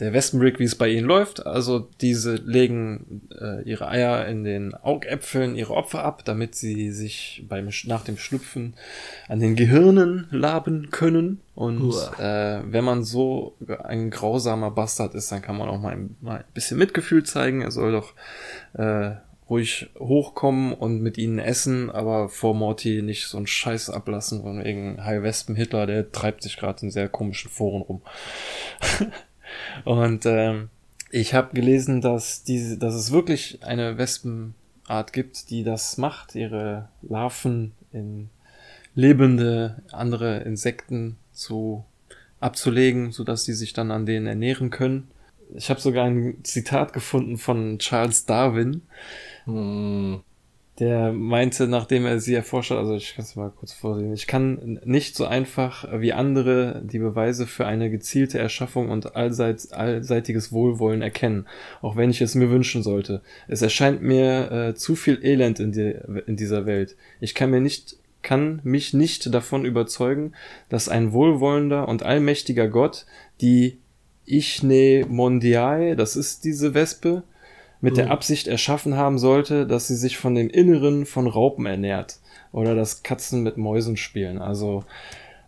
der Wespenbrick, wie es bei ihnen läuft. Also diese legen äh, ihre Eier in den Augäpfeln ihre Opfer ab, damit sie sich beim nach dem Schlüpfen an den Gehirnen laben können. Und äh, wenn man so ein grausamer Bastard ist, dann kann man auch mal ein, mal ein bisschen Mitgefühl zeigen. Er soll doch äh, ruhig hochkommen und mit ihnen essen, aber vor Morty nicht so einen Scheiß ablassen von wegen High Wespen Hitler, der treibt sich gerade in sehr komischen Foren rum. Und ähm, ich habe gelesen, dass diese, dass es wirklich eine Wespenart gibt, die das macht, ihre Larven in lebende andere Insekten zu abzulegen, so dass sie sich dann an denen ernähren können. Ich habe sogar ein Zitat gefunden von Charles Darwin. Hm. Der meinte, nachdem er sie erforscht hat, also ich kann es mal kurz vorsehen, ich kann nicht so einfach wie andere die Beweise für eine gezielte Erschaffung und allseits, allseitiges Wohlwollen erkennen, auch wenn ich es mir wünschen sollte. Es erscheint mir äh, zu viel Elend in, die, in dieser Welt. Ich kann mir nicht kann mich nicht davon überzeugen, dass ein wohlwollender und allmächtiger Gott die Ichne Mondiae, das ist diese Wespe, mit der Absicht erschaffen haben sollte, dass sie sich von dem Inneren von Raupen ernährt. Oder dass Katzen mit Mäusen spielen. Also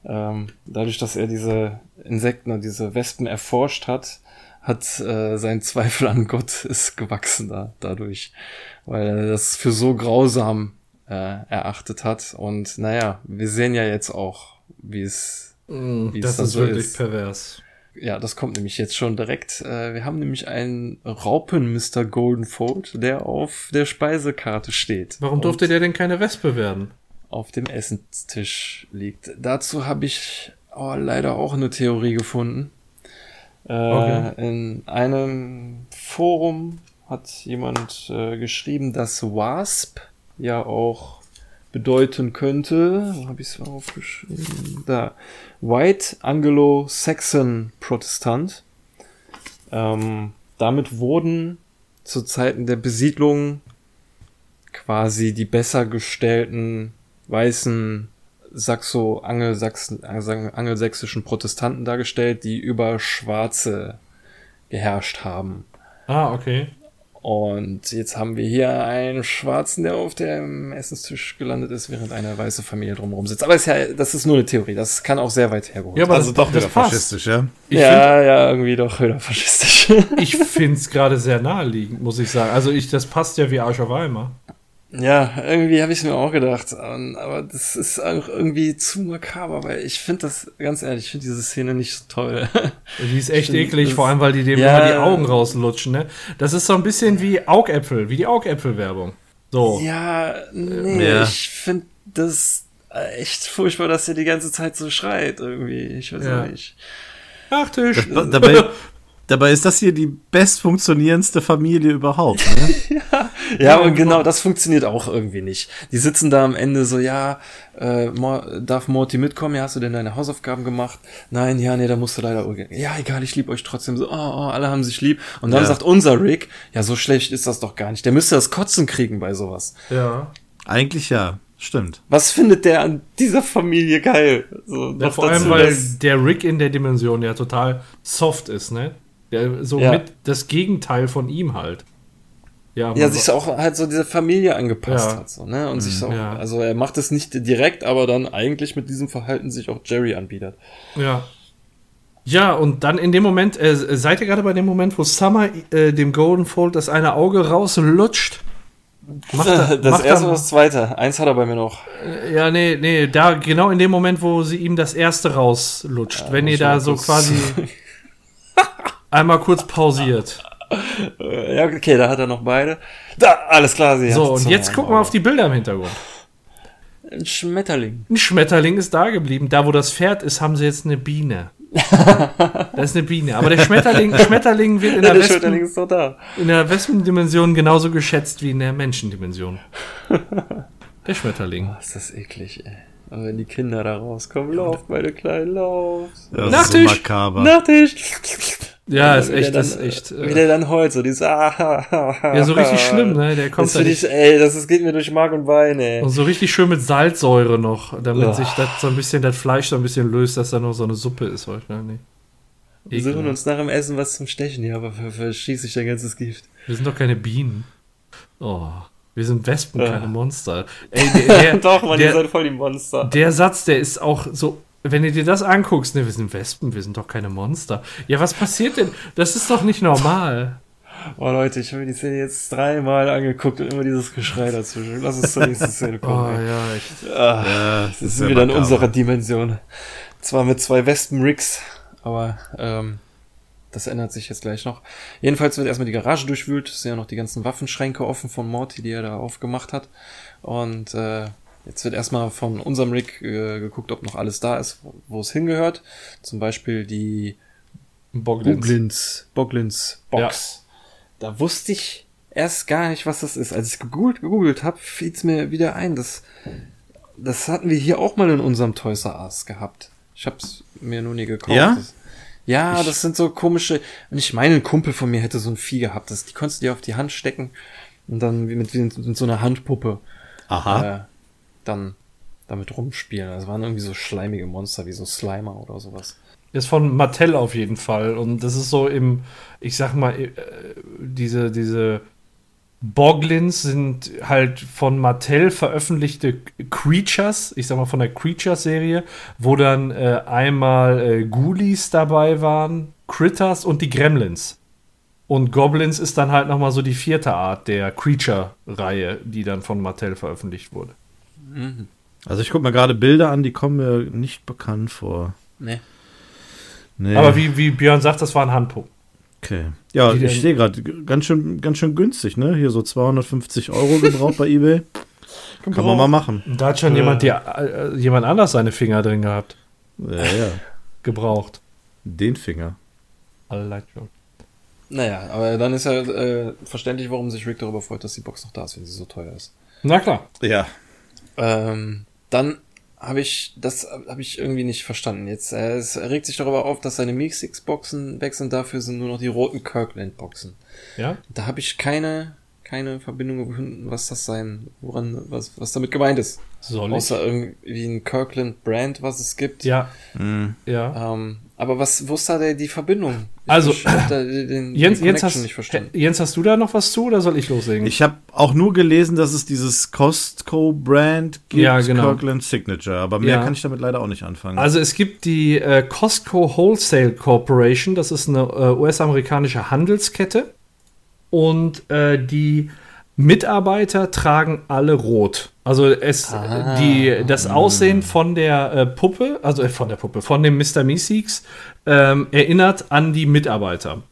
ähm, dadurch, dass er diese Insekten und diese Wespen erforscht hat, hat äh, sein Zweifel an Gott ist gewachsen da, dadurch. Weil er das für so grausam äh, erachtet hat. Und naja, wir sehen ja jetzt auch, wie es, wie es das ist so wirklich ist. pervers ja, das kommt nämlich jetzt schon direkt. Äh, wir haben nämlich einen Raupen Mr. Goldenfold, der auf der Speisekarte steht. Warum durfte der denn keine Wespe werden? Auf dem Essenstisch liegt. Dazu habe ich oh, leider auch eine Theorie gefunden. Äh, okay. In einem Forum hat jemand äh, geschrieben, dass Wasp ja auch bedeuten könnte. Wo habe ich es aufgeschrieben? Da. White Anglo-Saxon Protestant. Ähm, damit wurden zu Zeiten der Besiedlung quasi die besser gestellten weißen saxo-angelsächsischen Protestanten dargestellt, die über Schwarze geherrscht haben. Ah, okay. Und jetzt haben wir hier einen Schwarzen, der auf dem Essenstisch gelandet ist, während eine weiße Familie drumherum sitzt. Aber ist ja, das ist nur eine Theorie. Das kann auch sehr weit hergeholt. Ja, aber also das, doch wieder passt. faschistisch, ja? Ich ja, find, ja, irgendwie doch wieder faschistisch. ich find's gerade sehr naheliegend, muss ich sagen. Also ich, das passt ja wie Arsch auf Eimer. Ja, irgendwie habe ich mir auch gedacht, aber das ist auch irgendwie zu makaber, weil ich finde das, ganz ehrlich, ich finde diese Szene nicht so toll. Die ist echt eklig, vor allem, weil die dem ja, immer die Augen rauslutschen, ne? Das ist so ein bisschen wie Augäpfel, wie die Augäpfel-Werbung. So. Ja, nee, ja. ich finde das echt furchtbar, dass er die ganze Zeit so schreit, irgendwie. Ich weiß ja. nicht. Ach, Tisch. dabei, Dabei ist das hier die bestfunktionierendste Familie überhaupt. Ne? ja, ja, und genau, das funktioniert auch irgendwie nicht. Die sitzen da am Ende so, ja, äh, darf Morty mitkommen? Ja, hast du denn deine Hausaufgaben gemacht? Nein, ja, nee, da musst du leider. Ja, egal, ich lieb euch trotzdem. So, oh, oh, alle haben sich lieb. Und dann ja. sagt unser Rick, ja, so schlecht ist das doch gar nicht. Der müsste das Kotzen kriegen bei sowas. Ja. Eigentlich ja. Stimmt. Was findet der an dieser Familie geil? So, ja, vor allem, weil der Rick in der Dimension ja total soft ist, ne? Der so ja. mit das Gegenteil von ihm halt. Ja, ja sich auch halt so diese Familie angepasst ja. hat, so, ne? Und mhm, sich so, ja. also er macht es nicht direkt, aber dann eigentlich mit diesem Verhalten sich auch Jerry anbietet. Ja. Ja, und dann in dem Moment, äh, seid ihr gerade bei dem Moment, wo Summer äh, dem Golden Fold das eine Auge rauslutscht? Macht er, das macht erste und das zweite. Eins hat er bei mir noch. Äh, ja, nee, nee, da genau in dem Moment, wo sie ihm das erste rauslutscht. Ja, wenn ihr da so quasi einmal kurz pausiert. Ja, okay, da hat er noch beide. Da, alles klar. Sie so, und jetzt gucken wir auf die Bilder im Hintergrund. Ein Schmetterling. Ein Schmetterling ist da geblieben. Da, wo das Pferd ist, haben sie jetzt eine Biene. das ist eine Biene. Aber der Schmetterling, Schmetterling wird in der, der Wespen, in der Wespendimension genauso geschätzt wie in der Menschendimension. Der Schmetterling. Oh, ist das eklig, ey. Aber wenn die Kinder da rauskommen, lauft, meine Kleinen, lauft. Ja, Nachtisch! So Nachtisch! Ja, ist echt, dann, ist echt. Äh, wie der dann heult, so dieses Ja, so richtig schlimm, ne? Der kommt das da nicht. ey, das, das geht mir durch Mark und Bein, ey. Und so richtig schön mit Salzsäure noch, damit oh. sich das so ein bisschen, das Fleisch so ein bisschen löst, dass da noch so eine Suppe ist wahrscheinlich. Wir suchen uns nach dem Essen was zum Stechen hier, aber verschieße ich dein ganzes Gift. Wir sind doch keine Bienen. Oh. Wir sind Wespen, ja. keine Monster. Ey, der, der, Doch, man, der, ihr seid voll die Monster. Der Satz, der ist auch so wenn du dir das anguckst, ne, wir sind Wespen, wir sind doch keine Monster. Ja, was passiert denn? Das ist doch nicht normal. Oh Leute, ich habe mir die Szene jetzt dreimal angeguckt und immer dieses Geschrei dazwischen. Lass uns zur nächsten Szene kommen. Oh ja, echt. Ah, ja, das, ist wieder in unserer Dimension. Zwar mit zwei Wespen-Rigs, aber ähm, das ändert sich jetzt gleich noch. Jedenfalls wird erstmal die Garage durchwühlt. Es sind ja noch die ganzen Waffenschränke offen von Morty, die er da aufgemacht hat. Und äh, Jetzt wird erstmal von unserem Rig äh, geguckt, ob noch alles da ist, wo es hingehört. Zum Beispiel die Boglins, Boglins, Box. Ja. Da wusste ich erst gar nicht, was das ist. Als ich gegoogelt, gegoogelt habe, fiel es mir wieder ein. Das, das hatten wir hier auch mal in unserem Toys R Us gehabt. Ich hab's mir nur nie gekauft. Ja? Das, ja, das sind so komische. Und ich meine, ein Kumpel von mir hätte so ein Vieh gehabt. Das, die konntest du dir auf die Hand stecken und dann wie mit, wie mit so einer Handpuppe Aha. äh, dann damit rumspielen. Das waren irgendwie so schleimige Monster wie so Slimer oder sowas. Ist von Mattel auf jeden Fall. Und das ist so im, ich sag mal, äh, diese, diese Boglins sind halt von Mattel veröffentlichte Creatures, ich sag mal von der Creatures-Serie, wo dann äh, einmal äh, Ghoulies dabei waren, Critters und die Gremlins. Und Goblins ist dann halt nochmal so die vierte Art der Creature-Reihe, die dann von Mattel veröffentlicht wurde. Also ich gucke mir gerade Bilder an, die kommen mir nicht bekannt vor. Nee. Nee. Aber wie, wie Björn sagt, das waren Handpuppen. Okay. Ja, Die ich sehe gerade, ganz schön, ganz schön günstig, ne? Hier so 250 Euro gebraucht bei eBay. Kann man mal machen. Da hat schon jemand, die, äh, jemand anders seine Finger drin gehabt. Ja, ja. Gebraucht. Den Finger. Alle. Naja, aber dann ist ja äh, verständlich, warum sich Rick darüber freut, dass die Box noch da ist, wenn sie so teuer ist. Na klar. Ja. Ähm, dann habe ich, das habe ich irgendwie nicht verstanden. Jetzt, äh, es regt sich darüber auf, dass seine Mix-Boxen weg sind, dafür sind nur noch die roten Kirkland-Boxen. Ja? Da habe ich keine, keine Verbindung gefunden, was das sein, woran, was, was damit gemeint ist. Soll ich? Außer irgendwie ein Kirkland-Brand, was es gibt. Ja, Mhm. ja. Ähm, aber was, wo ist da der, die Verbindung? Ich Also, da den, Jens, Jens, Connection hast, nicht verstanden. Jens, hast du da noch was zu oder soll ich loslegen? Ich habe auch nur gelesen, dass es dieses Costco-Brand gibt, Ja, genau. Kirkland Signature. Aber mehr Ja. kann ich damit leider auch nicht anfangen. Also es gibt die äh, Costco Wholesale Corporation, das ist eine äh, US-amerikanische Handelskette und äh, die Mitarbeiter tragen alle rot. Also es Ah. die das Aussehen von der äh, Puppe, also äh, von der Puppe, von dem Mr. Meeseeks ähm, erinnert an die Mitarbeiter,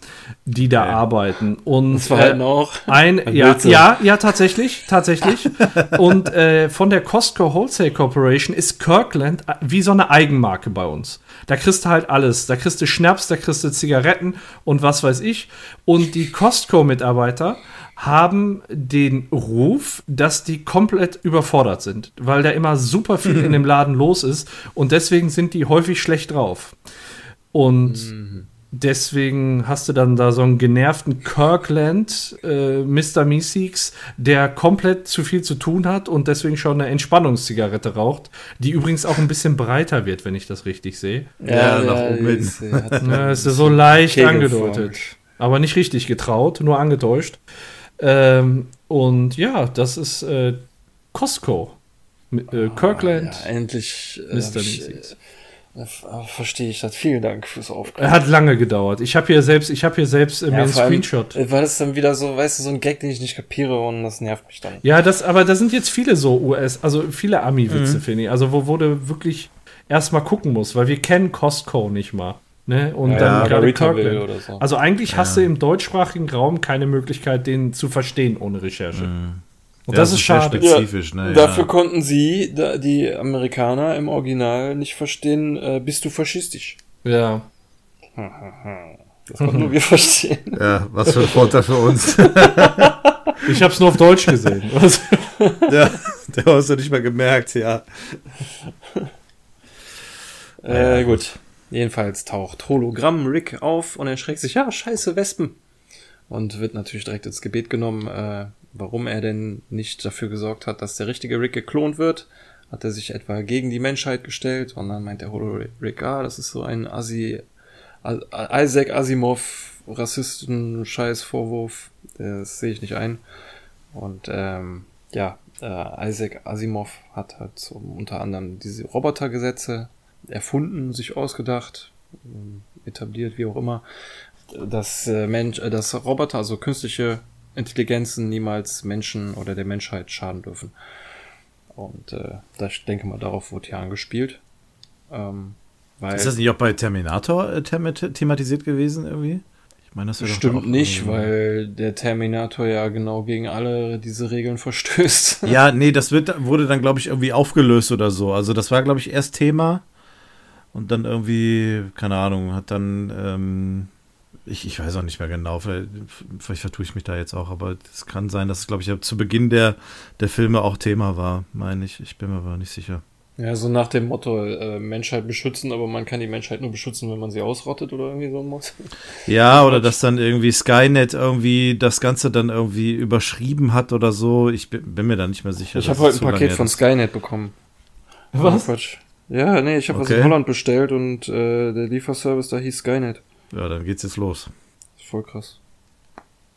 die da arbeiten und Das verhalten äh, auch. ein, Ein ja, ja, ja, tatsächlich, tatsächlich. Und äh, von der Costco Wholesale Corporation ist Kirkland äh, wie so eine Eigenmarke bei uns. Da kriegst du halt alles. Da kriegst du Schnaps, da kriegst du Zigaretten und was weiß ich. Und die Costco-Mitarbeiter haben den Ruf, dass die komplett überfordert sind, weil da immer super viel in dem Laden los ist und deswegen sind die häufig schlecht drauf. Und deswegen hast du dann da so einen genervten Kirkland, äh, Mr. Meeseeks, der komplett zu viel zu tun hat und deswegen schon eine Entspannungszigarette raucht, die übrigens auch ein bisschen breiter wird, wenn ich das richtig sehe. Ja, nach oben hin. Ja, ist so leicht angedeutet. Aber nicht richtig getraut, nur angetäuscht. Ähm, und ja, das ist äh, Costco. Mit, äh, Kirkland. Ja, endlich äh, Mr. Meeseeks. äh, äh, verstehe ich das. Vielen Dank fürs Er Aufklären. hat lange gedauert. Ich habe hier selbst, ich habe hier selbst äh, mir einen vor allem, Screenshot. äh, War das dann wieder so, weißt du, so ein Gag, den ich nicht kapiere und das nervt mich dann. Ja, das, aber da sind jetzt viele so US, also viele Ami-Witze, finde ich. Also, wo, wo du wirklich erstmal gucken musst, weil wir kennen Costco nicht mal. Ne? Und Ja, dann ja, gerade Kirkland. oder so. Also eigentlich hast du im deutschsprachigen Raum keine Möglichkeit, den zu verstehen ohne Recherche. Und Ja, das das ist schade. Spezifisch, ne, Dafür ja. konnten sie, da, die Amerikaner im Original, nicht verstehen, äh, bist du faschistisch. Ja. Das konnten nur wir verstehen. Ja, was für ein Vorteil für uns. Ich habe es nur auf Deutsch gesehen. Der, der hast du nicht mal gemerkt, ja. Äh, gut. Jedenfalls taucht Hologramm Rick auf und er schreckt sich, ja, scheiße, Wespen. Und wird natürlich direkt ins Gebet genommen, äh, warum er denn nicht dafür gesorgt hat, dass der richtige Rick geklont wird. Hat er sich etwa gegen die Menschheit gestellt und dann meint der Holo Rick, ah, das ist so ein Asi, Isaac Asimov Rassisten Scheiß Vorwurf. Das sehe ich nicht ein. Und ähm, ja, äh, Isaac Asimov hat halt so unter anderem diese Robotergesetze erfunden, sich ausgedacht, etabliert, wie auch immer, dass äh, Mensch, äh, dass Roboter, also künstliche Intelligenzen niemals Menschen oder der Menschheit schaden dürfen. Und äh, da ich denke mal, darauf wurde hier angespielt. Ähm, weil Ist das nicht auch bei Terminator äh, them thematisiert gewesen irgendwie? Ich meine, das Stimmt nicht, weil der Terminator ja genau gegen alle diese Regeln verstößt. Ja, nee, das wird, wurde dann, glaube ich, irgendwie aufgelöst oder so. Also das war, glaube ich, erst Thema und dann irgendwie, keine Ahnung, hat dann ähm, ich, ich weiß auch nicht mehr genau, vielleicht, vielleicht vertue ich mich da jetzt auch, aber es kann sein, dass es, glaube ich, zu Beginn der, der Filme auch Thema war, meine ich. Ich bin mir aber nicht sicher. Ja, so nach dem Motto, äh, Menschheit beschützen, aber man kann die Menschheit nur beschützen, wenn man sie ausrottet oder irgendwie so ein Muss. Ja, oder dass dann irgendwie Skynet irgendwie das Ganze dann irgendwie überschrieben hat oder so. Ich bin, bin mir da nicht mehr sicher. Ich habe heute ein Paket von Skynet bekommen. Was? Oh, Ja, nee, ich habe Okay. was in Holland bestellt und äh, der Lieferservice da hieß Skynet. Ja, dann geht's jetzt los. ist voll krass.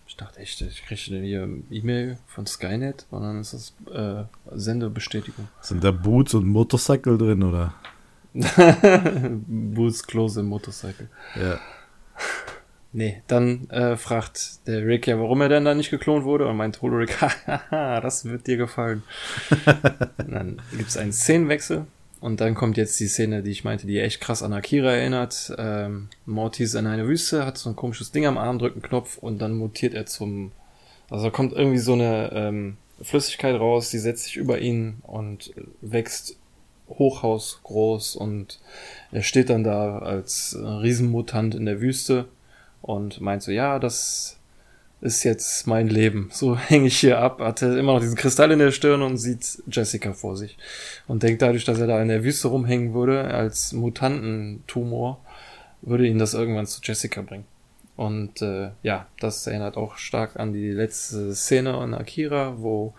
Ich dachte echt, ich kriege denn hier E-Mail von Skynet und dann ist das äh, Sendebestätigung. Sind da Boots und Motorcycle drin, oder? Boots Close im Motorcycle. Ja. Nee, dann äh, fragt der Rick ja, warum er denn da nicht geklont wurde und meint Holorick, haha, das wird dir gefallen. und dann gibt's einen Szenenwechsel und dann kommt jetzt die Szene, die ich meinte, die echt krass an Akira erinnert. Ähm, Morty ist in einer Wüste, hat so ein komisches Ding am Arm, drückt einen Knopf und dann mutiert er zum, also kommt irgendwie so eine ähm, Flüssigkeit raus, die setzt sich über ihn und wächst Hochhaus groß und er steht dann da als Riesenmutant in der Wüste und meint so, ja, das ist jetzt mein Leben. So hänge ich hier ab, hatte immer noch diesen Kristall in der Stirn und sieht Jessica vor sich. Und denkt dadurch, dass er da in der Wüste rumhängen würde, als Mutantentumor, würde ihn das irgendwann zu Jessica bringen. Und äh, ja, das erinnert auch stark an die letzte Szene in Akira, wo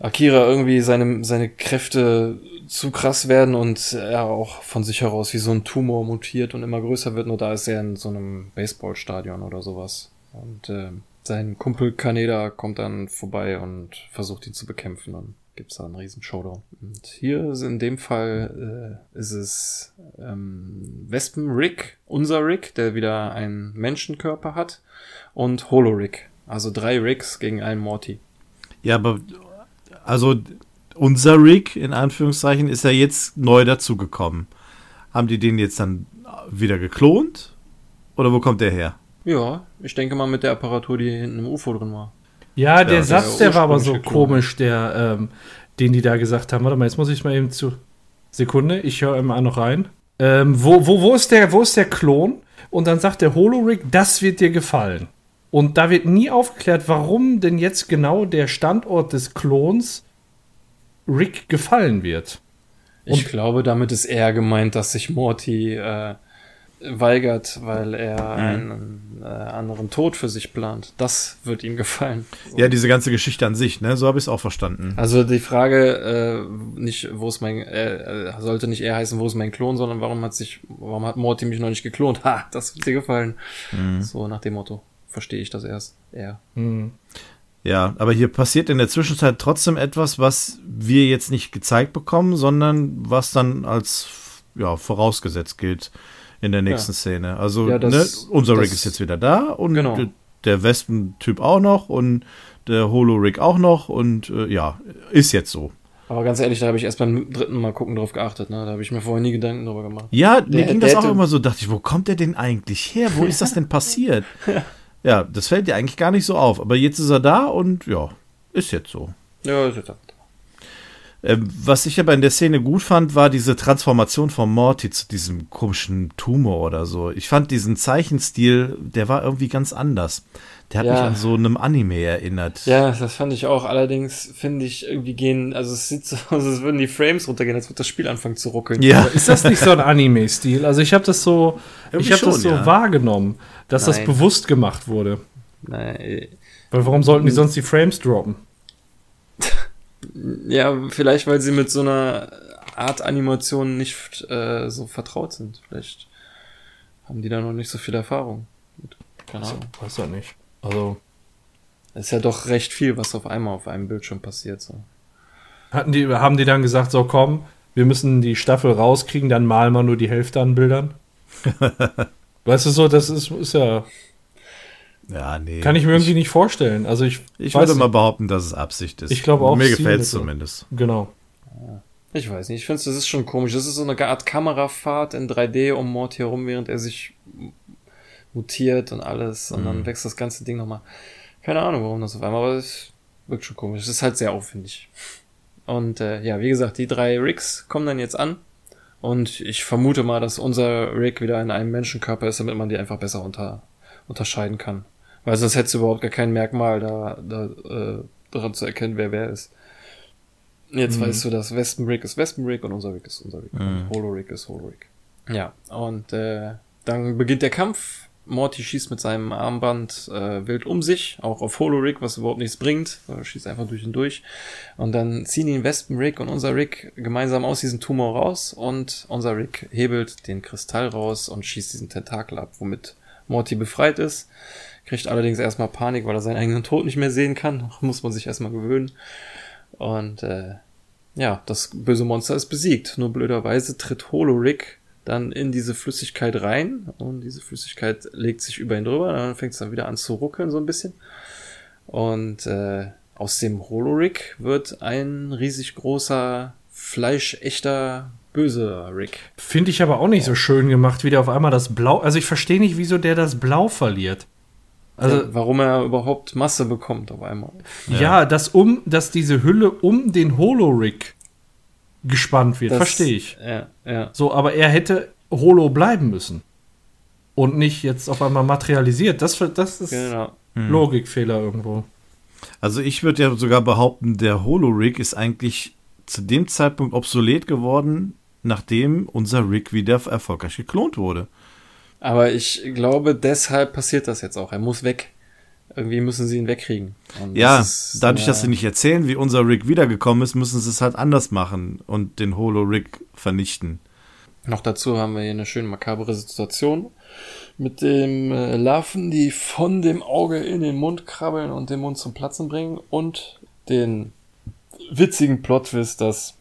Akira irgendwie seine, seine Kräfte zu krass werden und er auch von sich heraus wie so ein Tumor mutiert und immer größer wird. Nur da ist er in so einem Baseballstadion oder sowas. Und äh, sein Kumpel Kaneda kommt dann vorbei und versucht ihn zu bekämpfen. Dann gibt's da einen riesen Showdown. Und hier ist in dem Fall äh, ist es ähm, Wespen Rick, unser Rick, der wieder einen Menschenkörper hat, und Holo Rick. Also drei Ricks gegen einen Morty. Ja, aber also unser Rick, in Anführungszeichen, ist ja jetzt neu dazugekommen. Haben die den jetzt dann wieder geklont? Oder wo kommt der her? Ja, ich denke mal mit der Apparatur, die hinten im UFO drin war. Ja, der der Satz, der war aber so Klon. komisch, der, ähm, den die da gesagt haben. Warte mal, jetzt muss ich mal eben zu. Sekunde, ich höre immer noch rein. Ähm, wo, wo, wo, ist der, wo ist der Klon? Und dann sagt der Holorick, das wird dir gefallen. Und da wird nie aufgeklärt, warum denn jetzt genau der Standort des Klons Rick gefallen wird. Ich glaube, damit ist eher gemeint, dass sich Morty äh, weigert, weil er einen äh, anderen Tod für sich plant. Das wird ihm gefallen. Ja, diese ganze Geschichte an sich, ne? So habe ich es auch verstanden. Also die Frage äh, nicht, wo ist mein, äh, äh, sollte nicht eher heißen, wo ist mein Klon, sondern warum hat sich, warum hat Morty mich noch nicht geklont? Ha, das wird dir gefallen. So nach dem Motto verstehe ich das erst eher. Ja, aber hier passiert in der Zwischenzeit trotzdem etwas, was wir jetzt nicht gezeigt bekommen, sondern was dann als ja, vorausgesetzt gilt in der nächsten Ja. Szene. Also, Ja, das- ne, unser Rick das- ist jetzt wieder da und Genau. der- Wespen-Typ auch noch und der Holo-Rick auch noch und äh, ja, ist jetzt so. Aber ganz ehrlich, da habe ich erst beim dritten Mal gucken drauf geachtet. Ne? Da habe ich mir vorher nie Gedanken drüber gemacht. Ja, mir ging das auch immer so, dachte ich, wo kommt der denn eigentlich her? Wo ist das denn passiert? ja, das fällt dir eigentlich gar nicht so auf. Aber jetzt ist er da und ja, ist jetzt so. Ja, ist jetzt Ähm, was ich aber in der Szene gut fand, war diese Transformation von Morty zu diesem komischen Tumor oder so. Ich fand diesen Zeichenstil, der war irgendwie ganz anders. Der hat Ja. mich an so einem Anime erinnert. Ja, das fand ich auch. Allerdings finde ich irgendwie gehen, also es sieht so aus, als würden die Frames runtergehen, als würde das Spiel anfangen zu ruckeln. Ja. Ist das nicht so ein Anime-Stil? Also ich habe das so, Irgendwie ich habe das so ja. wahrgenommen, dass das Nein. bewusst gemacht wurde. Nein, Weil warum sollten die sonst die Frames droppen? Ja, vielleicht weil sie mit so einer Art Animation nicht äh, so vertraut sind. Vielleicht haben die da noch nicht so viel Erfahrung. Mit. Keine Ahnung. Weiß ja nicht. Also Es ist ja doch recht viel, was auf einmal auf einem Bildschirm passiert. So. hatten die, haben die dann gesagt, so komm, wir müssen die Staffel rauskriegen, dann malen wir nur die Hälfte an Bildern. weißt du so, das ist, ist ja, Ja, nee. kann ich mir irgendwie nicht vorstellen. Also ich, Ich würde mal nicht. behaupten, dass es Absicht ist. Ich glaube auch, Mir gefällt es zumindest. Genau. Ich weiß nicht, ich finde, das ist schon komisch. Das ist so eine Art Kamerafahrt in 3D um Mord herum, während er sich mutiert und alles. Und dann wächst das ganze Ding nochmal. Keine Ahnung, warum das auf einmal, aber es wirkt schon komisch. Es ist halt sehr aufwendig. Und äh, ja, wie gesagt, die drei Ricks kommen dann jetzt an. Und ich vermute mal, dass unser Rick wieder in einem Menschenkörper ist, damit man die einfach besser unter unterscheiden kann. Weil sonst hättest du überhaupt gar kein Merkmal da, da äh, daran zu erkennen, wer wer ist. Jetzt mhm. weißt du, dass Wespenrick ist Wespenrick und unser Rick ist unser Rick. Mhm. Und Holorick ist Holorick. Ja, und äh, dann beginnt der Kampf. Morty schießt mit seinem Armband äh, wild um sich, auch auf Holorick, was überhaupt nichts bringt. Er schießt einfach durch ihn durch. Und dann ziehen ihn Wespenrick und unser Rick gemeinsam aus diesem Tumor raus und unser Rick hebelt den Kristall raus und schießt diesen Tentakel ab, womit Morty befreit ist. Kriegt allerdings erstmal Panik, weil er seinen eigenen Tod nicht mehr sehen kann. Muss man sich erstmal gewöhnen. Und äh, ja, das böse Monster ist besiegt. Nur blöderweise tritt Holorick dann in diese Flüssigkeit rein und diese Flüssigkeit legt sich über ihn drüber, dann fängt es dann wieder an zu ruckeln so ein bisschen. Und äh, aus dem Holorick wird ein riesig großer, fleischechter, böser Rick. Finde ich aber auch nicht so schön gemacht, wie der auf einmal das Blau. Also ich verstehe nicht, wieso der das Blau verliert. Also ja, warum er überhaupt Masse bekommt auf einmal. Ja, ja dass um, dass diese Hülle um den Holorick gespannt wird, verstehe ich. Ja, ja. So, aber er hätte Holo bleiben müssen. Und nicht jetzt auf einmal materialisiert. Das, das ist genau. Hm. Logikfehler irgendwo. Also ich würde ja sogar behaupten, der Holo-Rig ist eigentlich zu dem Zeitpunkt obsolet geworden, nachdem unser Rig wieder erfolgreich geklont wurde. Aber ich glaube, deshalb passiert das jetzt auch. Er muss weg. Irgendwie müssen sie ihn wegkriegen. Und ja, ist, dadurch, dass sie nicht erzählen, wie unser Rick wiedergekommen ist, müssen sie es halt anders machen und den Holo-Rick vernichten. Noch dazu haben wir hier eine schön makabere Situation mit dem äh, Larven, die von dem Auge in den Mund krabbeln und den Mund zum Platzen bringen und den witzigen Plot-Twist, dass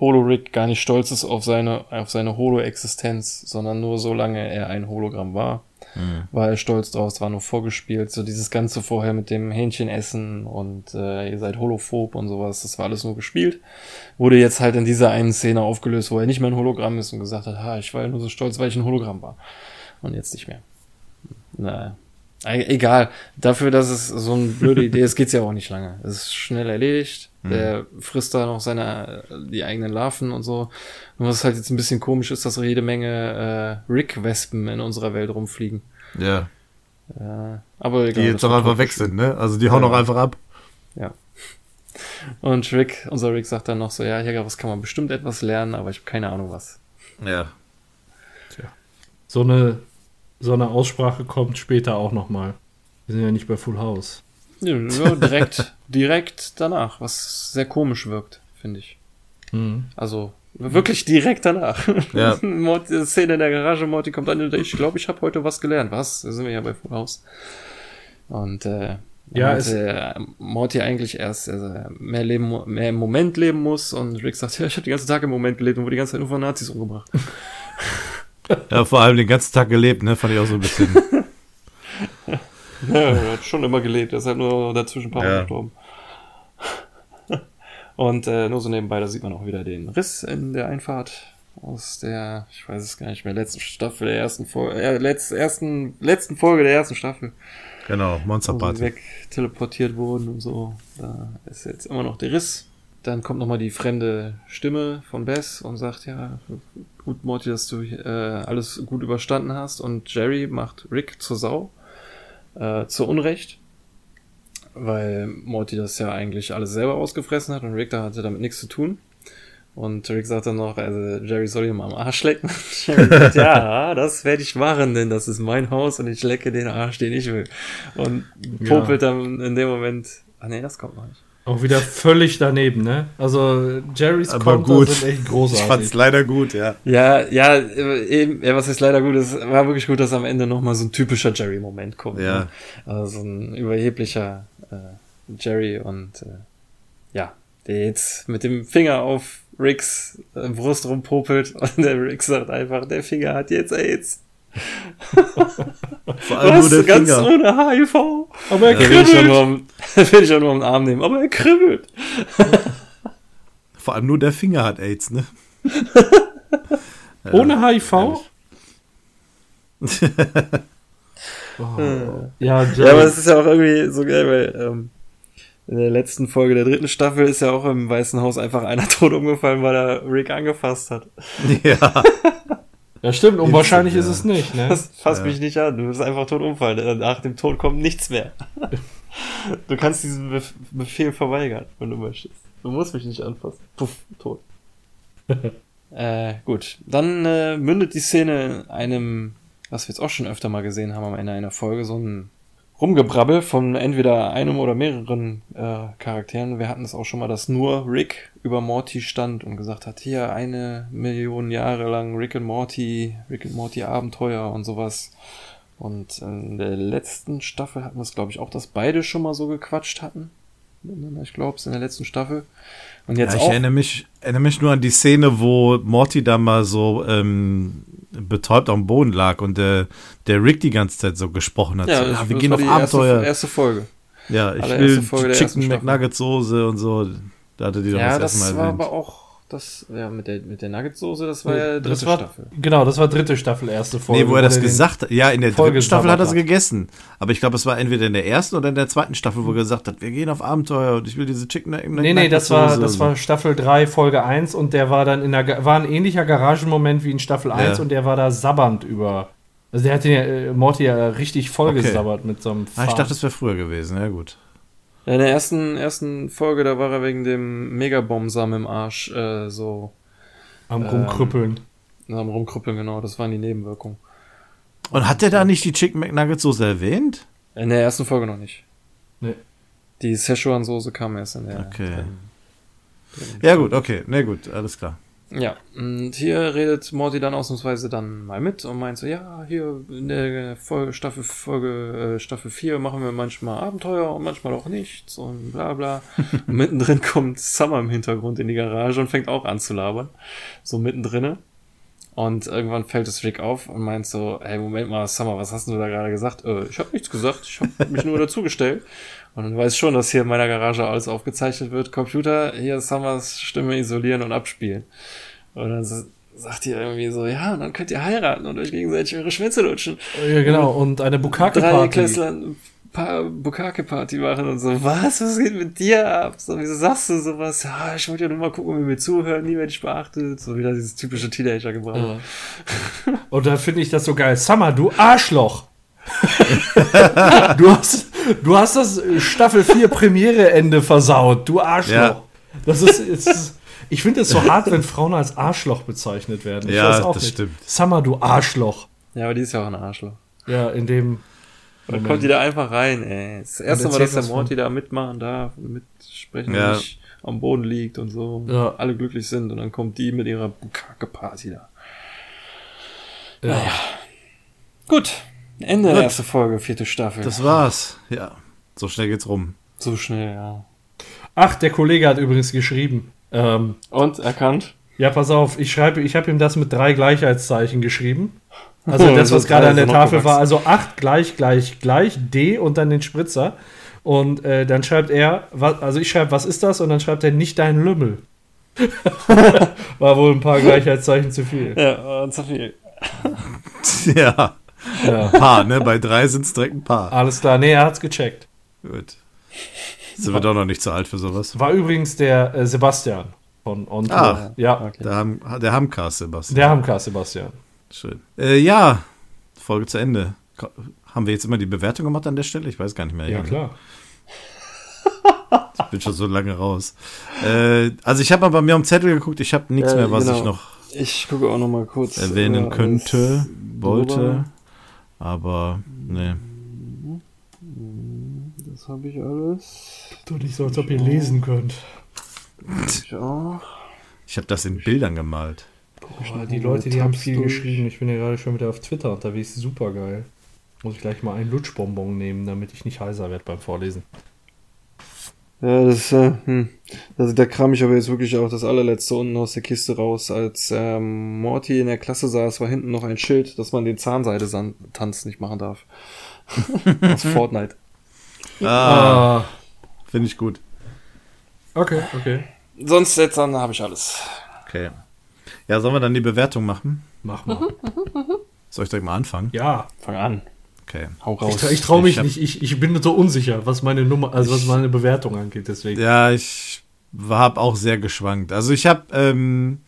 Holo-Rick gar nicht stolz ist auf seine, auf seine Holo-Existenz, sondern nur solange er ein Hologramm war mhm. war er stolz drauf, es war nur vorgespielt. So dieses Ganze vorher mit dem Hähnchen essen und äh, ihr seid holophob und sowas, das war alles nur gespielt. Wurde jetzt halt in dieser einen Szene aufgelöst, wo er nicht mehr ein Hologramm ist und gesagt hat, ha, ich war ja nur so stolz, weil ich ein Hologramm war. Und jetzt nicht mehr. Naja. Egal. Dafür, dass es so eine blöde Idee ist, geht's ja auch nicht lange. Es ist schnell erledigt. Mhm. Der frisst da noch seine, die eigenen Larven und so. Und was halt jetzt ein bisschen komisch ist, dass jede Menge äh, Rick-Wespen in unserer Welt rumfliegen. Ja. Äh, aber egal, Die jetzt auch einfach weg sind, ne? Also die hauen ja. auch einfach ab. Ja. Und Rick, unser Rick sagt dann noch so, ja, hier was kann man bestimmt etwas lernen, aber ich habe keine Ahnung was. Ja. Tja. So eine, so eine Aussprache kommt später auch nochmal. Wir sind ja nicht bei Full House. Ja, direkt, direkt danach, was sehr komisch wirkt, finde ich. Mhm. Also wirklich direkt danach. Ja. Szene in der Garage, Morty kommt an und ich glaube, ich habe heute was gelernt. Was? Da sind wir ja bei Full House. Und äh, ja, es äh, Morty eigentlich erst äh, mehr leben, mehr im Moment leben muss und Rick sagt, ja, ich habe den ganzen Tag im Moment gelebt und wurde die ganze Zeit nur von Nazis umgebracht. ja, vor allem den ganzen Tag gelebt, ne? Fand ich auch so ein bisschen. Ja, er hat schon immer gelebt, er ist halt nur dazwischen ein paar Mal ja. gestorben. Und äh, nur so nebenbei, da sieht man auch wieder den Riss in der Einfahrt aus der, ich weiß es gar nicht mehr, letzten Staffel der ersten Folge, äh, letzt, ersten, letzten Folge der ersten Staffel. Genau, Monster Party. Weg teleportiert wurden und so. Da ist jetzt immer noch der Riss. Dann kommt nochmal die fremde Stimme von Bess und sagt, ja, gut, Morty, dass du äh, alles gut überstanden hast. Und Jerry macht Rick zur Sau äh, zu Unrecht, weil Morty das ja eigentlich alles selber ausgefressen hat und Rick da hatte damit nichts zu tun. Und Rick sagt dann noch, also Jerry soll ihm am Arsch lecken. Jerry sagt, ja, das werde ich machen, denn das ist mein Haus und ich lecke den Arsch, den ich will. Und popelt ja. dann in dem Moment, ah nee, das kommt noch nicht. Auch wieder völlig daneben, ne? Also Jerrys Aber Konter gut. sind echt großartig. Ich fand's leider gut, ja. Ja, ja, eben, ja, was heißt leider gut? Es war wirklich gut, dass am Ende nochmal so ein typischer Jerry-Moment kommt. Ja. Ne? Also so ein überheblicher äh, Jerry und äh, ja, der jetzt mit dem Finger auf Ricks äh, Brust rumpopelt und der Rick sagt einfach, der Finger hat jetzt AIDS. Vor allem Was? nur der Ganz Finger. ohne HIV. Aber er kribbelt. Will ich, nur am, will ich auch nur am Arm nehmen, aber er kribbelt. Vor allem nur der Finger hat AIDS, ne? ohne HIV? oh. ja, ja, aber es ist ja auch irgendwie so geil, weil ähm, in der letzten Folge der dritten Staffel ist ja auch im Weißen Haus einfach einer tot umgefallen, weil er Rick angefasst hat. Ja. Ja, stimmt, unwahrscheinlich ist es nicht, ne? Das fasst mich nicht an. Du bist einfach tot umfallen. Nach dem Tod kommt nichts mehr. Du kannst diesen Bef Befehl verweigern, wenn du möchtest. Du musst mich nicht anfassen. Puff, tot. äh, gut. Dann äh, mündet die Szene in einem, was wir jetzt auch schon öfter mal gesehen haben am Ende einer Folge, so ein Rumgebrabbel von entweder einem oder mehreren äh, Charakteren. Wir hatten es auch schon mal, dass nur Rick über Morty stand und gesagt hat, hier eine Million Jahre lang Rick und Morty, Rick und Morty Abenteuer und sowas. Und in der letzten Staffel hatten wir es, glaube ich, auch, dass beide schon mal so gequatscht hatten. Ich glaube, es in der letzten Staffel. Und jetzt ja, ich auch. erinnere mich, erinnere mich nur an die Szene, wo Morty da mal so ähm, betäubt am Boden lag und der, der Rick die ganze Zeit so gesprochen hat. Ja, so, ah, wir gehen war auf Abenteuer. Erste, erste Folge. ja, ich will Folge Chicken Staffel. McNugget Soße und so. Da hatte die doch Ja, das das erste Mal war erwähnt. aber auch das, ja, mit der, mit der Nuggetsoße, das war ja dritte das war, Staffel. Genau, das war dritte Staffel, erste Folge. Nee, wo er das gesagt hat. Ja, in der Folge dritten Staffel hat er es gegessen. Aber ich glaube, es war entweder in der ersten oder in der zweiten Staffel, wo er gesagt hat, wir gehen auf Abenteuer und ich will diese Chicken Nee, nee, das war, das war Staffel 3, Folge 1 und der war dann in der, Ga- war ein ähnlicher Garagenmoment wie in Staffel 1 Ja. und der war da sabbernd über. Also der hat den ja, äh, Morty ja richtig voll Okay. gesabbert mit so einem Ah, ich dachte, das wäre früher gewesen. Ja, gut. In der ersten, ersten Folge, da war er wegen dem Megabomb-Sam im Arsch, äh, so, am ähm, rumkrüppeln. am Rumkrüppeln, genau, das waren die Nebenwirkungen. Und hat der da nicht die Chicken McNugget Soße erwähnt? In der ersten Folge noch nicht. Nee. Die Szechuan-Soße kam erst in der. Okay. dritten- dritten Ja, gut, okay. Na gut, alles klar. Ja, und hier redet Morty dann ausnahmsweise dann mal mit und meint so, ja, hier in der Folge, Staffel, Folge, äh, Staffel 4 machen wir manchmal Abenteuer und manchmal auch nichts und bla bla. und mittendrin kommt Summer im Hintergrund in die Garage und fängt auch an zu labern. So mittendrin. Und irgendwann fällt es Rick auf und meint so, hey, Moment mal, Summer, was hast du da gerade gesagt? Äh, ich habe nichts gesagt, ich habe mich nur dazugestellt. Und dann weiß schon, dass hier in meiner Garage alles aufgezeichnet wird. Computer, hier Summers Stimme isolieren und abspielen. Und dann sagt ihr irgendwie so, ja, und dann könnt ihr heiraten und euch gegenseitig eure Schwänze lutschen. Ja, genau. Und eine Drei Bukake-Party. Klässler Pa- Bukake-Party machen und so, was, was geht mit dir ab? So, wieso sagst du sowas? Ja, ich wollte ja nur mal gucken, wie mir zuhören, nie werde ich beachtet. So wieder dieses typische Teenager-Gebrauch. Ja. Und da finde ich das so geil. Summer, du Arschloch. du, hast, du hast das Staffel 4 Premiere-Ende versaut. Du Arschloch. Ja. Das ist, ist ich finde es so hart, wenn Frauen als Arschloch bezeichnet werden. Ich Ja, weiß auch das nicht. stimmt. Summer, du Arschloch. Ja, aber die ist ja auch ein Arschloch. Ja, in dem. Dann kommt die da einfach rein, ey. Das erste Mal, dass der Morty da mitmachen darf, und mitsprechen Ja. und nicht am Boden liegt und so. Ja. Alle glücklich sind und dann kommt die mit ihrer Bukake-Party da. Ja. Gut. Ende Gut. der ersten Folge, vierte Staffel. Das war's. Ja. So schnell geht's rum. so schnell, ja. Ach, der Kollege hat übrigens geschrieben. Ähm, Und erkannt? ja, pass auf, ich schreibe, ich habe ihm das mit drei Gleichheitszeichen geschrieben. Also Oh, das, was gerade an der Tafel war, also 8 gleich, gleich, gleich, D und dann den Spritzer. Und äh, dann schreibt er, was, also ich schreibe, was ist das? Und dann schreibt er, nicht dein Lümmel. War wohl ein paar Gleichheitszeichen zu viel. Ja, zu viel. ja. Ja. Paar, ne? Bei drei sind's direkt ein Paar. Alles klar, nee, er hat's gecheckt. Gut. Sind wir doch noch nicht zu alt für sowas. War übrigens der äh, Sebastian von On Tour. Ah. ja, Okay. Der, Ham, der Hamcast, Sebastian. der Hamka Sebastian. Schön. Äh, ja, Folge zu Ende. Ko- Haben wir jetzt immer die Bewertung gemacht an der Stelle? Ich weiß gar nicht mehr. Ja, klar. Ich bin schon so lange raus. Äh, also ich habe mal bei mir am Zettel geguckt. Ich habe nichts Ja, mehr, was genau. ich noch Ich gucke auch noch mal kurz. erwähnen äh, könnte, wollte. Aber ne. Das habe ich alles. Du nicht so, als ob ihr lesen könnt. Ich auch. Ich habe das in Bildern gemalt. Boah, die Leute, die haben viel Tabs geschrieben. Ich bin ja gerade schon wieder auf Twitter unterwegs. Super geil. Muss ich gleich mal einen Lutschbonbon nehmen, damit ich nicht heiser werde beim Vorlesen. Ja, das, äh, hm. also da kram ich aber jetzt wirklich auch das allerletzte unten aus der Kiste raus. Als ähm, Morty in der Klasse saß, war hinten noch ein Schild, dass man den Zahnseide-Tanz nicht machen darf. aus Fortnite. Ah, finde ich gut. Okay, okay. Sonst jetzt dann habe ich alles. Okay. Ja, sollen wir dann die Bewertung machen? Mach mal. Soll ich direkt mal anfangen? Ja, Fang an. Okay. Hau ich, raus. tra- ich traue mich Ich nicht. Ich, ich bin so unsicher, was meine Nummer, also was meine Bewertung angeht. Deswegen. Ja, ich habe auch sehr geschwankt. Also ich habe ähm,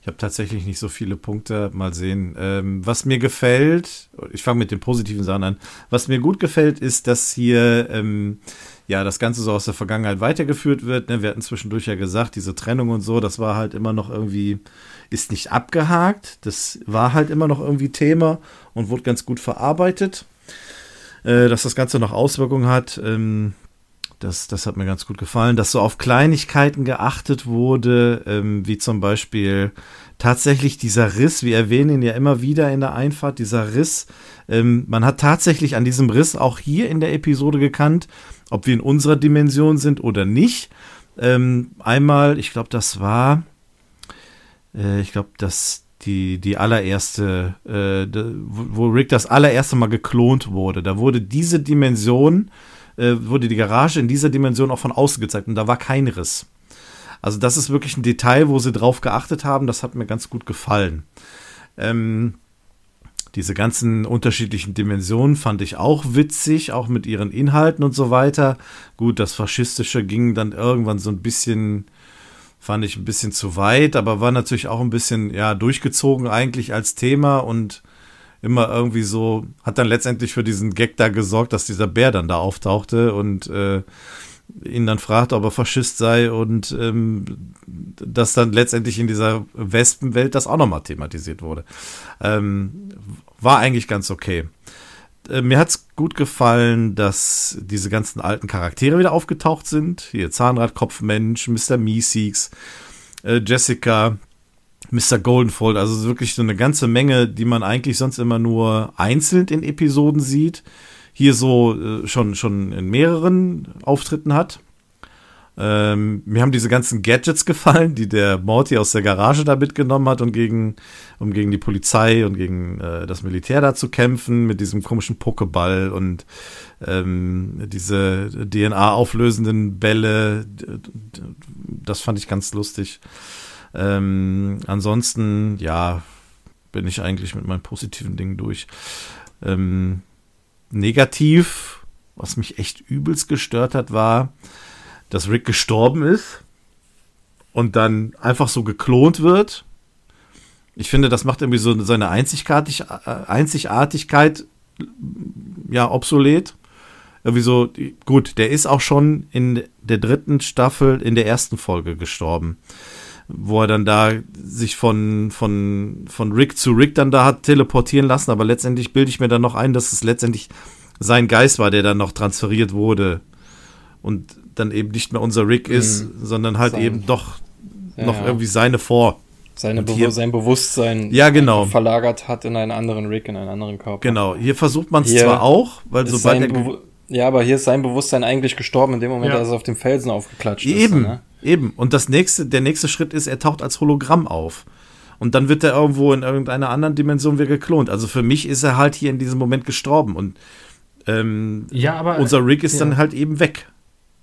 Ich habe tatsächlich nicht so viele Punkte. Mal sehen. Ähm, was mir gefällt, ich fange mit den positiven Sachen an. Was mir gut gefällt, ist, dass hier ähm, ja das Ganze so aus der Vergangenheit weitergeführt wird. Ne? Wir hatten zwischendurch ja gesagt, diese Trennung und so, das war halt immer noch irgendwie, ist nicht abgehakt. Das war halt immer noch irgendwie Thema und wurde ganz gut verarbeitet. Äh, dass das Ganze noch Auswirkungen hat. Ähm, das, das hat mir ganz gut gefallen, dass so auf Kleinigkeiten geachtet wurde, ähm, wie zum Beispiel tatsächlich dieser Riss, wir erwähnen ihn ja immer wieder in der Einfahrt, dieser Riss. Ähm, man hat tatsächlich an diesem Riss auch hier in der Episode gekannt, ob wir in unserer Dimension sind oder nicht. Ähm, einmal, ich glaube, das war, äh, ich glaube, das die, die allererste, äh, wo Rick das allererste Mal geklont wurde. Da wurde diese Dimension äh, wurde die Garage in dieser Dimension auch von außen gezeigt und da war kein Riss. Also das ist wirklich ein Detail, wo sie drauf geachtet haben. Das hat mir ganz gut gefallen. Ähm, diese ganzen unterschiedlichen Dimensionen fand ich auch witzig, auch mit ihren Inhalten und so weiter. Gut, das Faschistische ging dann irgendwann so ein bisschen, fand ich ein bisschen zu weit, aber war natürlich auch ein bisschen, ja, durchgezogen eigentlich als Thema und immer irgendwie so, hat dann letztendlich für diesen Gag da gesorgt, dass dieser Bär dann da auftauchte und äh, ihn dann fragt, ob er Faschist sei und ähm, dass dann letztendlich in dieser Wespenwelt das auch nochmal thematisiert wurde. Ähm, war eigentlich ganz okay. Äh, mir hat es gut gefallen, dass diese ganzen alten Charaktere wieder aufgetaucht sind. Hier Zahnradkopfmensch, Mr. Meeseeks, äh, Jessica, Mr. Goldenfold, also wirklich so eine ganze Menge, die man eigentlich sonst immer nur einzeln in Episoden sieht, hier so äh, schon, schon in mehreren Auftritten hat. Ähm, mir haben diese ganzen Gadgets gefallen, die der Morty aus der Garage da mitgenommen hat, um gegen, um gegen die Polizei und gegen äh, das Militär da zu kämpfen, mit diesem komischen Pokéball und ähm, diese DNA-auflösenden Bälle. Das fand ich ganz lustig. Ähm, ansonsten, ja, bin ich eigentlich mit meinen positiven Dingen durch. Ähm, negativ, was mich echt übelst gestört hat, war, dass Rick gestorben ist und dann einfach so geklont wird. Ich finde, das macht irgendwie so seine Einzigartig äh, Einzigartigkeit ja obsolet. Irgendwie so, gut, der ist auch schon in der dritten Staffel in der ersten Folge gestorben wo er dann da sich von, von, von Rick zu Rick dann da hat teleportieren lassen, aber letztendlich bilde ich mir dann noch ein, dass es letztendlich sein Geist war, der dann noch transferiert wurde und dann eben nicht mehr unser Rick ist, mhm. sondern halt sein, eben doch ja, noch ja. irgendwie seine vor. Seine Be sein Bewusstsein ja, genau. verlagert hat in einen anderen Rick, in einen anderen Körper. Genau, hier versucht man es zwar auch, weil sobald er ja, aber hier ist sein Bewusstsein eigentlich gestorben in dem Moment, ja. als er auf dem Felsen aufgeklatscht Eben. ist. Eben, ne? eben. Und das nächste, der nächste Schritt ist, er taucht als Hologramm auf. Und dann wird er irgendwo in irgendeiner anderen Dimension wieder geklont. Also für mich ist er halt hier in diesem Moment gestorben. Und ähm, ja, aber, unser Rick ist ja. dann halt eben weg.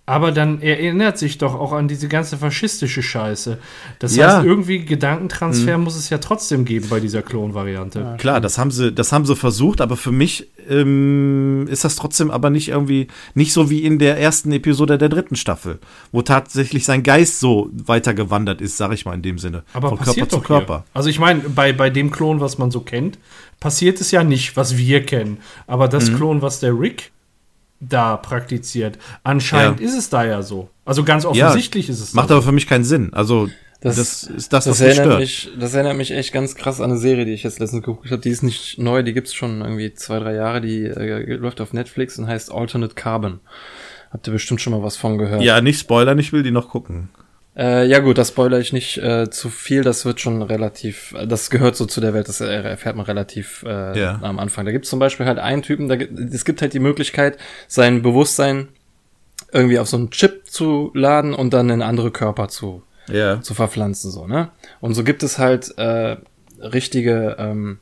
Aber dann erinnert sich doch auch an diese ganze faschistische Scheiße. Das ja. heißt, irgendwie Gedankentransfer mhm. muss es ja trotzdem geben bei dieser Klon-Variante. Ja, Klar, das haben sie, das haben sie versucht, aber für mich ähm, ist das trotzdem aber nicht irgendwie, nicht so wie in der ersten Episode der dritten Staffel, wo tatsächlich sein Geist so weitergewandert ist, sag ich mal in dem Sinne. Aber von Körper zu Körper. Hier. Also ich meine, bei, bei dem Klon, was man so kennt, passiert es ja nicht, was wir kennen. Aber das mhm. Klon, was der Rick da praktiziert. Anscheinend ja. ist es da ja so. Also ganz offensichtlich ja, ist es. Macht so. aber für mich keinen Sinn. Also das, das ist das, das was mich stört. Mich, das erinnert mich echt ganz krass an eine Serie, die ich jetzt letztens geguckt habe. Die ist nicht neu, die gibt's schon irgendwie zwei, drei Jahre. Die äh, läuft auf Netflix und heißt Alternate Carbon. Habt ihr bestimmt schon mal was von gehört? Ja, nicht spoilern, ich will die noch gucken. Äh, ja gut, das spoiler ich nicht äh, zu viel, das wird schon relativ, das gehört so zu der Welt, das erfährt man relativ äh, ja. am Anfang. Da gibt es zum Beispiel halt einen Typen, da es gibt halt die Möglichkeit, sein Bewusstsein irgendwie auf so einen Chip zu laden und dann in andere Körper zu, ja. zu verpflanzen, so, ne? Und so gibt es halt äh, richtige ähm,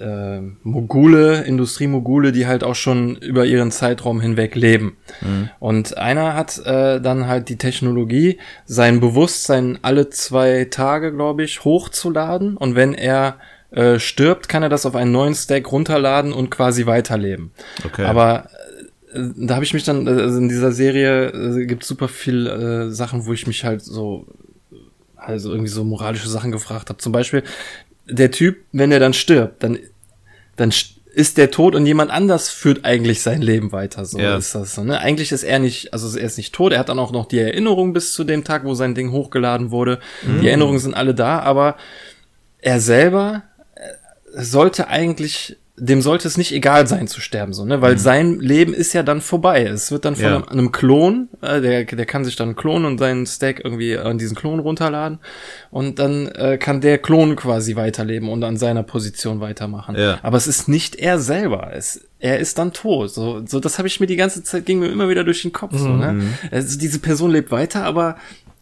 äh, Mogule, Industriemogule, die halt auch schon über ihren Zeitraum hinweg leben. Mhm. Und einer hat äh, dann halt die Technologie, sein Bewusstsein alle zwei Tage, glaube ich, hochzuladen. Und wenn er äh, stirbt, kann er das auf einen neuen Stack runterladen und quasi weiterleben. Okay. Aber äh, da habe ich mich dann, also in dieser Serie äh, gibt super viel äh, Sachen, wo ich mich halt so also irgendwie so moralische Sachen gefragt habe. Zum Beispiel, der Typ, wenn er dann stirbt, dann, dann ist der tot und jemand anders führt eigentlich sein Leben weiter. So ja. ist das. So, ne? Eigentlich ist er nicht, also er ist nicht tot. Er hat dann auch noch die Erinnerung bis zu dem Tag, wo sein Ding hochgeladen wurde. Mhm. Die Erinnerungen sind alle da, aber er selber äh, sollte eigentlich dem sollte es nicht egal sein zu sterben, so, ne? Weil mhm. sein Leben ist ja dann vorbei. Es wird dann von ja. einem, einem, Klon, äh, der, der kann sich dann klonen und seinen Stack irgendwie an diesen Klon runterladen. Und dann äh, kann der Klon quasi weiterleben und an seiner Position weitermachen. Ja. Aber es ist nicht er selber. Es, er ist dann tot. So, so das habe ich mir die ganze Zeit, ging mir immer wieder durch den Kopf. Mhm. So, ne? Also diese Person lebt weiter, aber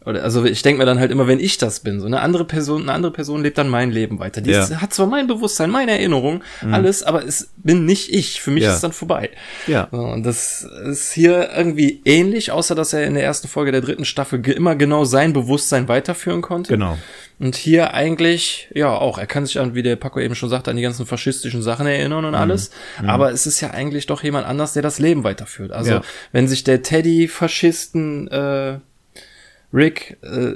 oder also ich denke mir dann halt immer, wenn ich das bin, so eine andere Person, eine andere Person lebt dann mein Leben weiter. Die ja. ist, hat zwar mein Bewusstsein, meine Erinnerung, mhm. alles, aber es bin nicht ich. Für mich ja. ist es dann vorbei. Ja. Und das ist hier irgendwie ähnlich, außer dass er in der ersten Folge der dritten Staffel immer genau sein Bewusstsein weiterführen konnte. Genau. Und hier eigentlich, ja, auch, er kann sich an, wie der Paco eben schon sagte, an die ganzen faschistischen Sachen erinnern und mhm. alles. Mhm. Aber es ist ja eigentlich doch jemand anders, der das Leben weiterführt. Also, ja. wenn sich der Teddy-Faschisten, äh, Rick, äh,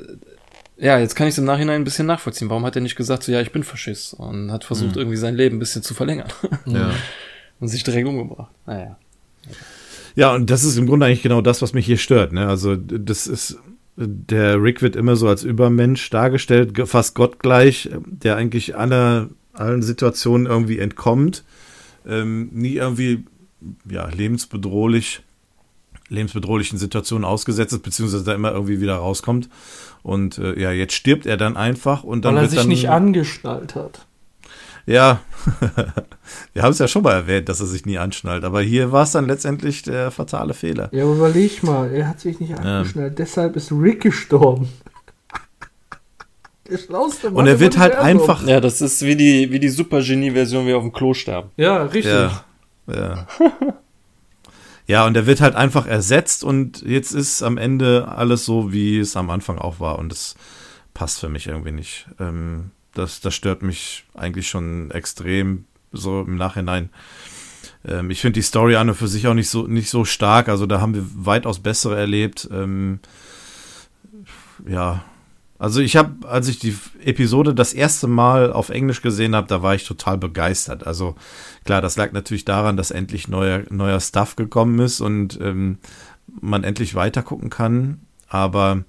ja, jetzt kann ich es im Nachhinein ein bisschen nachvollziehen. Warum hat er nicht gesagt, so, ja, ich bin Faschist und hat versucht, mhm. irgendwie sein Leben ein bisschen zu verlängern. Ja. und sich direkt umgebracht. Naja. Ja, und das ist im Grunde eigentlich genau das, was mich hier stört. Ne? Also, das ist, der Rick wird immer so als Übermensch dargestellt, fast gottgleich, der eigentlich aller, allen Situationen irgendwie entkommt. Ähm, nie irgendwie, ja, lebensbedrohlich lebensbedrohlichen Situationen ausgesetzt ist, beziehungsweise da immer irgendwie wieder rauskommt. Und äh, ja, jetzt stirbt er dann einfach und dann Weil er wird sich dann, nicht angeschnallt hat. Ja, wir haben es ja schon mal erwähnt, dass er sich nie anschnallt, aber hier war es dann letztendlich der fatale Fehler. Ja, überleg mal, er hat sich nicht angeschnallt, ja. deshalb ist Rick gestorben. Der schlauste Mann Und er wird halt einfach. Ja, das ist wie die, wie die Super-Genie-Version, wie auf dem Klo sterben. Ja, richtig. Ja. ja. Ja, und er wird halt einfach ersetzt und jetzt ist am Ende alles so, wie es am Anfang auch war und das passt für mich irgendwie nicht. Ähm, das, das stört mich eigentlich schon extrem so im Nachhinein. Ähm, ich finde die Story an und für sich auch nicht so, nicht so stark, also da haben wir weitaus bessere erlebt. Ähm, ja, also ich habe, als ich die Episode das erste Mal auf Englisch gesehen habe, da war ich total begeistert. Also klar, das lag natürlich daran, dass endlich neuer, neuer Stuff gekommen ist und ähm, man endlich weiter gucken kann. Aber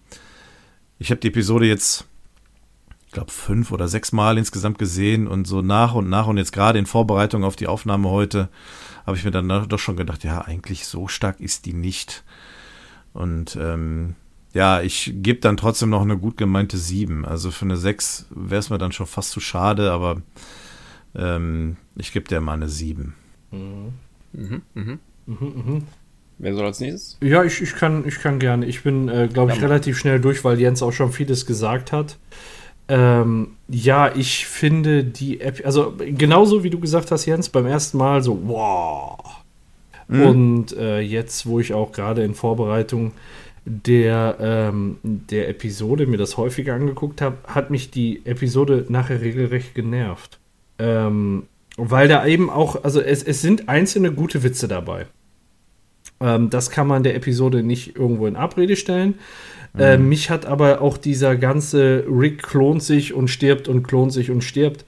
ich habe die Episode jetzt, ich glaube, fünf oder sechs Mal insgesamt gesehen und so nach und nach und jetzt gerade in Vorbereitung auf die Aufnahme heute habe ich mir dann doch schon gedacht, ja, eigentlich so stark ist die nicht. Und ähm, ja, ich gebe dann trotzdem noch eine gut gemeinte 7. Also für eine 6 wäre es mir dann schon fast zu schade, aber ähm, ich gebe dir mal eine 7. Mhm. Mhm, mhm. Mhm, mhm. Wer soll als nächstes? Ja, ich, ich, kann, ich kann gerne. Ich bin, äh, glaube ich, ja, relativ schnell durch, weil Jens auch schon vieles gesagt hat. Ähm, ja, ich finde die App, also genauso wie du gesagt hast, Jens, beim ersten Mal so, wow. Mhm. Und äh, jetzt, wo ich auch gerade in Vorbereitung der, ähm, der Episode mir das häufiger angeguckt habe, hat mich die Episode nachher regelrecht genervt. Ähm, weil da eben auch, also es, es sind einzelne gute Witze dabei. Ähm, das kann man der Episode nicht irgendwo in Abrede stellen. Mhm. Äh, mich hat aber auch dieser ganze Rick klont sich und stirbt und klont sich und stirbt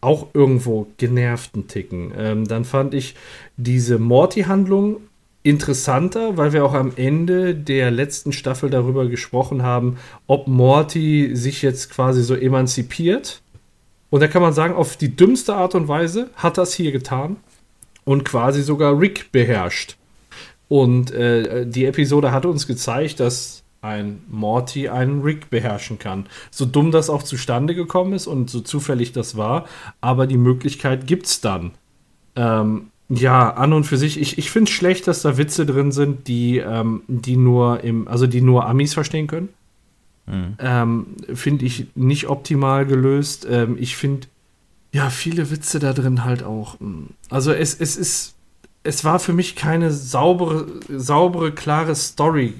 auch irgendwo genervten Ticken. Ähm, dann fand ich diese Morty-Handlung interessanter, weil wir auch am Ende der letzten Staffel darüber gesprochen haben, ob Morty sich jetzt quasi so emanzipiert. Und da kann man sagen, auf die dümmste Art und Weise hat das hier getan und quasi sogar Rick beherrscht. Und äh, die Episode hat uns gezeigt, dass ein Morty einen Rick beherrschen kann. So dumm das auch zustande gekommen ist und so zufällig das war, aber die Möglichkeit gibt es dann. Ähm, ja, an und für sich, ich, ich finde es schlecht, dass da Witze drin sind, die, ähm, die nur im, also die nur Amis verstehen können. Mhm. Ähm, finde ich nicht optimal gelöst. Ähm, ich finde, ja, viele Witze da drin halt auch. Hm. Also es, es ist, es war für mich keine saubere, saubere, klare Story.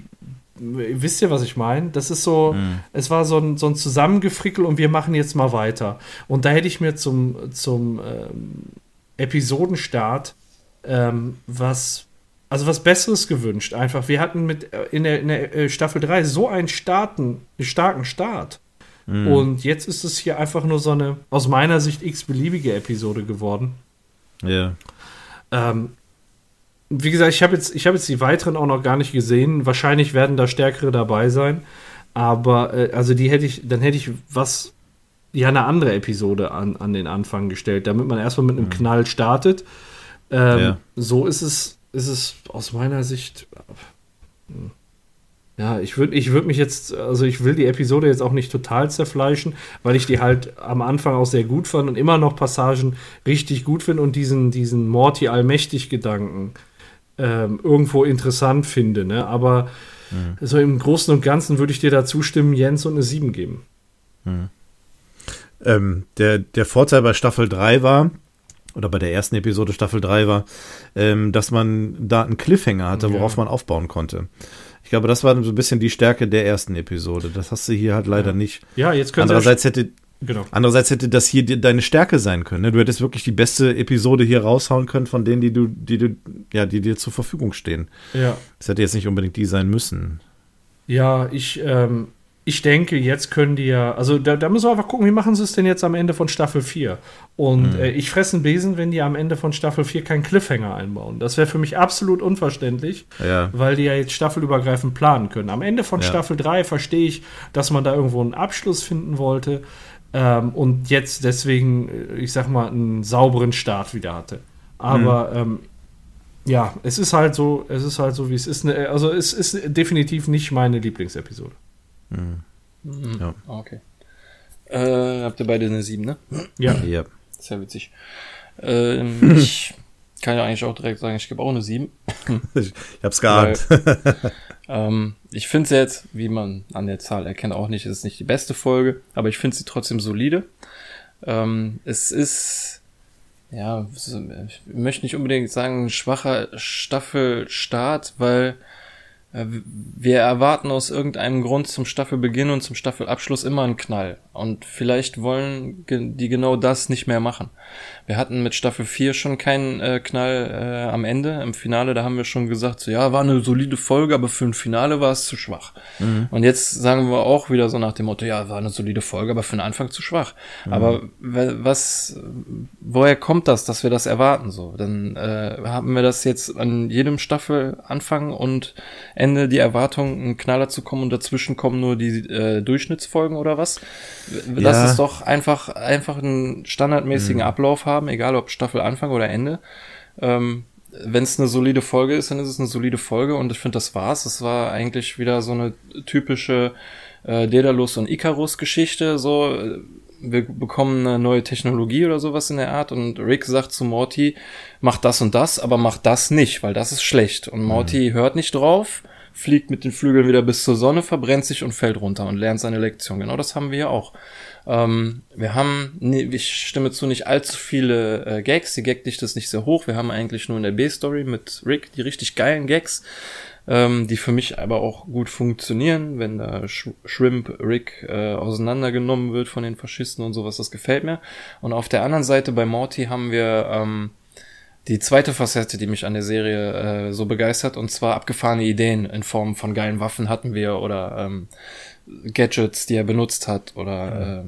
Wisst ihr, was ich meine? Das ist so, mhm. es war so ein, so ein Zusammengefrickel und wir machen jetzt mal weiter. Und da hätte ich mir zum, zum ähm, Episodenstart ähm, was, also was Besseres gewünscht. Einfach, wir hatten mit äh, in der, in der äh, Staffel 3 so einen starken, starken Start. Mhm. Und jetzt ist es hier einfach nur so eine, aus meiner Sicht, x-beliebige Episode geworden. Ja. Ähm, wie gesagt, ich habe jetzt, hab jetzt die weiteren auch noch gar nicht gesehen. Wahrscheinlich werden da stärkere dabei sein. Aber, äh, also die hätte ich, dann hätte ich was, ja, eine andere Episode an, an den Anfang gestellt, damit man erstmal mit einem mhm. Knall startet. Ähm, ja. So ist es, ist es aus meiner Sicht. Ja, ich würde ich würd mich jetzt, also ich will die Episode jetzt auch nicht total zerfleischen, weil ich die halt am Anfang auch sehr gut fand und immer noch Passagen richtig gut finde und diesen, diesen Morty-Allmächtig-Gedanken ähm, irgendwo interessant finde. Ne? Aber mhm. so im Großen und Ganzen würde ich dir da zustimmen, Jens, und eine 7 geben. Mhm. Ähm, der, der Vorteil bei Staffel 3 war, oder bei der ersten Episode Staffel 3 war, ähm, dass man da einen Cliffhanger hatte, worauf ja. man aufbauen konnte. Ich glaube, das war so ein bisschen die Stärke der ersten Episode. Das hast du hier halt leider ja. nicht. Ja, jetzt können Andererseits hätte, Genau. Andererseits hätte das hier deine Stärke sein können. Ne? Du hättest wirklich die beste Episode hier raushauen können von denen, die du, die du, ja, die dir zur Verfügung stehen. Ja. Das hätte jetzt nicht unbedingt die sein müssen. Ja, ich, ähm, ich denke, jetzt können die ja, also da, da müssen wir einfach gucken, wie machen sie es denn jetzt am Ende von Staffel 4? Und mhm. äh, ich fresse einen Besen, wenn die am Ende von Staffel 4 keinen Cliffhanger einbauen. Das wäre für mich absolut unverständlich, ja. weil die ja jetzt staffelübergreifend planen können. Am Ende von ja. Staffel 3 verstehe ich, dass man da irgendwo einen Abschluss finden wollte ähm, und jetzt deswegen, äh, ich sag mal, einen sauberen Start wieder hatte. Aber mhm. ähm, ja, es ist halt so, es ist halt so, wie es ist. Ne, also es ist definitiv nicht meine Lieblingsepisode. Mhm. Mhm. Ja. Ah, okay. Äh, habt ihr beide eine 7, ne? Ja. ja. Sehr witzig. Ähm, ich kann ja eigentlich auch direkt sagen, ich gebe auch eine 7. ich hab's geahnt. Weil, ähm, ich finde sie jetzt, wie man an der Zahl erkennt, auch nicht, es ist nicht die beste Folge, aber ich finde sie trotzdem solide. Ähm, es ist, ja, ich möchte nicht unbedingt sagen, ein schwacher Staffelstart, weil wir erwarten aus irgendeinem Grund zum Staffelbeginn und zum Staffelabschluss immer einen Knall. Und vielleicht wollen die genau das nicht mehr machen. Wir hatten mit Staffel 4 schon keinen äh, Knall äh, am Ende. Im Finale, da haben wir schon gesagt, so ja, war eine solide Folge, aber für ein Finale war es zu schwach. Mhm. Und jetzt sagen wir auch wieder so nach dem Motto, ja, war eine solide Folge, aber für den Anfang zu schwach. Mhm. Aber was, woher kommt das, dass wir das erwarten so? Dann äh, haben wir das jetzt an jedem Staffel Anfang und Ende die Erwartung, einen Knaller zu kommen und dazwischen kommen nur die äh, Durchschnittsfolgen oder was? Lass ja. es doch einfach, einfach einen standardmäßigen mhm. Ablauf haben, egal ob Staffel Anfang oder Ende. Ähm, wenn es eine solide Folge ist, dann ist es eine solide Folge und ich finde, das war's. Es war eigentlich wieder so eine typische äh, Daedalus und Icarus Geschichte, so wir bekommen eine neue Technologie oder sowas in der Art und Rick sagt zu Morty, mach das und das, aber mach das nicht, weil das ist schlecht und Morty mhm. hört nicht drauf fliegt mit den Flügeln wieder bis zur Sonne, verbrennt sich und fällt runter und lernt seine Lektion. Genau das haben wir ja auch. Ähm, wir haben, nee, ich stimme zu, nicht allzu viele äh, Gags. Die Gagdichte ist nicht sehr hoch. Wir haben eigentlich nur in der B-Story mit Rick die richtig geilen Gags, ähm, die für mich aber auch gut funktionieren, wenn da Sh Shrimp Rick äh, auseinandergenommen wird von den Faschisten und sowas. Das gefällt mir. Und auf der anderen Seite bei Morty haben wir ähm, die zweite Facette, die mich an der Serie äh, so begeistert, und zwar abgefahrene Ideen in Form von geilen Waffen hatten wir oder ähm, Gadgets, die er benutzt hat oder ja. äh,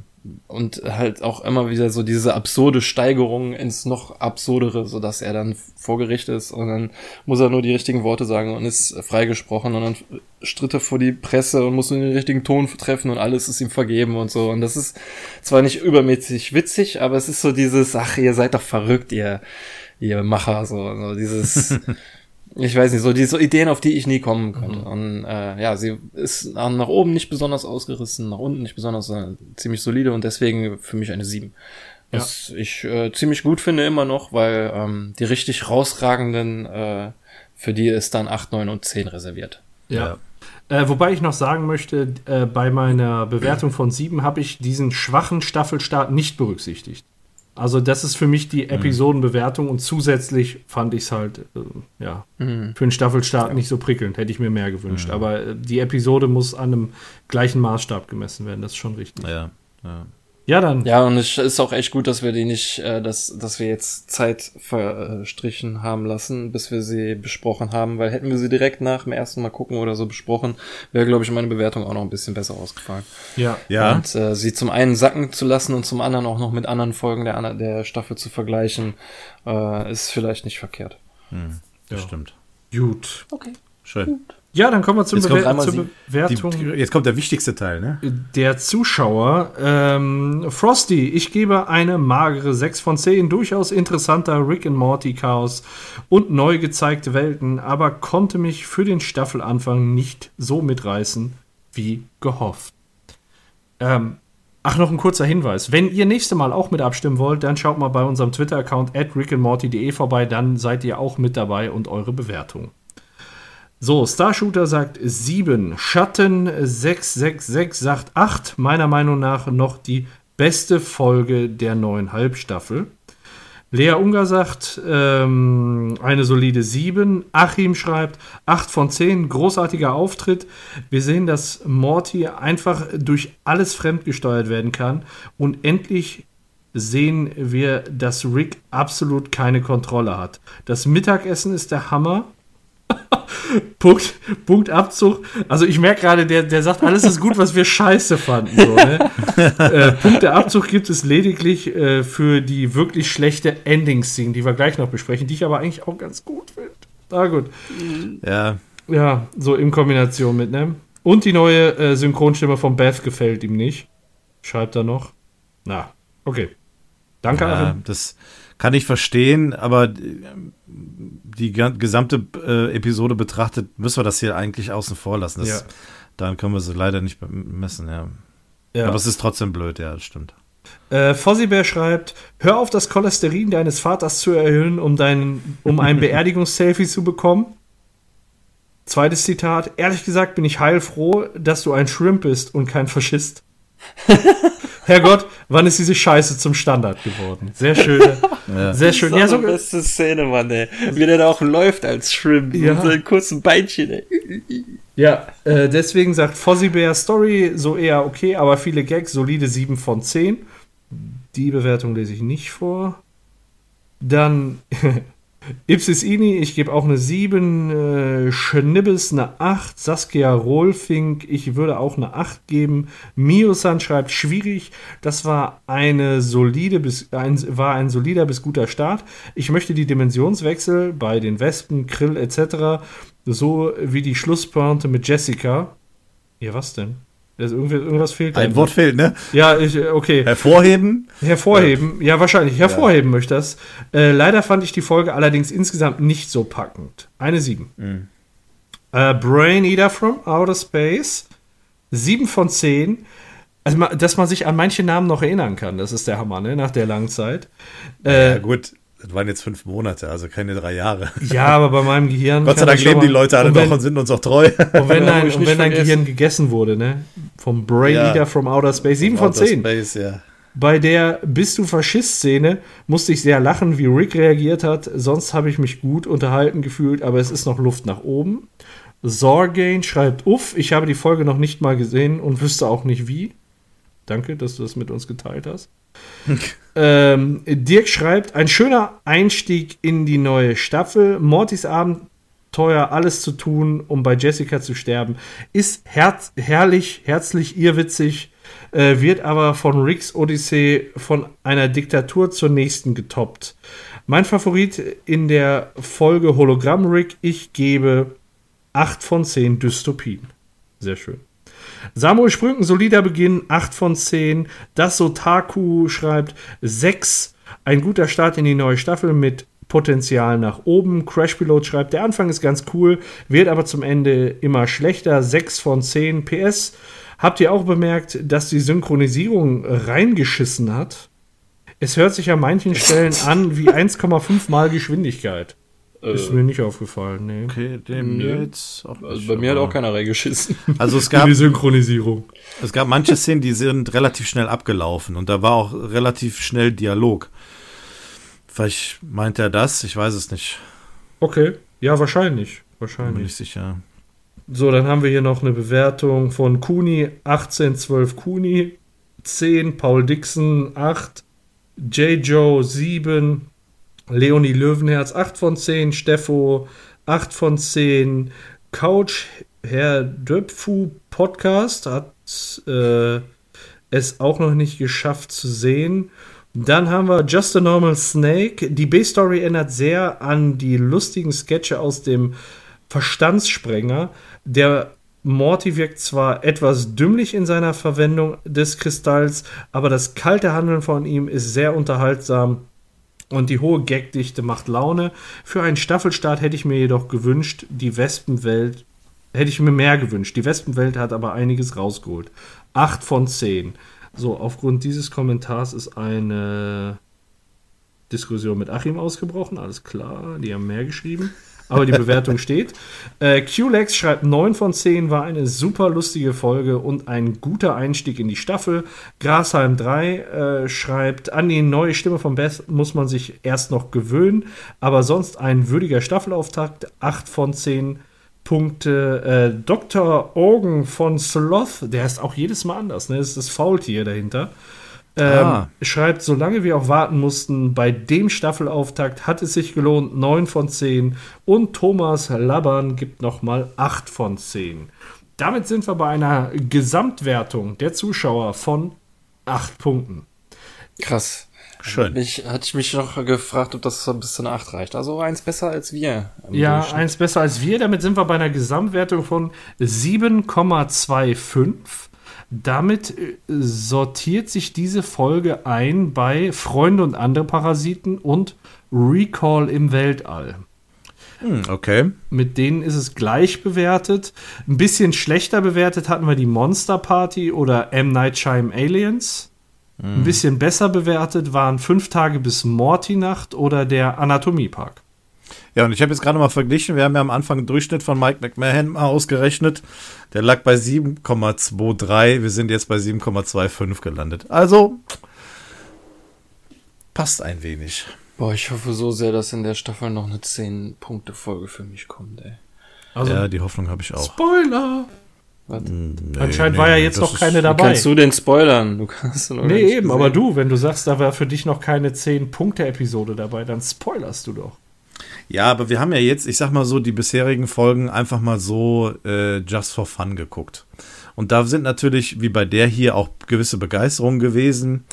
und halt auch immer wieder so diese absurde Steigerung ins noch absurdere, so dass er dann vor Gericht ist und dann muss er nur die richtigen Worte sagen und ist freigesprochen und dann stritt er vor die Presse und muss nur den richtigen Ton treffen und alles ist ihm vergeben und so und das ist zwar nicht übermäßig witzig, aber es ist so dieses, ach, ihr seid doch verrückt, ihr ihr Macher, so, so dieses, ich weiß nicht, so diese so Ideen, auf die ich nie kommen konnte. Mhm. Und äh, ja, sie ist nach oben nicht besonders ausgerissen, nach unten nicht besonders, äh, ziemlich solide und deswegen für mich eine 7. Was ja. ich äh, ziemlich gut finde immer noch, weil ähm, die richtig rausragenden, äh, für die ist dann 8, 9 und 10 reserviert. Ja. ja. Äh, wobei ich noch sagen möchte, äh, bei meiner Bewertung von 7 habe ich diesen schwachen Staffelstart nicht berücksichtigt. Also das ist für mich die mhm. Episodenbewertung und zusätzlich fand ich es halt, äh, ja, mhm. für einen Staffelstart ja. nicht so prickelnd. Hätte ich mir mehr gewünscht. Mhm. Aber äh, die Episode muss an einem gleichen Maßstab gemessen werden. Das ist schon richtig. Ja, ja. Ja, dann. Ja, und es ist auch echt gut, dass wir die nicht, äh, dass, dass wir jetzt Zeit verstrichen haben lassen, bis wir sie besprochen haben, weil hätten wir sie direkt nach dem ersten Mal gucken oder so besprochen, wäre, glaube ich, meine Bewertung auch noch ein bisschen besser ausgefallen. Ja. Ja. Und äh, sie zum einen sacken zu lassen und zum anderen auch noch mit anderen Folgen der, der Staffel zu vergleichen, äh, ist vielleicht nicht verkehrt. Das stimmt. Gut. Schön. Ja, dann kommen wir zum Bewer zur. Bewertung. Die, jetzt kommt der wichtigste Teil, ne? der Zuschauer. Ähm, Frosty, ich gebe eine magere 6 von 10. Durchaus interessanter Rick and Morty Chaos und neu gezeigte Welten, aber konnte mich für den Staffelanfang nicht so mitreißen wie gehofft. Ähm, ach, noch ein kurzer Hinweis. Wenn ihr nächste Mal auch mit abstimmen wollt, dann schaut mal bei unserem Twitter-Account at rickandmorty.de vorbei, dann seid ihr auch mit dabei und eure Bewertung. So, Starshooter sagt 7, Schatten 666 sagt 8, meiner Meinung nach noch die beste Folge der neuen Halbstaffel. Lea Unger sagt ähm, eine solide 7. Achim schreibt 8 von 10, großartiger Auftritt. Wir sehen, dass Morty einfach durch alles fremdgesteuert werden kann und endlich sehen wir, dass Rick absolut keine Kontrolle hat. Das Mittagessen ist der Hammer. Punkt, Punkt Abzug. Also ich merke gerade, der, der sagt, alles ist gut, was wir scheiße fanden. So, ne? äh, Punkt der Abzug gibt es lediglich äh, für die wirklich schlechte Ending-Scene, die wir gleich noch besprechen, die ich aber eigentlich auch ganz gut finde. Na gut. Ja. Ja, so in Kombination mit, ne? Und die neue äh, Synchronstimme von Beth gefällt ihm nicht. Schreibt er noch. Na, okay. Danke, ja Achim. das kann ich verstehen, aber äh, die gesamte äh, Episode betrachtet, müssen wir das hier eigentlich außen vor lassen. Das, Ja. Dann können wir sie leider nicht messen, ja. Ja. Aber es ist trotzdem blöd, ja, das stimmt. Äh, Fossibär schreibt: Hör auf, das Cholesterin deines Vaters zu erhöhen, um, dein, um ein Beerdigungsselfie zu bekommen. Zweites Zitat: Ehrlich gesagt bin ich heilfroh, dass du ein Shrimp bist und kein Faschist. Herrgott, wann ist diese Scheiße zum Standard geworden? Sehr schön. Sehr schön. Ja, so, beste Szene, Mann, ey. Wie der da auch läuft als Shrimp Ja. mit seinen kurzen Beinchen, ey. ja äh, deswegen sagt Fossibär Story so eher okay, aber viele Gags, solide 7 von 10. Die Bewertung lese ich nicht vor. Dann Ipsis Ini, ich gebe auch eine 7. Äh, Schnibbes eine 8. Saskia Rohlfink, ich würde auch eine 8 geben. Miosan schreibt schwierig. Das war eine solide bis ein, war ein solider bis guter Start. Ich möchte die Dimensionswechsel bei den Wespen, Krill etc. so wie die Schlusspointe mit Jessica. Ja, was denn? Das irgendwas fehlt. Ein Wort fehlt, ne? Ja, ich, äh, okay. Hervorheben. Hervorheben, ja, wahrscheinlich. Hervorheben möchte ich das. Äh, leider fand ich die Folge allerdings insgesamt nicht so packend. Eine 7. Äh, Brain Eater from Outer Space. 7 von 10. Also, dass man sich an manche Namen noch erinnern kann, das ist der Hammer, ne? Nach der langen Zeit. Äh, Ja, gut, das waren jetzt fünf Monate, also keine drei Jahre. ja, aber bei meinem Gehirn. Gott sei Dank leben die Leute alle und noch wenn, und sind uns auch treu. Und wenn dein, und wenn dein. Gehirn gegessen wurde, ne? Vom Brain Ja. Eater from Outer Space. 7 von Outer 10. Space, ja. Bei der Bist du Faschist-Szene musste ich sehr lachen, wie Rick reagiert hat. Sonst habe ich mich gut unterhalten gefühlt, aber es ist noch Luft nach oben. Sorgain schreibt, uff, ich habe die Folge noch nicht mal gesehen und wüsste auch nicht wie. Danke, dass du das mit uns geteilt hast. ähm, Dirk schreibt, ein schöner Einstieg in die neue Staffel. Mortys Abenteuer, alles zu tun, um bei Jessica zu sterben, ist herz herrlich, herzlich irrwitzig, äh, wird aber von Ricks Odyssee von einer Diktatur zur nächsten getoppt. Mein Favorit in der Folge Hologramm Rick, ich gebe 8 von 10 Dystopien. Sehr schön. Samuel Sprünken, solider Beginn, 8 von 10. Das Sotaku schreibt 6. Ein guter Start in die neue Staffel mit Potenzial nach oben. Crash Pilot schreibt, der Anfang ist ganz cool, wird aber zum Ende immer schlechter. 6 von 10. PS. Habt ihr auch bemerkt, dass die Synchronisierung reingeschissen hat? Es hört sich an manchen Stellen an wie 1,5 mal Geschwindigkeit. Ist mir nicht aufgefallen, nee. Okay, dem Nö. jetzt auch Also nicht, bei mir hat auch keiner reingeschissen. Also es gab, Die Synchronisierung. es gab manche Szenen, die sind relativ schnell abgelaufen und da war auch relativ schnell Dialog. Vielleicht meint er das, ich weiß es nicht. Okay, ja, wahrscheinlich. Bin Wahrscheinlich. nicht sicher. So, dann haben wir hier noch eine Bewertung von Kuni, 1812 Kuni. 10, Paul Dixon 8, J. Joe 7, Leonie Löwenherz 8 von 10, Steffo 8 von 10, Couch Herr Döpfu Podcast hat äh, es auch noch nicht geschafft zu sehen. Dann haben wir Just a Normal Snake. Die B-Story erinnert sehr an die lustigen Sketche aus dem Verstandssprenger. Der Morty wirkt zwar etwas dümmlich in seiner Verwendung des Kristalls, aber das kalte Handeln von ihm ist sehr unterhaltsam und die hohe Gagdichte macht Laune. Für einen Staffelstart hätte ich mir jedoch gewünscht, die Wespenwelt hätte ich mir mehr gewünscht. Die Wespenwelt hat aber einiges rausgeholt. 8 von 10. So, aufgrund dieses Kommentars ist eine Diskussion mit Achim ausgebrochen. Alles klar, die haben mehr geschrieben. Aber die Bewertung steht. Äh, QLex schreibt 9 von 10, war eine super lustige Folge und ein guter Einstieg in die Staffel. Grasheim 3 äh, schreibt, an die neue Stimme von Beth muss man sich erst noch gewöhnen, aber sonst ein würdiger Staffelauftakt. 8 von 10 Punkte. Äh, Dr. Organ von Sloth, der ist auch jedes Mal anders, ne? Das ist das Faultier dahinter. Ähm, ah. Schreibt, solange wir auch warten mussten, bei dem Staffelauftakt hat es sich gelohnt, 9 von 10. Und Thomas Labbern gibt nochmal 8 von 10. Damit sind wir bei einer Gesamtwertung der Zuschauer von 8 Punkten. Krass. Schön. Ich hatte ich mich noch gefragt, ob das so ein bisschen 8 reicht. Also eins besser als wir. Ja, eins besser als wir. Damit sind wir bei einer Gesamtwertung von 7,25. Damit äh, sortiert sich diese Folge ein bei Freunde und andere Parasiten und Recall im Weltall. Hm, okay. Mit denen ist es gleich bewertet. Ein bisschen schlechter bewertet hatten wir die Monster Party oder M. Night Shyam Aliens. Ein bisschen besser bewertet waren Fünf Tage bis Morty-Nacht oder der Anatomiepark. Ja, und ich habe jetzt gerade mal verglichen. Wir haben ja am Anfang einen Durchschnitt von Mike McMahon mal ausgerechnet. Der lag bei 7,23. Wir sind jetzt bei 7,25 gelandet. Also passt ein wenig. Boah, ich hoffe so sehr, dass in der Staffel noch eine 10-Punkte-Folge für mich kommt, ey. Also, ja, die Hoffnung habe ich auch. Spoiler! Nee, Anscheinend nee, war ja jetzt noch keine dabei. Wie kannst du denn spoilern? Du kannst nee, eben, gesehen. aber du, wenn du sagst, da war für dich noch keine 10-Punkte-Episode dabei, dann spoilerst du doch. Ja, aber wir haben ja jetzt, ich sag mal so, die bisherigen Folgen einfach mal so äh, just for fun geguckt. Und da sind natürlich, wie bei der hier, auch gewisse Begeisterungen gewesen.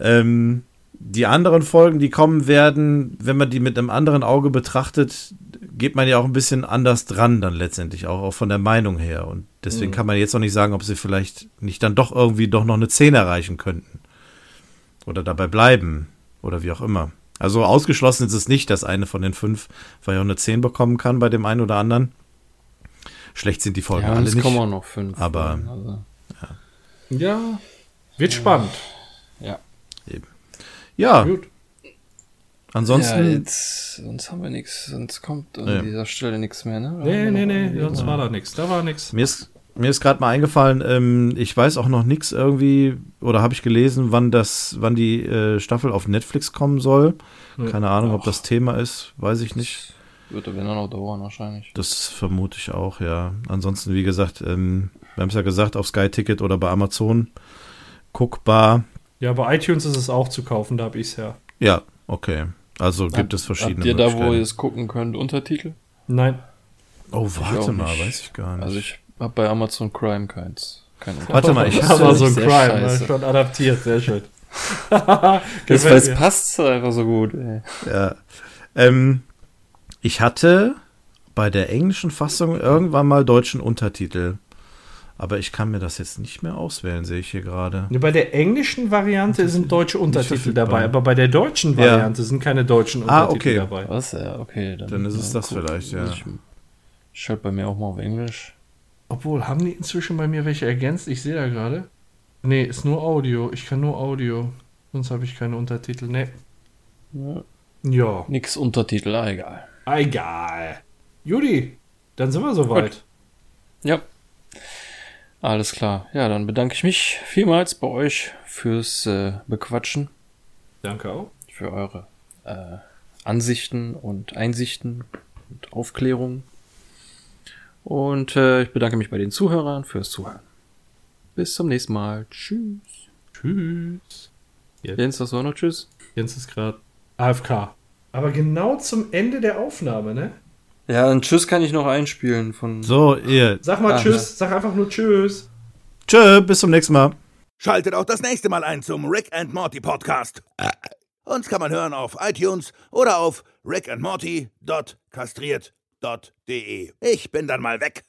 Ähm, die anderen Folgen, die kommen werden, wenn man die mit einem anderen Auge betrachtet, geht man ja auch ein bisschen anders dran dann letztendlich auch, auch von der Meinung her. Und deswegen mhm. kann man jetzt noch nicht sagen, ob sie vielleicht nicht dann doch irgendwie doch noch eine 10 erreichen könnten. Oder dabei bleiben. Oder wie auch immer. Also ausgeschlossen ist es nicht, dass eine von den fünf vielleicht auch eine 10 bekommen kann bei dem einen oder anderen. Schlecht sind die Folgen ja, alle nicht. kommen auch noch fünf. Aber also. ja. ja. wird spannend. Ja. Eben. Ja. Gut. Ansonsten. Ja, jetzt, sonst haben wir nichts, sonst kommt an ja. dieser Stelle nichts mehr, ne? Nee, nee, nee, sonst war da nichts. Da war nichts. Mir ist, mir ist gerade mal eingefallen, ähm, ich weiß auch noch nichts irgendwie, oder habe ich gelesen, wann das, wann die äh, Staffel auf Netflix kommen soll. Ja. Keine Ahnung, ob das Thema ist, weiß ich nicht. Wird aber noch dauern wahrscheinlich. Das vermute ich auch, ja. Ansonsten, wie gesagt, ähm, wir haben es ja gesagt, auf Sky Ticket oder bei Amazon guckbar. Ja, bei iTunes ist es auch zu kaufen, da habe ich es ja. Ja, okay. Also gibt es verschiedene Habt ihr da, wo ihr es gucken könnt, Untertitel? Nein. Oh, warte mal, weiß ich gar nicht. Also ich habe bei Amazon Crime keins. Kein warte mal, ich habe Amazon Crime, ne, schon adaptiert, sehr schön. das es passt einfach so gut. Ey. Ja. Ähm, ich hatte bei der englischen Fassung irgendwann mal deutschen Untertitel. Aber ich kann mir das jetzt nicht mehr auswählen, sehe ich hier gerade. Bei der englischen Variante sind deutsche Untertitel dabei, aber bei der deutschen Variante ja. sind keine deutschen ah, Untertitel ah, okay. dabei. Was? Ja, okay. Dann, dann ist es das cool. vielleicht, ja. Ich schalte bei mir auch mal auf Englisch. Obwohl, haben die inzwischen bei mir welche ergänzt? Ich sehe da gerade. Nee, ist nur Audio. Ich kann nur Audio. Sonst habe ich keine Untertitel. Nee. Ja. ja. Nix Untertitel, ah, egal. Egal. Judy, dann sind wir soweit. Gut. Ja. Alles klar. Ja, dann bedanke ich mich vielmals bei euch fürs äh, Bequatschen. Danke auch. Für eure äh, Ansichten und Einsichten und Aufklärung. Und äh, ich bedanke mich bei den Zuhörern fürs Zuhören. bis zum nächsten Mal. Tschüss. Tschüss. Jens, hast du auch noch Tschüss? Jens ist gerade AFK. Aber genau zum Ende der Aufnahme, ne? Ja, ein Tschüss kann ich noch einspielen von. So, ihr. Sag mal Ah, Tschüss, sag einfach nur Tschüss. Tschö, bis zum nächsten Mal. Schaltet auch das nächste Mal ein zum Rick and Morty Podcast. Uns kann man hören auf iTunes oder auf rickandmorty.kastriert.de. Ich bin dann mal weg.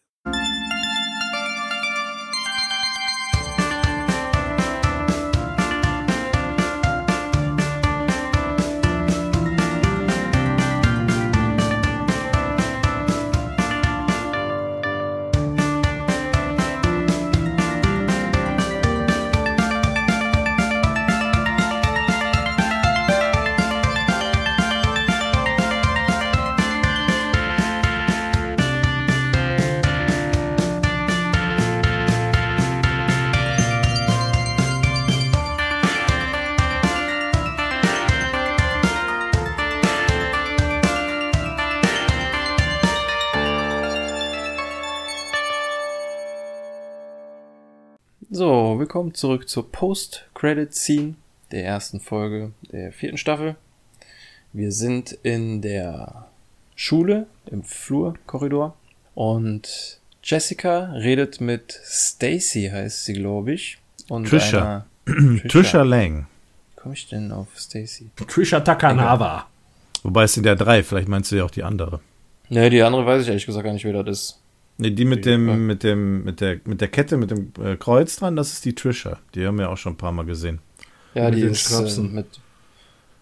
So, willkommen zurück zur Post-Credit-Scene der ersten Folge der vierten Staffel. Wir sind in der Schule, im Flurkorridor und Jessica redet mit Stacy, heißt sie, glaube ich. Und Trisha. einer- Trisha Lang. Wie komme ich denn auf Stacy? Trisha Takanawa. Wobei es sind ja drei, vielleicht meinst du ja auch die andere. Ne, die andere weiß ich ehrlich gesagt gar nicht, wer das ist. Nee, die mit Ja. dem, mit dem, mit der, mit der Kette, mit dem äh, Kreuz dran, das ist die Trisha. Die haben wir auch schon ein paar Mal gesehen. Ja, Mit die den ist äh, mit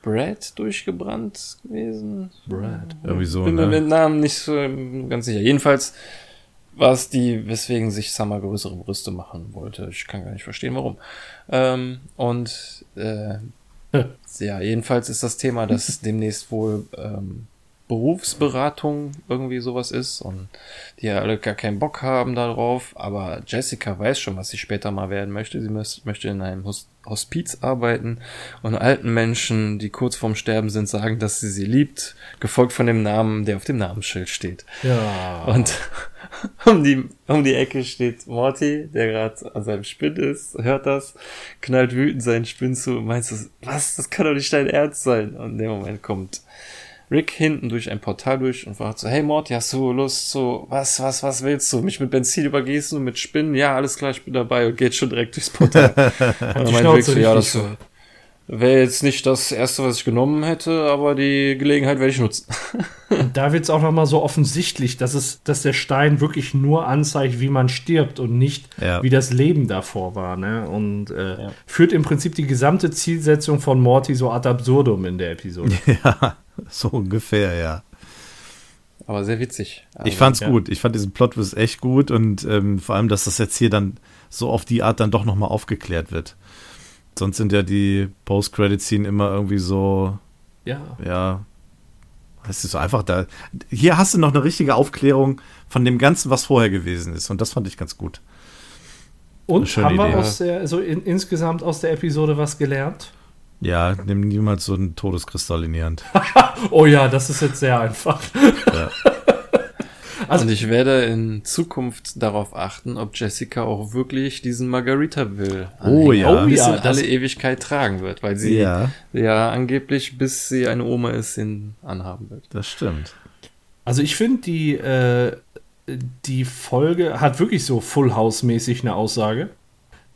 Brad durchgebrannt gewesen. Brad. Irgendwie so, Bin mir ne? mit Namen nicht so ganz sicher. Jedenfalls war es die, weswegen sich Summer größere Brüste machen wollte. Ich kann gar nicht verstehen, warum. Ähm, und äh, ja, jedenfalls ist das Thema, dass demnächst wohl ähm, Berufsberatung irgendwie sowas ist und die ja alle gar keinen Bock haben darauf. Aber Jessica weiß schon, was sie später mal werden möchte. Sie möchte in einem Hos- Hospiz arbeiten und alten Menschen, die kurz vorm Sterben sind, sagen, dass sie sie liebt, gefolgt von dem Namen, der auf dem Namensschild steht. Ja. Und um die, um die Ecke steht Morty, der gerade an seinem Spinn ist, hört das, knallt wütend seinen Spinn zu und meint was, das kann doch nicht dein Ernst sein. Und in dem Moment kommt Rick hinten durch ein Portal durch und fragt so, hey Morty, hast du Lust so, was, was, was willst du? Mich mit Benzin übergießen und mit Spinnen? Ja, alles klar, ich bin dabei und geht schon direkt durchs Portal. und dann die meint Rick Schnauze so, ja, das wäre jetzt nicht das erste, was ich genommen hätte, aber die Gelegenheit werde ich nutzen. Und da wird es auch noch mal so offensichtlich, dass, es, dass der Stein wirklich nur anzeigt, wie man stirbt und nicht, Ja. wie das Leben davor war. Ne? Und äh, Ja. führt im Prinzip die gesamte Zielsetzung von Morty so ad absurdum in der Episode. Ja, so ungefähr, ja. Aber sehr witzig. Ich Also, fand's ja. gut. Ich fand diesen Plot echt gut und ähm, vor allem, dass das jetzt hier dann so auf die Art dann doch nochmal aufgeklärt wird. Sonst sind ja die Post-Credit-Szenen immer irgendwie so, Ja. ja, heißt es so einfach da. Hier hast du noch eine richtige Aufklärung von dem Ganzen, was vorher gewesen ist. Und das fand ich ganz gut. Und haben wir Idee. aus der, so in, insgesamt aus der Episode was gelernt? Ja, nimm niemals so einen Todeskristall in die Hand. Oh ja, das ist jetzt sehr einfach. Ja. Also- und ich werde in Zukunft darauf achten, ob Jessica auch wirklich diesen Margarita will. Oh ja. Oh ja, alle Ewigkeit tragen wird, weil sie ja. Ja, angeblich, bis sie eine Oma ist, ihn anhaben wird. das stimmt. Also ich finde, die, äh, die Folge hat wirklich so Full House-mäßig eine Aussage.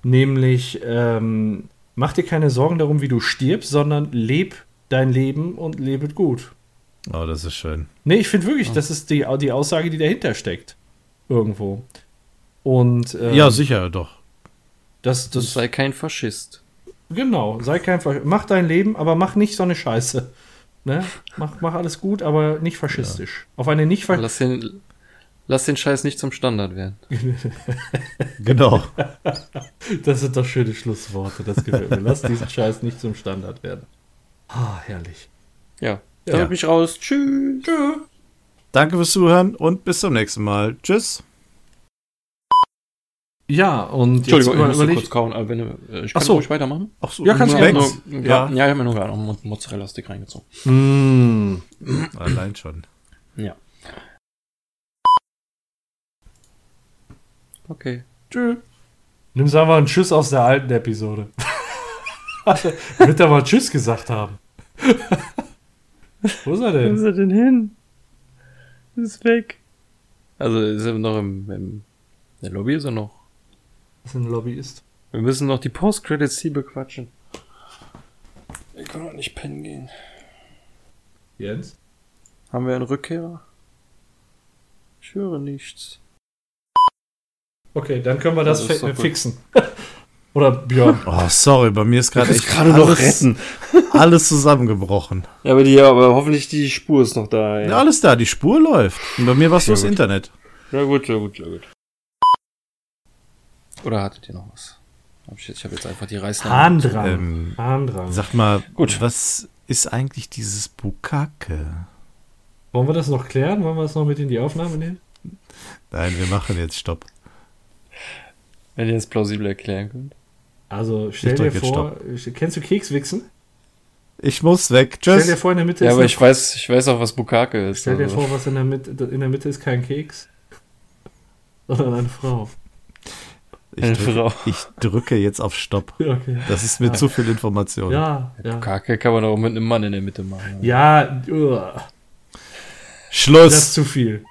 Nämlich, ähm, mach dir keine Sorgen darum, wie du stirbst, sondern leb dein Leben und lebet gut. Oh, das ist schön. Nee, ich finde wirklich, das ist die, die Aussage, die dahinter steckt. Irgendwo. Und ähm, ja, sicher, doch. das, Das sei kein Faschist. genau, sei kein Ver mach dein Leben, aber mach nicht so eine Scheiße. Ne? Mach, mach alles gut, aber nicht faschistisch. Auf eine nicht fa Lass den, lass den Scheiß nicht zum Standard werden. Genau. Das sind doch schöne Schlussworte, das gefällt mir. Lass diesen Scheiß nicht zum Standard werden. Ah, herrlich. Ja. Ja. Damit bin ich raus. Tschüss. Danke fürs Zuhören und bis zum nächsten Mal. Tschüss. Ja, und jetzt Entschuldigung, ich über, muss kurz kauen. aber Wenn, äh, ich Ach kann so. ruhig weitermachen. Ach so, Ja, kannst du Ich nur, Ja. ja. ja, ich habe mir nur gerade noch Mo- Mozzarella-Stick reingezogen. Mm, Allein schon. Ja. Okay. tschö. Nimm sag mal einen Tschüss aus der alten Episode. Wird er mal Tschüss gesagt haben. Wo ist er Wo denn? ist er denn hin? Ist weg. Also ist er noch im, im in der Lobby ist er noch. Was ein Lobbyist. Wir müssen noch die Post-Credits-Scene bequatschen. Wir können doch nicht pennen gehen. Jens? Haben wir einen Rückkehrer? Ich höre nichts. Okay, dann können wir das, Das fi- fixen. Oder Björn. Oh, sorry, bei mir ist gerade echt gerade noch alles, retten. alles zusammengebrochen. Ja, aber die, ja, aber hoffentlich die Spur ist noch da. Ja. Ja, alles da, die Spur läuft. Und bei mir war es nur das. Internet. ja gut, ja gut, ja gut. Oder hattet ihr noch was? Ich, habe jetzt einfach die Reißleine. Harndrang. Ähm, Harndrang. Sag mal, Gut. was ist eigentlich dieses Bukake? Wollen wir das noch klären? Wollen wir das noch mit in die Aufnahme nehmen? Nein, wir machen jetzt Stopp. Wenn ihr es plausibel erklären könnt. Also stell dir vor, kennst du Kekswichsen? Ich muss weg. Stell dir Tschüss. vor, in der Mitte Ja, ist aber eine ich weiß, ich weiß auch, was Bukake ist. Stell dir also. vor, was in der Mitte, in der Mitte ist kein Keks, sondern eine Frau. Ich, Eine drück, Frau. ich drücke jetzt auf Stopp. Ja, Okay. Das ist mir zu viel Information. Ja, ja. Bukake kann man auch mit einem Mann in der Mitte machen. Ja, uah, das ist Schluss. zu viel.